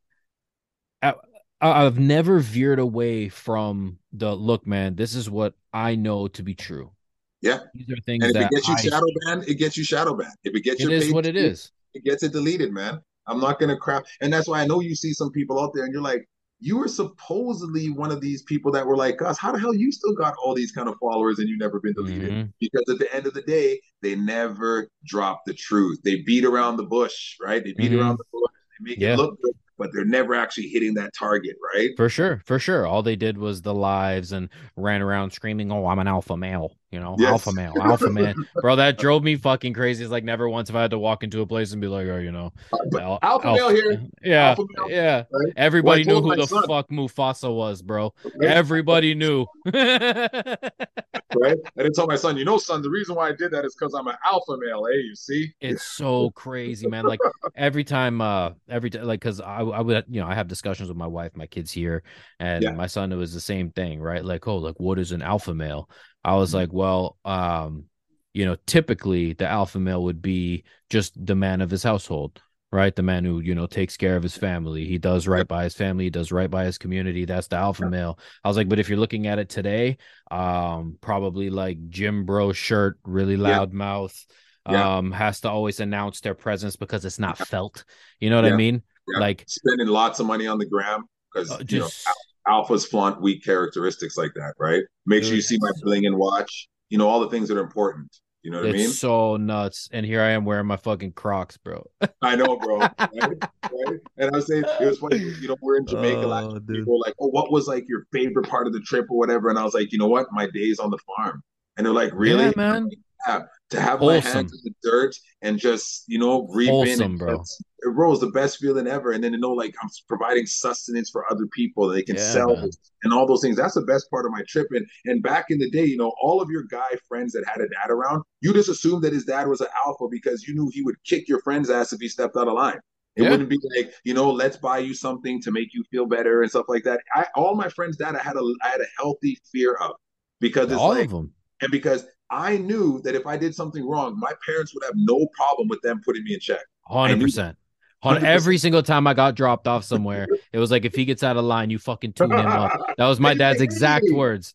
I, I've never veered away from the look, man. This is what I know to be true Yeah. These are things and if that it gets you I, shadow banned, it gets you shadow banned. If it gets it your is page what it is. it gets it deleted, man. I'm not gonna crap. And that's why I know you see some people out there and you're like, you were supposedly one of these people that were like us. How the hell you still got all these kind of followers and you never been deleted? Mhm. Because at the end of the day, they never drop the truth. They beat around the bush, right? They beat Mhm. around the bush. They make Yeah. it look good, but they're never actually hitting that target, right? For sure, for sure. All they did was the lives and ran around screaming, "Oh, I'm an alpha male," you know, Yes. alpha male, alpha man, bro. That drove me fucking crazy. It's like never once have I had to walk into a place and be like, "Oh, you know, But al- alpha male here, yeah, alpha male, yeah." right? Everybody Well, knew who the son. fuck Mufasa was, bro. right? Everybody knew. right? I didn't tell my son, you know, son, the reason why I did that is because I'm an alpha male, eh? You see? it's so crazy man like every time uh every time like because I, I would you know i have discussions with my wife my kids here and Yeah. my son it was the same thing right like oh like what is an alpha male i was Mhm. like well um you know typically the alpha male would be just the man of his household right? The man who you know takes care of his family. He does right by his family. He does right by his community. That's the alpha male. I was like but if you're looking at it today um probably like gym bro shirt really Yeah. loud mouth Yeah. um has to always announce their presence because it's not felt. You know what i mean? Like spending lots of money on the gram because uh, you know just alphas flaunt weak characteristics like that, right? Make sure you see my bling and watch. You know all the things that are important. You know what it's I mean? so nuts and here i am wearing my fucking crocs bro I know, bro. Right? right? And I was saying it was funny. You know, we're in Jamaica oh, last Oh, year. dude. People were like, "Oh, what was like your favorite part of the trip or whatever?" And I was like, "You know what? My days on the farm." And they're like, "Really?" yeah man Yeah, to have my hands in the dirt and just you know reaping Wholesome, and bro. Bro is the best feeling ever. And then to know like I'm providing sustenance for other people that they can Yeah, sell man. and all those things. That's the best part of my trip. And and back in the day, you know, all of your guy friends that had a dad around, you just assumed that his dad was an alpha because you knew he would kick your friend's ass if he stepped out of line. It Yeah. wouldn't be like, you know, let's buy you something to make you feel better and stuff like that. I all my friends' dad I had a I had a healthy fear of because it's all like of them and because I knew that if I did something wrong, my parents would have no problem with them putting me in check. I Hundred knew percent. On every single time I got dropped off somewhere, it was like if he gets out of line, you fucking tune him up. That was my dad's exact words.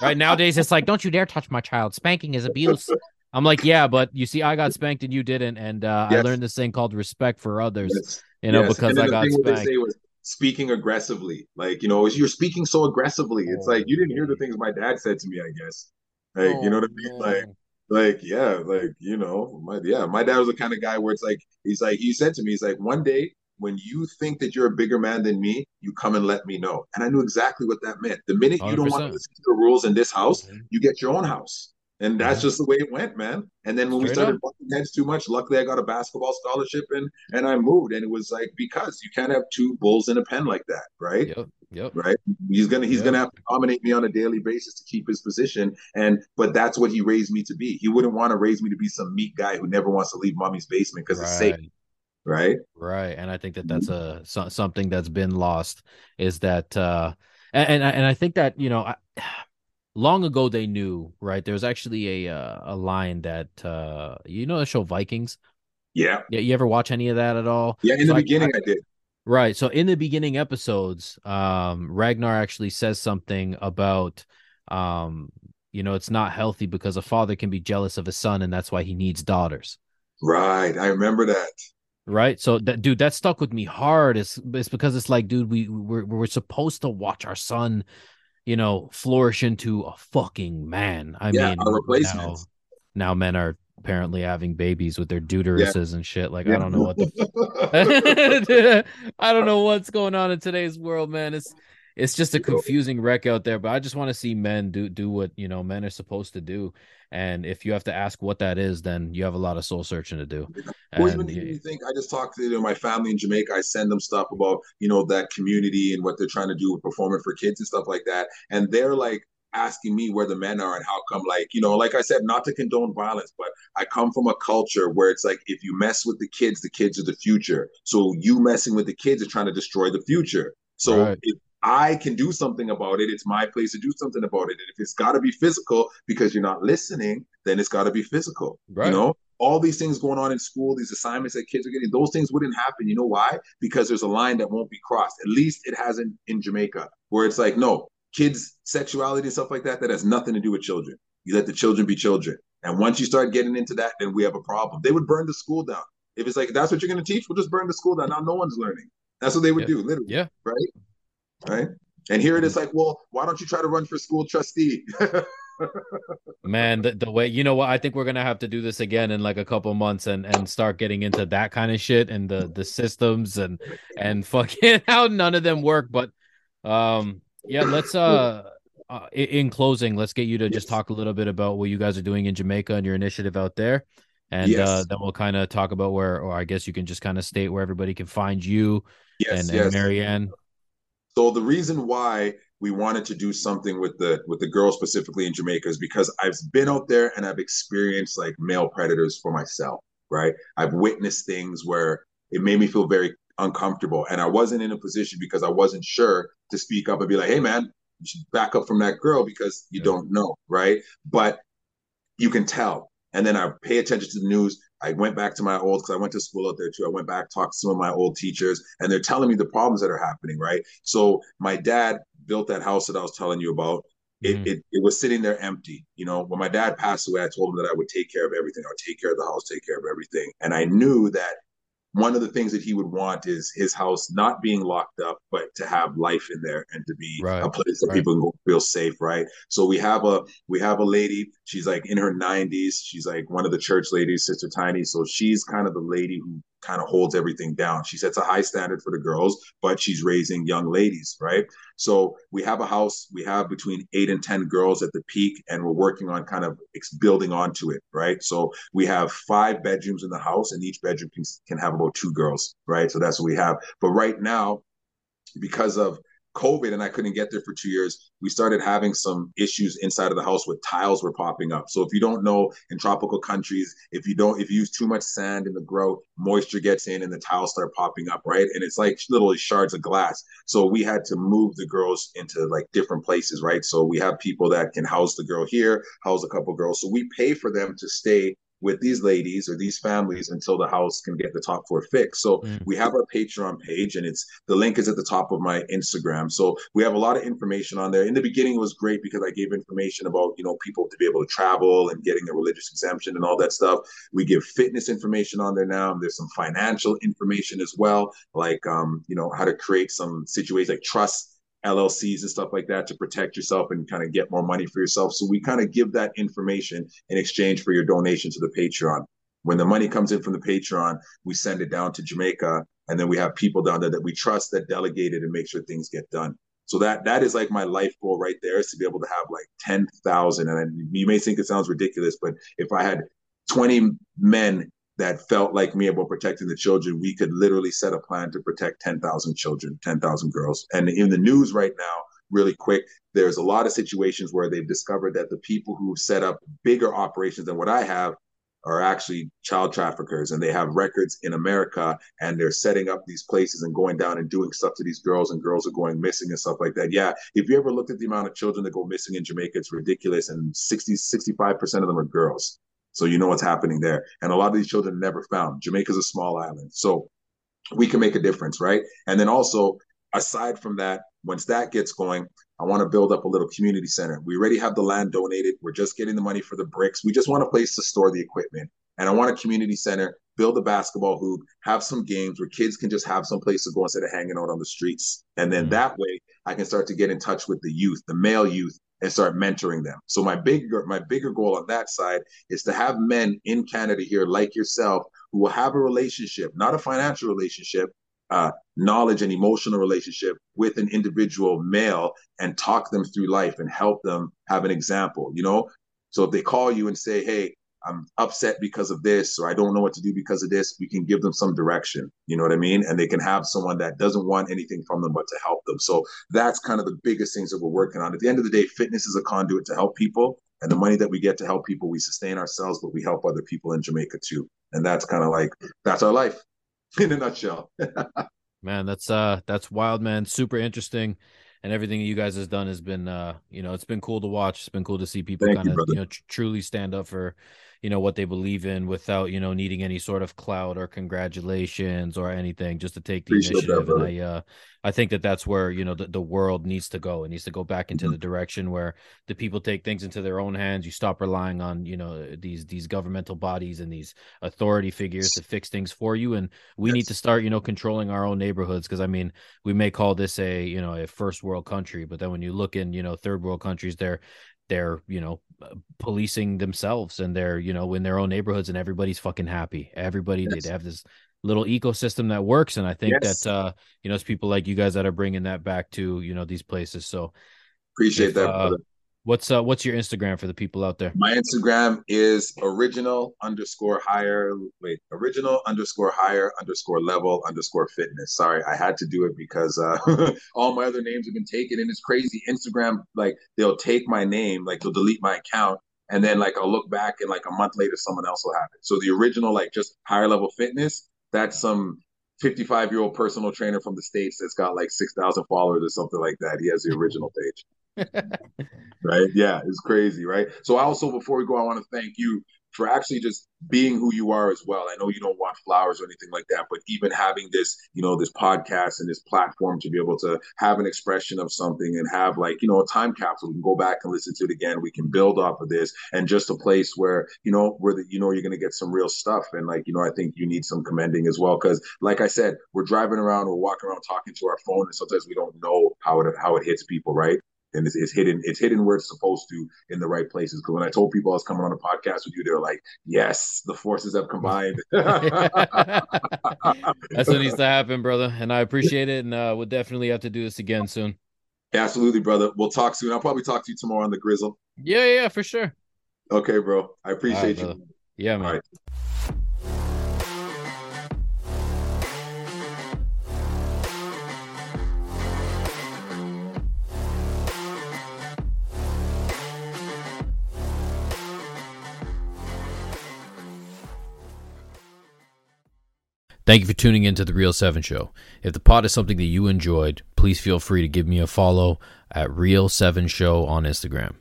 Right nowadays, it's like, don't you dare touch my child. Spanking is abuse. I'm like, yeah, but you see, I got spanked and you didn't, and uh, I learned this thing called respect for others. Yes. You know, Yes. because I got thing what they spanked. say was speaking aggressively. Like, you know, you're speaking so aggressively. It's Oh, like you didn't hear the things my dad said to me, I guess. Like, you know what I mean? Like, like yeah like you know my yeah my dad was the kind of guy where it's like he's like he said to me he's like one day when you think that you're a bigger man than me you come and let me know and i knew exactly what that meant the minute you don't want to 100%. listen to the rules in this house Mhm. you get your own house and that's Mhm. just the way it went man and then when we started up. bumping heads too much luckily i got a basketball scholarship and and i moved and it was like because you can't have two bulls in a pen like that right Yep. Yep. right? He's gonna he's Yeah. gonna have to dominate me on a daily basis to keep his position. And but that's what he raised me to be. He wouldn't want to raise me to be some meat guy who never wants to leave mommy's basement because it's safe, Right. right? Right, and I think that that's a so, something that's been lost is that, uh, and and I, and I think that you know, I, long ago they knew, right? There's actually a uh, a line that uh, you know the show Vikings. Yeah, Yeah, you ever watch any of that at all? yeah. In So the I- beginning, I, did. Right. So in the beginning episodes, um, Ragnar actually says something about, um, you know, it's not healthy because a father can be jealous of his son, and that's why he needs daughters. Right, I remember that. Right. So that dude, that stuck with me hard. It's it's because it's like, dude, we we're we're supposed to watch our son, you know, flourish into a fucking man. I Yeah, mean, now, now men are apparently having babies with their deuteruses and shit. Like, I don't know what the I don't know what's going on in today's world, man. It's it's just a confusing wreck out there. But I just want to see men do do what you know men are supposed to do. And if you have to ask what that is, then you have a lot of soul searching to do. And you think I just talked to you know, my family in Jamaica. I send them stuff about you know that community and what they're trying to do with performing for kids and stuff like that, and they're like asking me where the men are and how come like you know like i said not to condone violence but i come from a culture where it's like if you mess with the kids the kids are the future so you messing with the kids are trying to destroy the future so Right. if i can do something about it it's my place to do something about it and if it's got to be physical because you're not listening then it's got to be physical Right. you know all these things going on in school, these assignments that kids are getting, those things wouldn't happen. You know why? Because there's a line that won't be crossed. At least it hasn't in Jamaica, where it's like, no, kids' sexuality and stuff like that, that has nothing to do with children. You let the children be children. And once you start getting into that, then we have a problem. They would burn the school down. If it's like that's what you're going to teach, we'll just burn the school down. Now no one's learning. That's what they would yeah. do, literally. Yeah. Right. Right. And here it is like, well, why don't you try to run for school trustee? Man, the, the way you know what I think we're gonna have to do this again in like a couple months and and start getting into that kind of shit and the the systems and and fucking how none of them work. But um, yeah, let's uh, uh in closing, let's get you to just talk a little bit about what you guys are doing in Jamaica and your initiative out there. And yes. uh, then we'll kind of talk about where, or I guess you can just kind of state where everybody can find you yes, and, yes. and Marianne. So the reason why we wanted to do something with the with the girls specifically in Jamaica is because I've been out there and I've experienced like male predators for myself, right? I've witnessed things where it made me feel very uncomfortable and I wasn't in a position because I wasn't sure to speak up and be like, "Hey man, you should back up from that girl because you yeah. don't know, right?" But you can tell. And then I pay attention to the news. I went back to my old because I went to school out there too. I went back, talked to some of my old teachers, and they're telling me the problems that are happening, right? So my dad built that house that I was telling you about. It, mm-hmm. it, it was sitting there empty. You know, when my dad passed away, I told him that I would take care of everything. I would take care of the house, take care of everything. And I knew that one of the things that he would want is his house not being locked up, but to have life in there and to be right. a place that right. people can feel safe, right? So we have a we have a lady. She's like in her 90s. She's like one of the church ladies, Sister Tiny. So she's kind of the lady who kind of holds everything down. She sets a high standard for the girls, but she's raising young ladies, right? So we have a house, we have between eight and 10 girls at the peak, and we're working on kind of building onto it, right? So we have five bedrooms in the house, and each bedroom can, can have about two girls, right? So that's what we have. But right now, because of COVID and I couldn't get there for two years, we started having some issues inside of the house with tiles were popping up. So if you don't know, in tropical countries, if you don't, if you use too much sand in the grout, moisture gets in and the tiles start popping up, right? And it's like literally shards of glass. So we had to move the girls into like different places, right? So we have people that can house the girl here, house a couple girls. So we pay for them to stay with these ladies or these families until the house can get the top floor fixed. So mm. we have our Patreon page and it's the link is at the top of my Instagram. So we have a lot of information on there. In the beginning it was great because I gave information about, you know, people to be able to travel and getting a religious exemption and all that stuff. We give fitness information on there now. There's some financial information as well, like um, you know, how to create some situations like trust LLCs and stuff like that to protect yourself and kind of get more money for yourself. So we kind of give that information in exchange for your donation to the Patreon. When the money comes in from the Patreon, we send it down to Jamaica, and then we have people down there that we trust that delegate it and make sure things get done. So that that is like my life goal right there is to be able to have like ten thousand. And you may think it sounds ridiculous, but if I had twenty men that felt like me about protecting the children, we could literally set a plan to protect 10,000 children, 10,000 girls. And in the news right now, really quick, there's a lot of situations where they've discovered that the people who set up bigger operations than what I have are actually child traffickers and they have records in America and they're setting up these places and going down and doing stuff to these girls and girls are going missing and stuff like that. Yeah, if you ever looked at the amount of children that go missing in Jamaica, it's ridiculous and 60 65% of them are girls. So you know what's happening there. And a lot of these children never found. Jamaica's a small island. So we can make a difference, right? And then also, aside from that, once that gets going, I want to build up a little community center. We already have the land donated. We're just getting the money for the bricks. We just want a place to store the equipment. And I want a community center, build a basketball hoop, have some games where kids can just have some place to go instead of hanging out on the streets. And then mm-hmm. that way I can start to get in touch with the youth, the male youth, and start mentoring them. So my bigger my bigger goal on that side is to have men in Canada here like yourself who will have a relationship, not a financial relationship, uh, knowledge and emotional relationship with an individual male and talk them through life and help them have an example. You know, so if they call you and say, "Hey, I'm upset because of this, or I don't know what to do because of this, we can give them some direction. You know what I mean? And they can have someone that doesn't want anything from them but to help them. So that's kind of the biggest things that we're working on. At the end of the day, fitness is a conduit to help people. And the money that we get to help people, we sustain ourselves, but we help other people in Jamaica too. And that's kind of like that's our life in a nutshell. man, that's uh that's wild, man. Super interesting and everything you guys has done has been uh you know it's been cool to watch it's been cool to see people kind of you, you, know tr- truly stand up for you know what they believe in without you know needing any sort of cloud or congratulations or anything just to take the Appreciate initiative that, and i uh i think that that's where you know the, the world needs to go it needs to go back into mm-hmm. the direction where the people take things into their own hands you stop relying on you know these these governmental bodies and these authority figures to fix things for you and we yes. need to start you know controlling our own neighborhoods because i mean we may call this a you know a first world country but then when you look in you know third world countries they're they're you know uh, policing themselves and they're you know in their own neighborhoods and everybody's fucking happy everybody yes. they have this little ecosystem that works and i think yes. that uh you know it's people like you guys that are bringing that back to you know these places so appreciate if, that uh, What's uh what's your Instagram for the people out there? My Instagram is original underscore higher wait, original underscore higher underscore level underscore fitness. Sorry, I had to do it because uh all my other names have been taken and it's crazy. Instagram, like they'll take my name, like they'll delete my account, and then like I'll look back and like a month later someone else will have it. So the original, like just higher level fitness, that's some 55 year old personal trainer from the States that's got like 6,000 followers or something like that. He has the original page. right? Yeah, it's crazy, right? So also before we go, I want to thank you for actually just being who you are as well. I know you don't want flowers or anything like that, but even having this, you know, this podcast and this platform to be able to have an expression of something and have like, you know, a time capsule, we can go back and listen to it again. We can build off of this and just a place where, you know, where the, you know, you're going to get some real stuff. And like, you know, I think you need some commending as well. Cause like I said, we're driving around, we're walking around talking to our phone and sometimes we don't know how it, how it hits people. Right and it's, it's, hidden it's hidden where it's supposed to in the right places. Because when i told people i was coming on a podcast with you they were like yes the forces have combined. That's what needs to happen brother and i appreciate it and uh, we'll definitely have to do this again soon. Absolutely brother. We'll talk soon. I'll probably talk to you tomorrow on the grizzle. Yeah yeah for sure. Okay bro. I appreciate right, you. yeah man Thank you for tuning in to The Real 7 Show. If the pod is something that you enjoyed, please feel free to give me a follow at Real 7 Show on Instagram.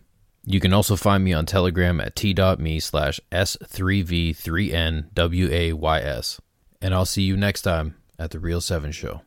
You can also find me on Telegram at t.me slash S3V3NWAYS. And I'll see you next time at The Real 7 Show.